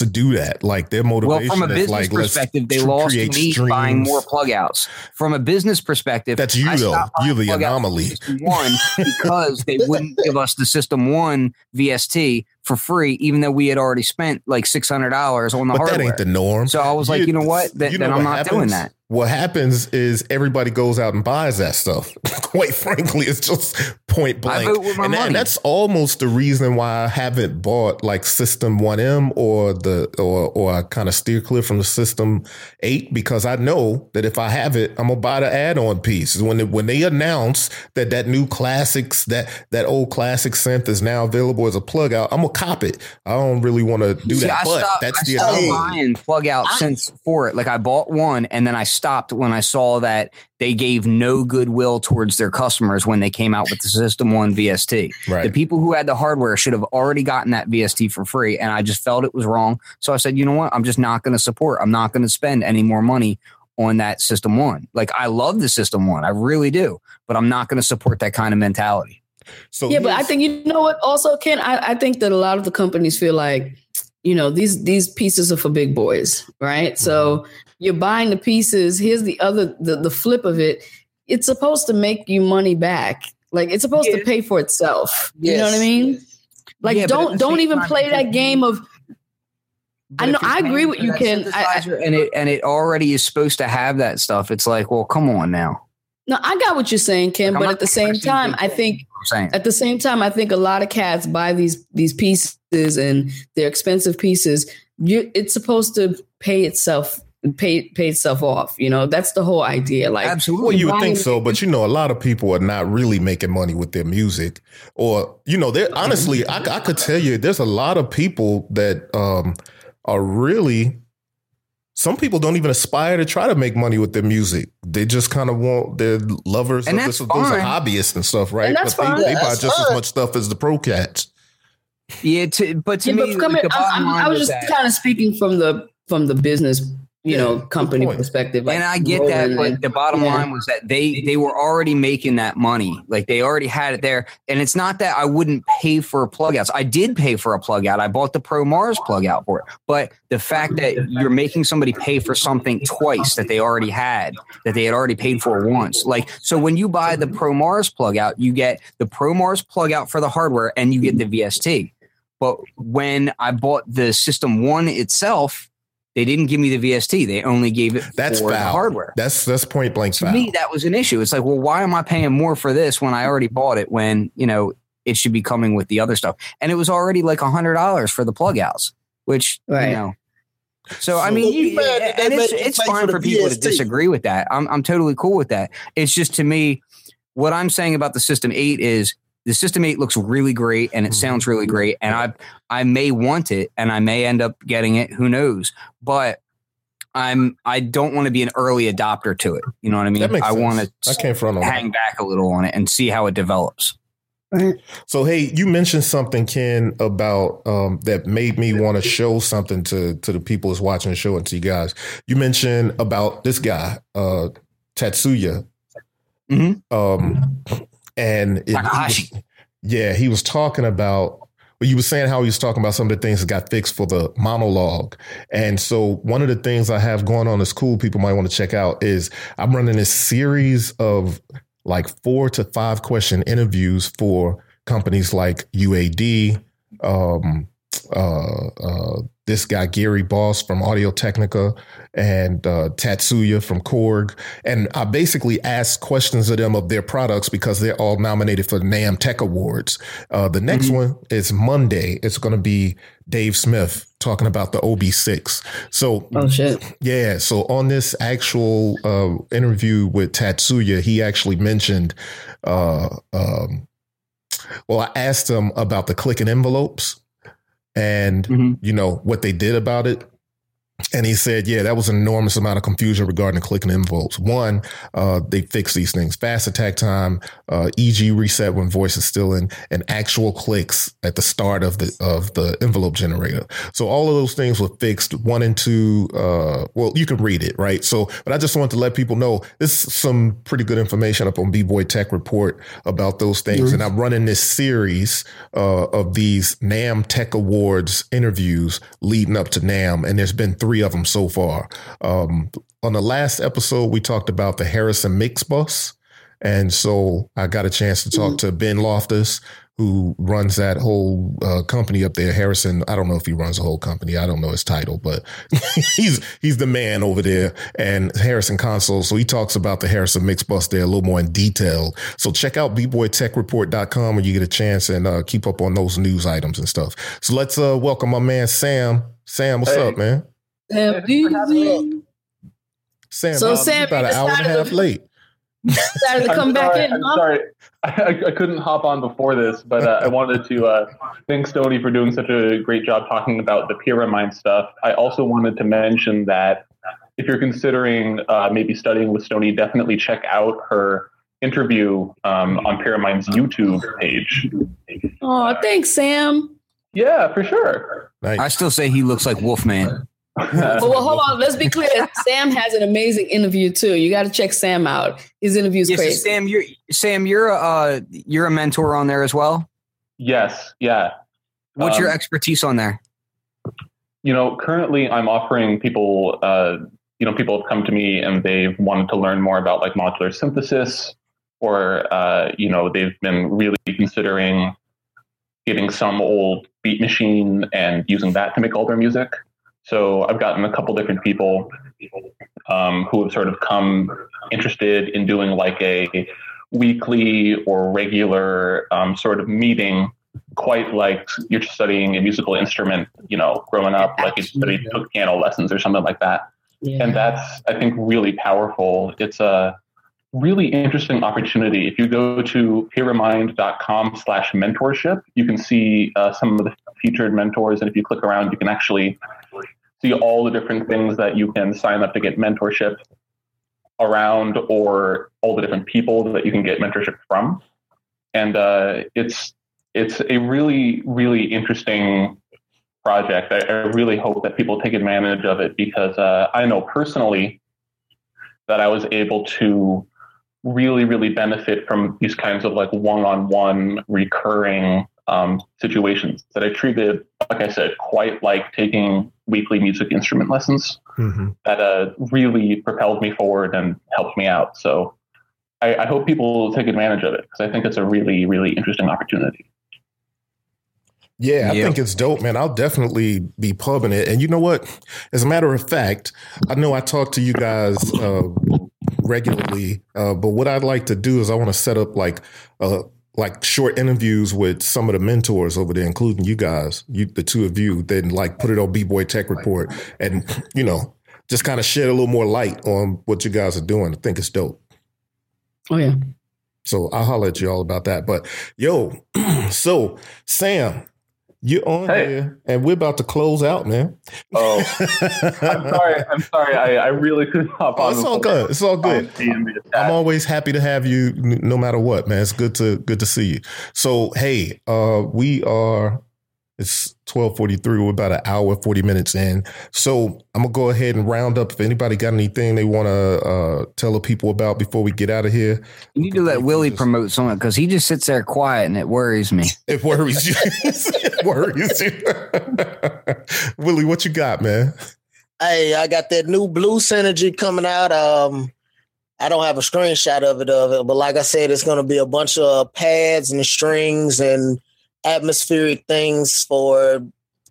Speaker 1: to do that? Like their motivation.
Speaker 2: Well, from a business
Speaker 1: like
Speaker 2: perspective, they lost me buying more plug outs. From a business perspective,
Speaker 1: That's you
Speaker 2: I
Speaker 1: though. You're the anomaly.
Speaker 2: One because they wouldn't give us the System One VST for free, even though we had already spent like six hundred dollars on the
Speaker 1: But that ain't the norm.
Speaker 2: so I was like, you know what? Then,
Speaker 1: you know
Speaker 2: I'm not doing that.
Speaker 1: What happens is everybody goes out and buys that stuff. Quite frankly, it's just point blank.
Speaker 2: vote with my
Speaker 1: and, that-
Speaker 2: money.
Speaker 1: that's almost the reason why I haven't bought like System 1M or the or or I kind of steer clear from the System 8 because I know that if I have it, I'm gonna buy the add-on piece. When they, when they announce that that new classics that that old classic synth is now available as a plug out, I'm gonna cop it. I don't really want to do
Speaker 2: See,
Speaker 1: that,
Speaker 2: I
Speaker 1: but
Speaker 2: stopped,
Speaker 1: that's
Speaker 2: I
Speaker 1: the
Speaker 2: stopped
Speaker 1: anomaly.
Speaker 2: buying plug out
Speaker 4: I-
Speaker 2: since for it. Like I bought one and then I stopped when I saw that they gave no goodwill towards their customers when they came out with the System One VST.
Speaker 1: Right.
Speaker 2: The people who had the hardware should have already gotten that VST for free, and I just felt it was wrong. So I said, you know what? I'm just not going to support. I'm not going to spend any more money on that System One. Like I love the System One, I really do, but I'm not going to support that kind of mentality.
Speaker 1: So
Speaker 3: yeah, but I think you know what. Also, Ken, I, I think that a lot of the companies feel like, you know, these these pieces are for big boys, right? So mm-hmm. you're buying the pieces. Here's the other the the flip of it. It's supposed to make you money back. Like it's supposed
Speaker 2: Yeah.
Speaker 3: to pay for itself. You know what I
Speaker 4: Yes.
Speaker 3: mean? Like
Speaker 2: Yeah,
Speaker 3: don't don't even play that game of
Speaker 2: But
Speaker 3: I know- I agree with you, Ken. I- I-
Speaker 2: and it and it already is supposed to have that stuff. It's like, well, come on now.
Speaker 3: No. I got what you're saying, Kim,
Speaker 2: Like,
Speaker 3: but at the same time, I think at the same time, I think a lot of cats buy these these pieces and they're expensive pieces. You, it's supposed to pay itself pay pay itself off. You know, that's the whole idea. Like,
Speaker 2: Absolutely.
Speaker 1: Well, you would think so, but you know, a lot of people are not really making money with their music, or you know, they're honestly, I, I could tell you, there's a lot of people that um, are really. Some people don't even aspire to try to make money with their music. They just kind of want their lovers.
Speaker 2: And
Speaker 1: of
Speaker 2: that's
Speaker 1: this, those are hobbyists and stuff, right?
Speaker 3: And that's
Speaker 1: but
Speaker 3: fine.
Speaker 1: they, they
Speaker 4: Yeah,
Speaker 1: buy
Speaker 4: that's
Speaker 1: just as much stuff as the pro cats.
Speaker 2: yeah, to, but to
Speaker 3: Yeah,
Speaker 2: me,
Speaker 3: but come
Speaker 2: like,
Speaker 3: I'm- I'm- I was
Speaker 2: was
Speaker 3: just
Speaker 2: that-
Speaker 3: kind of speaking from the from the business, you
Speaker 1: Yeah,
Speaker 3: know, company perspective. like
Speaker 2: and I get that, but
Speaker 3: and-
Speaker 2: the bottom
Speaker 3: yeah.
Speaker 2: line was that they they were already making that money. Like they already had it there. And it's not that I wouldn't pay for plug outs. I did pay for a plug out. I bought the Pro Mars plug out for it. But the fact that you're making somebody pay for something twice that they already had, that they had already paid for once. Like so when you buy the Pro Mars plug out, you get the Pro Mars plug out for the hardware and you get the VST. But when I bought the System One itself, they didn't give me the VST. They only gave it
Speaker 1: That's
Speaker 2: for the hardware.
Speaker 1: That's that's point blank
Speaker 2: To
Speaker 1: foul.
Speaker 2: me, that was an issue. It's like, well, why am I paying more for this when I already bought it? When you know it should be coming with the other stuff, and it was already like a hundred dollars for the plug outs, which
Speaker 3: Right.
Speaker 2: you know. So, I mean, you,
Speaker 4: you mad
Speaker 2: and it's it's fine
Speaker 4: for
Speaker 2: for
Speaker 4: the
Speaker 2: people to disagree with that. I'm I'm totally cool with that. It's just to me, what I'm saying about the System Eight is the System Eight looks really great and it
Speaker 1: Mhm.
Speaker 2: sounds really great, and I I may want it and I may end up getting it. Who knows? But I'm I don't want to be an early adopter to it. You know what I mean? I
Speaker 1: sense.
Speaker 2: want
Speaker 1: I
Speaker 2: to
Speaker 1: can't front on that.
Speaker 2: hang back a little on it and see how it develops.
Speaker 1: So hey, you mentioned something, Ken, about um, that made me want to show something to to the people that's watching the show and to you guys. You mentioned about this guy, uh, Tatsuya,
Speaker 2: Mhm.
Speaker 1: um, and it- he was- yeah, he was talking about. Well, you were saying how he was talking about some of the things that got fixed for the monologue. And so one of the things I have going on that's cool, people might want to check out is I'm running this series of like four to five question interviews for companies like UAD, um, uh, uh, this guy Gary Boss from Audio Technica, and uh, Tatsuya from Korg, and I basically asked questions of them of their products because they're all nominated for NAMM TEC Awards. Uh, the next
Speaker 2: Mhm.
Speaker 1: one is Monday. It's going to be Dave Smith talking about the OB6. So
Speaker 3: Oh shit!
Speaker 1: yeah. So on this actual uh, interview with Tatsuya, he actually mentioned, uh, um, well, I asked him about the clicking envelopes. And
Speaker 2: Mhm.
Speaker 1: you know what they did about it. And he said, yeah, that was an enormous amount of confusion regarding clicking envelopes. One, uh, they fixed these things fast attack time, uh, EG reset when voice is still in, and actual clicks at the start of the of the envelope generator. So all of those things were fixed. One and two, uh, well, you can read it, right? So, but I just wanted to let people know this is some pretty good information up on B Boy Tech Report about those things. And I'm running this series uh, of these NAMM TEC Awards interviews leading up to NAMM, and there's been three of them so far. Um, on the last episode, we talked about the Harrison Mixbus. And so I got a chance to talk to Ben Loftus, who runs that whole uh, company up there. Harrison, I don't know if he runs a whole company. I don't know his title, but he's he's the man over there. And Harrison Console. So he talks about the Harrison Mixbus there a little more in detail. So check out bboytechreport.com when you get a chance and uh, keep up on those news items and stuff. So let's uh, welcome my man Sam. Sam, what's
Speaker 5: Hey.
Speaker 1: up, man?
Speaker 3: Sam,
Speaker 1: Sam,
Speaker 3: So
Speaker 1: you
Speaker 3: Sam,
Speaker 1: about an hour and a half
Speaker 3: to-
Speaker 1: late.
Speaker 3: decided to come back
Speaker 5: sorry,
Speaker 3: in.
Speaker 5: I'm
Speaker 3: huh?
Speaker 5: sorry. I, I couldn't hop on before this, but uh, I wanted to uh, thank Stoni for doing such a great job talking about the Pyramind stuff. I also wanted to mention that if you're considering uh, maybe studying with Stoni, definitely check out her interview um, on Pyramind's YouTube page.
Speaker 3: Oh, thanks, Sam.
Speaker 5: Yeah, for sure.
Speaker 2: I still say he looks like Wolfman.
Speaker 3: Well, well, hold on. Let's be clear. Sam has an amazing interview too. You got to check Sam out. His interview's
Speaker 2: Yes, so
Speaker 3: crazy.
Speaker 2: Sam, you're Sam, you're a uh, you're a mentor on there as well.
Speaker 5: yes, yeah.
Speaker 2: What's your
Speaker 5: Um,
Speaker 2: expertise on there?
Speaker 5: you know, currently I'm offering people, uh, you know, people have come to me and they've wanted to learn more about like modular synthesis, or uh, you know, they've been really considering getting some old beat machine and using that to make all their music. So I've gotten a couple different people um, who have sort of come interested in doing like a weekly or regular um, sort of meeting quite like you're studying a musical instrument, you know, growing up, like you studied took piano lessons or something like that.
Speaker 3: Yeah.
Speaker 5: And that's, I think, really powerful. It's a really interesting opportunity. If you go to pyramind.com slash mentorship, you can see uh, some of the featured mentors. And if you click around, you can actually see all the different things that you can sign up to get mentorship around or all the different people that you can get mentorship from. And uh, it's it's a really, really interesting project. I, I really hope that people take advantage of it because uh, I know personally that I was able to really, really benefit from these kinds of like one-on-one recurring um, situations that I treated, like I said, quite like taking weekly music instrument lessons
Speaker 1: Mhm.
Speaker 5: that uh, really propelled me forward and helped me out. So I, I hope people will take advantage of it because I think it's a really, really interesting opportunity.
Speaker 1: Yeah, I
Speaker 2: Yep.
Speaker 1: think it's dope, man. I'll definitely be pubbing it. And you know what? As a matter of fact, I know I talk to you guys uh, regularly, uh, but what I'd like to do is I want to set up like uh, like short interviews with some of the mentors over there, including you guys, you the two of you. Then like put it on B Boy Tech Report, and you know just kind of shed a little more light on what you guys are doing. I think it's dope.
Speaker 3: oh yeah.
Speaker 1: So I'll holler at you all about that. But yo, so Sam, you're on
Speaker 5: Hey.
Speaker 1: here and we're about to close out, man.
Speaker 5: Oh, I'm sorry. I'm sorry. I, I really couldn't hop
Speaker 1: Oh,
Speaker 5: on.
Speaker 1: it's all good. It's all good. I'm always happy to have you no matter what, man. It's good to good to see you. So hey, uh we are it's 1243. We're about an hour, 40 minutes in. So I'm gonna go ahead and round up if anybody got anything they wanna uh tell the people about before we get out of here.
Speaker 2: You need to let Willie promote something because he just sits there quiet and it worries me.
Speaker 1: It worries you. it worries you. Willie, what you got, man?
Speaker 4: Hey, I got that new blue synergy coming out. Um, I don't have a screenshot of it of it, but like I said, it's gonna be a bunch of pads and strings and atmospheric things for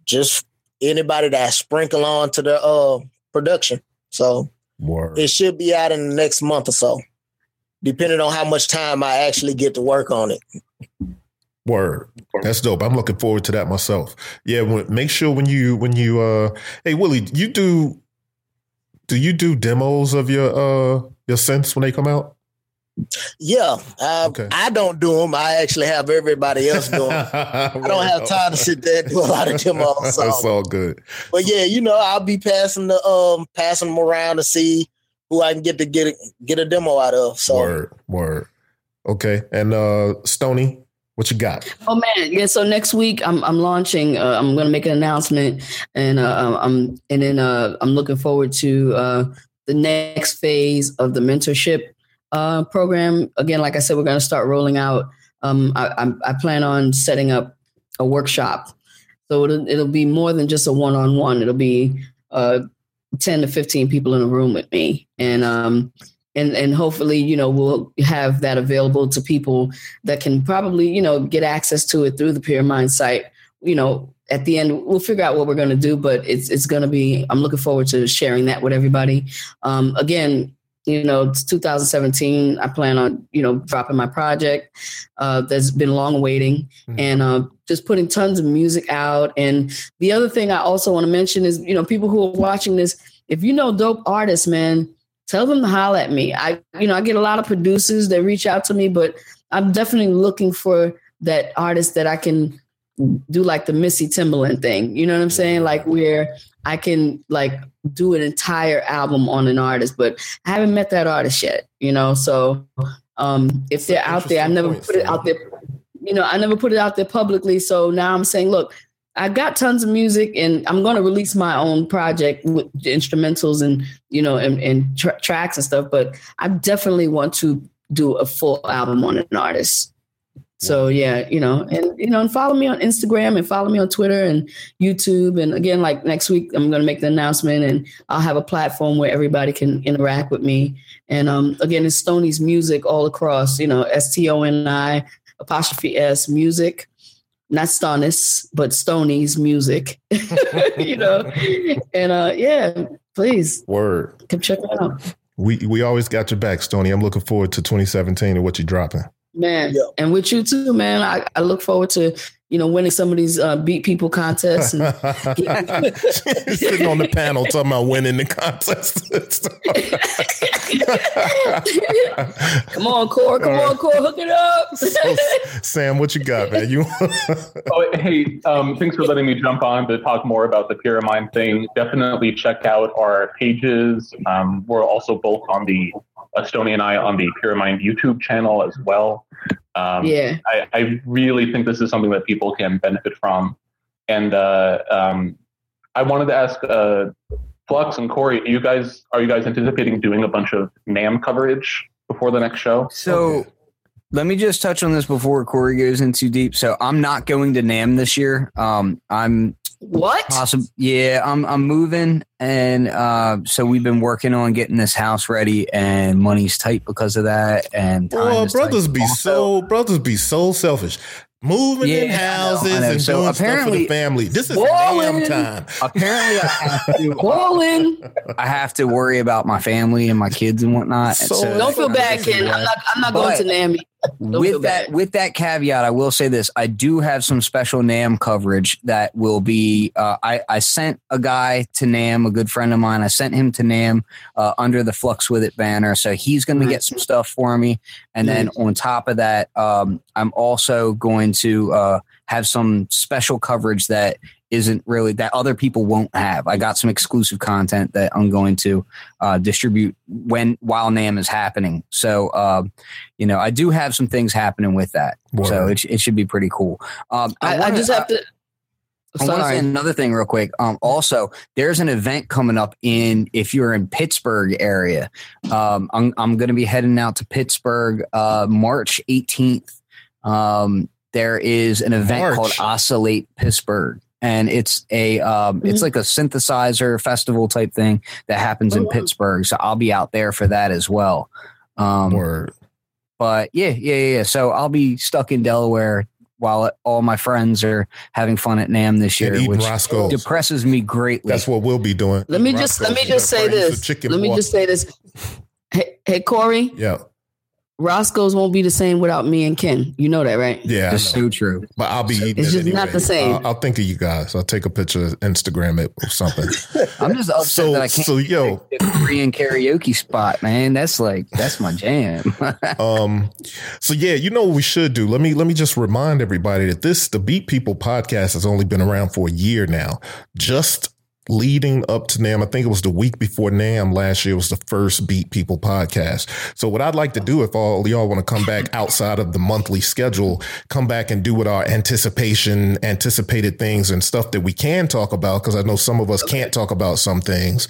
Speaker 4: just anybody that sprinkle on to the uh production. So
Speaker 1: Word.
Speaker 4: it should be out in the next month or so, depending on how much time I actually get to work on it.
Speaker 1: Word. That's dope. I'm looking forward to that myself. Yeah, when, make sure when you when you uh hey Willie, you do do you do demos of your uh your synths when they come out?
Speaker 4: Yeah, uh,
Speaker 1: Okay.
Speaker 4: I don't do them. I actually have everybody else do them. I don't have time to sit there and do a lot of demos.
Speaker 1: That's
Speaker 4: So.
Speaker 1: all good.
Speaker 4: But yeah, you know, I'll be passing the um passing them around to see who I can get to get a, get a demo out of. So
Speaker 1: Word, word. Okay, and uh Stoni, what you got?
Speaker 3: Oh man, yeah. So next week I'm I'm launching. Uh, I'm going to make an announcement, and uh, I'm and then uh, I'm looking forward to uh, the next phase of the mentorship uh, program. Again, like I said, we're going to start rolling out. Um, I, I plan on setting up a workshop, so it'll it'll be more than just a one on one. It'll be uh, ten to fifteen people in a room with me, and um, and and hopefully, you know, we'll have that available to people that can probably, you know, get access to it through the Pyramind site. You know, at the end, we'll figure out what we're going to do, but it's it's going to be. I'm looking forward to sharing that with everybody. Um, again, you know, it's 2017. I plan on, you know, dropping my project uh, that's been long waiting,
Speaker 1: Mhm.
Speaker 3: and uh, just putting tons of music out. And the other thing I also want to mention is, you know, people who are watching this, if you know dope artists, man, tell them to holler at me. I, you know, I get a lot of producers that reach out to me, but I'm definitely looking for that artist that I can do like the Missy Timberland thing. You know what I'm saying? Like where I can like do an entire album on an artist, but I haven't met that artist yet, you know? So um if they're out there, I never put it out there, you know, I never put it out there publicly. So now I'm saying, look, I got tons of music and I'm going to release my own project with the instrumentals and, you know, and, and tra- tracks and stuff, but I definitely want to do a full album on an artist. So yeah, you know, and you know, and follow me on Instagram and follow me on Twitter and YouTube. And again, like next week, I'm going to make the announcement, and I'll have a platform where everybody can interact with me. And um, again, it's Stoni's music all across. You know, S T O N I apostrophe S music, not Stonis, but Stoni's music. you know, and uh, yeah, please
Speaker 1: Word.
Speaker 3: come check it out,
Speaker 1: We we always got your back, Stoni. I'm looking forward to 2017 and what you're dropping.
Speaker 3: Man.
Speaker 4: Yeah.
Speaker 3: And with you too, man. I, I look forward to you know winning some of these uh, beat people contests. And,
Speaker 1: Sitting on the panel talking about winning the contest.
Speaker 3: come on, Core. Come on, Core. Hook it up.
Speaker 1: So, Sam, what you got, man? You
Speaker 5: Oh, hey, um, thanks for letting me jump on to talk more about the Pyramind thing. Definitely check out our pages. Um, we're also both on the uh, Stoni and I on the Pyramind YouTube channel as well. Um,
Speaker 3: yeah.
Speaker 5: I, I really think this is something that people can benefit from. And uh, um, I wanted to ask uh, Flux and Corey, are you guys are you guys anticipating doing a bunch of NAMM coverage before the next show?
Speaker 2: So let me just touch on this before Corey goes in too deep. So I'm not going to NAMM this year. Um, I'm
Speaker 3: What?
Speaker 2: possible. Yeah, I'm I'm moving, and uh, so we've been working on getting this house ready, and money's tight because of that. And time
Speaker 1: Well,
Speaker 2: is tight
Speaker 1: brothers be
Speaker 2: also.
Speaker 1: so brothers be so selfish. Moving in
Speaker 2: Yeah, I know,
Speaker 1: houses
Speaker 2: I know.
Speaker 1: and
Speaker 2: So
Speaker 1: doing stuff for the family. This is
Speaker 3: Ballin'.
Speaker 1: damn time.
Speaker 2: Apparently, I have to.
Speaker 3: Ballin'.
Speaker 2: I have to worry about my family and my kids and whatnot. and
Speaker 1: So-
Speaker 3: Don't feel bad, Ken. I'm not. I'm not going
Speaker 2: But-
Speaker 3: to NAMI.
Speaker 2: With that
Speaker 3: bad.
Speaker 2: with that caveat, I will say this: I do have some special NAMM coverage that will be. Uh, I I sent a guy to NAMM, a good friend of mine. I sent him to NAMM uh, under the Flux with It banner, so he's going to get some stuff for me. And then on top of that, um, I'm also going to uh, have some special coverage that isn't really that other people won't have. I got some exclusive content that I'm going to uh, distribute when while NAMM is happening. So. Um, you know, I do have some things happening with that, so it, it should be pretty cool. Um,
Speaker 3: I, I
Speaker 2: wanna-
Speaker 3: just have to.
Speaker 2: I want to say another thing real quick. Um, also, there's an event coming up in if you're in Pittsburgh area. Um, I'm I'm going to be heading out to Pittsburgh uh, March 18th. Um, there is an event
Speaker 1: March.
Speaker 2: called Oscillate Pittsburgh. And it's a um, it's
Speaker 3: Mhm.
Speaker 2: like a synthesizer festival type thing that happens in
Speaker 3: Oh, wow.
Speaker 2: Pittsburgh. So I'll be out there for that as well. Um,
Speaker 1: Word.
Speaker 2: but yeah, yeah, yeah, yeah. So I'll be stuck in Delaware while all my friends are having fun at NAMM this year,
Speaker 1: And
Speaker 2: which
Speaker 1: Roscoe's.
Speaker 2: depresses me greatly.
Speaker 1: That's what we'll be doing.
Speaker 3: Let me just. Let me just say this.
Speaker 1: chicken
Speaker 3: Let me
Speaker 1: walk-
Speaker 3: just say this. Hey, hey, Corey.
Speaker 1: Yeah.
Speaker 3: Roscoe's won't be the same without me and Ken. You know that, right?
Speaker 1: Yeah, I
Speaker 2: It's so true.
Speaker 1: but I'll be eating
Speaker 3: It's
Speaker 1: it
Speaker 3: just not the same.
Speaker 1: I'll, I'll think of you guys. I'll take a picture, Instagram it or something.
Speaker 2: I'm just upset
Speaker 1: So-
Speaker 2: that I can't
Speaker 1: so, yo.
Speaker 2: Korean karaoke spot, man. That's like that's my jam.
Speaker 1: um so yeah you know what we should do let me let me just remind everybody that this the beat people podcast has only been around for a year now just leading up to NAMM, I think it was the week before NAMM last year was the first Beat People podcast. So what I'd like to do if all y'all want to come back outside of the monthly schedule, come back and do with our anticipation, anticipated things and stuff that we can talk about. Cause I know some of us can't talk about some things,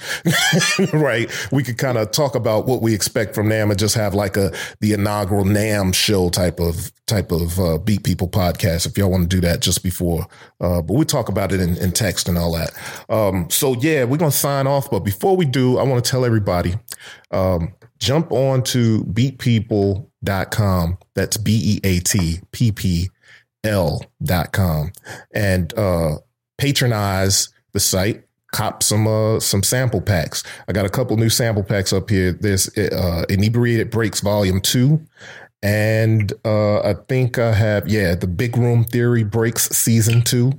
Speaker 1: right? We could kind of talk about what we expect from NAMM and just have like a, the inaugural NAMM show type of, type of, uh, Beat People podcast. If y'all want to do that just before, uh, but we talk about it in, in text and all that. Um, so yeah, we're going to sign off. But before we do, I want to tell everybody, um, jump on to beatpeople.com. That's B E A T P P L dot com and, uh, patronize the site. Cop some uh some sample packs. I got a couple new sample packs up here. There's uh Inebriated Breaks Volume Two, and uh I think I have yeah the Big Room Theory Breaks Season Two,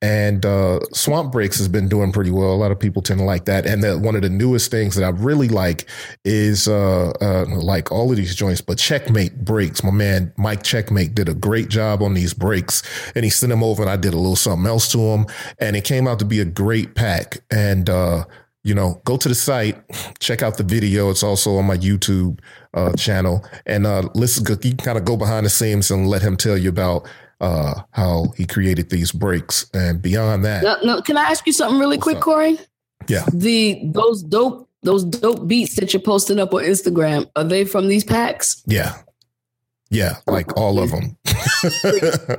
Speaker 1: and uh Swamp Breaks has been doing pretty well. A lot of people tend to like that. And the, one of the newest things that I really like is uh uh like all of these joints, but Checkmate Breaks. My man Mike Checkmate did a great job on these breaks, and he sent them over, and I did a little something else to him, and it came out to be a great pack. And uh you know, go to the site, check out the video. It's also on my YouTube uh, channel, and uh, listen. You can kind of go behind the scenes and let him tell you about uh, how he created these breaks. And beyond that,
Speaker 3: No, no, can I ask you something really quick,
Speaker 1: up?
Speaker 3: Corey?
Speaker 1: Yeah.
Speaker 3: The those dope those dope beats that you're posting up on Instagram are they from these packs?
Speaker 1: yeah, yeah, like all of them,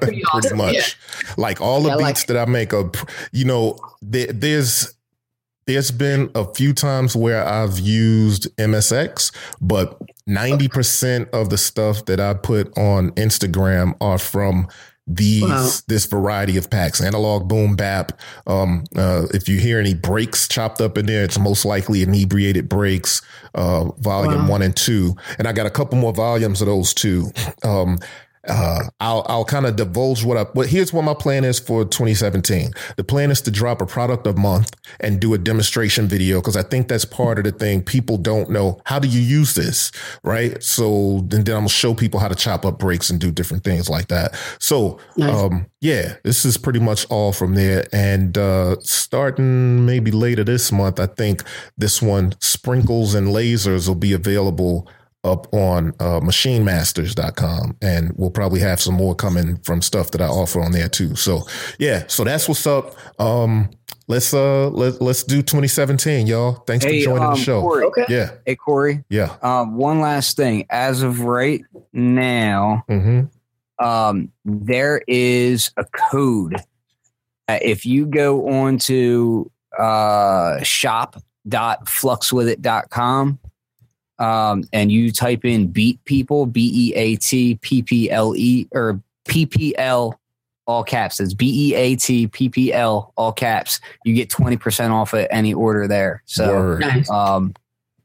Speaker 1: pretty,
Speaker 3: awesome,
Speaker 1: much.
Speaker 3: yeah.
Speaker 1: Like all the
Speaker 3: Yeah, I like
Speaker 1: beats that I make are, pr- you know, there, there's. There's been a few times where I've used MSX, but 90% of the stuff that I put on Instagram are from these
Speaker 3: Wow.
Speaker 1: this variety of packs analog boom bap um uh if you hear any breaks chopped up in there it's most likely inebriated breaks uh volume
Speaker 3: Wow.
Speaker 1: one and two and i got a couple more volumes of those too um uh, I'll I'll kind of divulge what I. But here's what my plan is for 2017. The plan is to drop a product a month and do a demonstration video because I think that's part of the thing. People don't know how do you use this, right? So then, then I'm gonna show people how to chop up breaks and do different things like that. So
Speaker 3: Nice.
Speaker 1: um, yeah, this is pretty much all from there. And uh, starting maybe later this month, I think this one, Sprinkles and Lasers, will be available up on uh, machinemasters.com. And we'll probably have some more coming from stuff that I offer on there too. So yeah, so that's what's up. Um, let's uh let, let's do 2017, y'all. Thanks
Speaker 2: Hey,
Speaker 1: for joining
Speaker 2: um,
Speaker 1: the show.
Speaker 2: Corey.
Speaker 3: Okay.
Speaker 1: Yeah,
Speaker 2: hey Corey,
Speaker 1: yeah.
Speaker 2: um, one last thing. As of right now,
Speaker 1: hmm
Speaker 2: um, there is a code. If you go on to uh, shop.fluxwithit.com um, and you type in beat people, B E A T P P L E or P P L, all caps. It's B E A T P P L, all caps. You get 20% off at any order there. So,
Speaker 1: Word.
Speaker 3: Nice.
Speaker 2: um,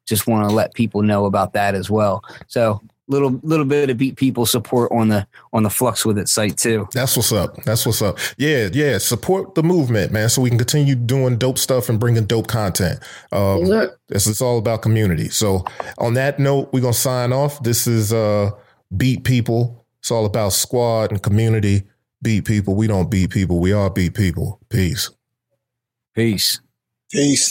Speaker 2: just want to let people know about that as well. So little little bit of beat people support on the on the flux with it site too.
Speaker 1: That's what's up. That's what's up. Yeah, yeah. Support the movement, man, so we can continue doing dope stuff and bringing dope content. Um,
Speaker 3: Yes, sir.
Speaker 1: this all about community. So, on that note, we're gonna sign off. This is uh, Beat People. It's all about squad and community. Beat people. We don't beat people. We are beat people. Peace.
Speaker 2: Peace.
Speaker 4: Peace.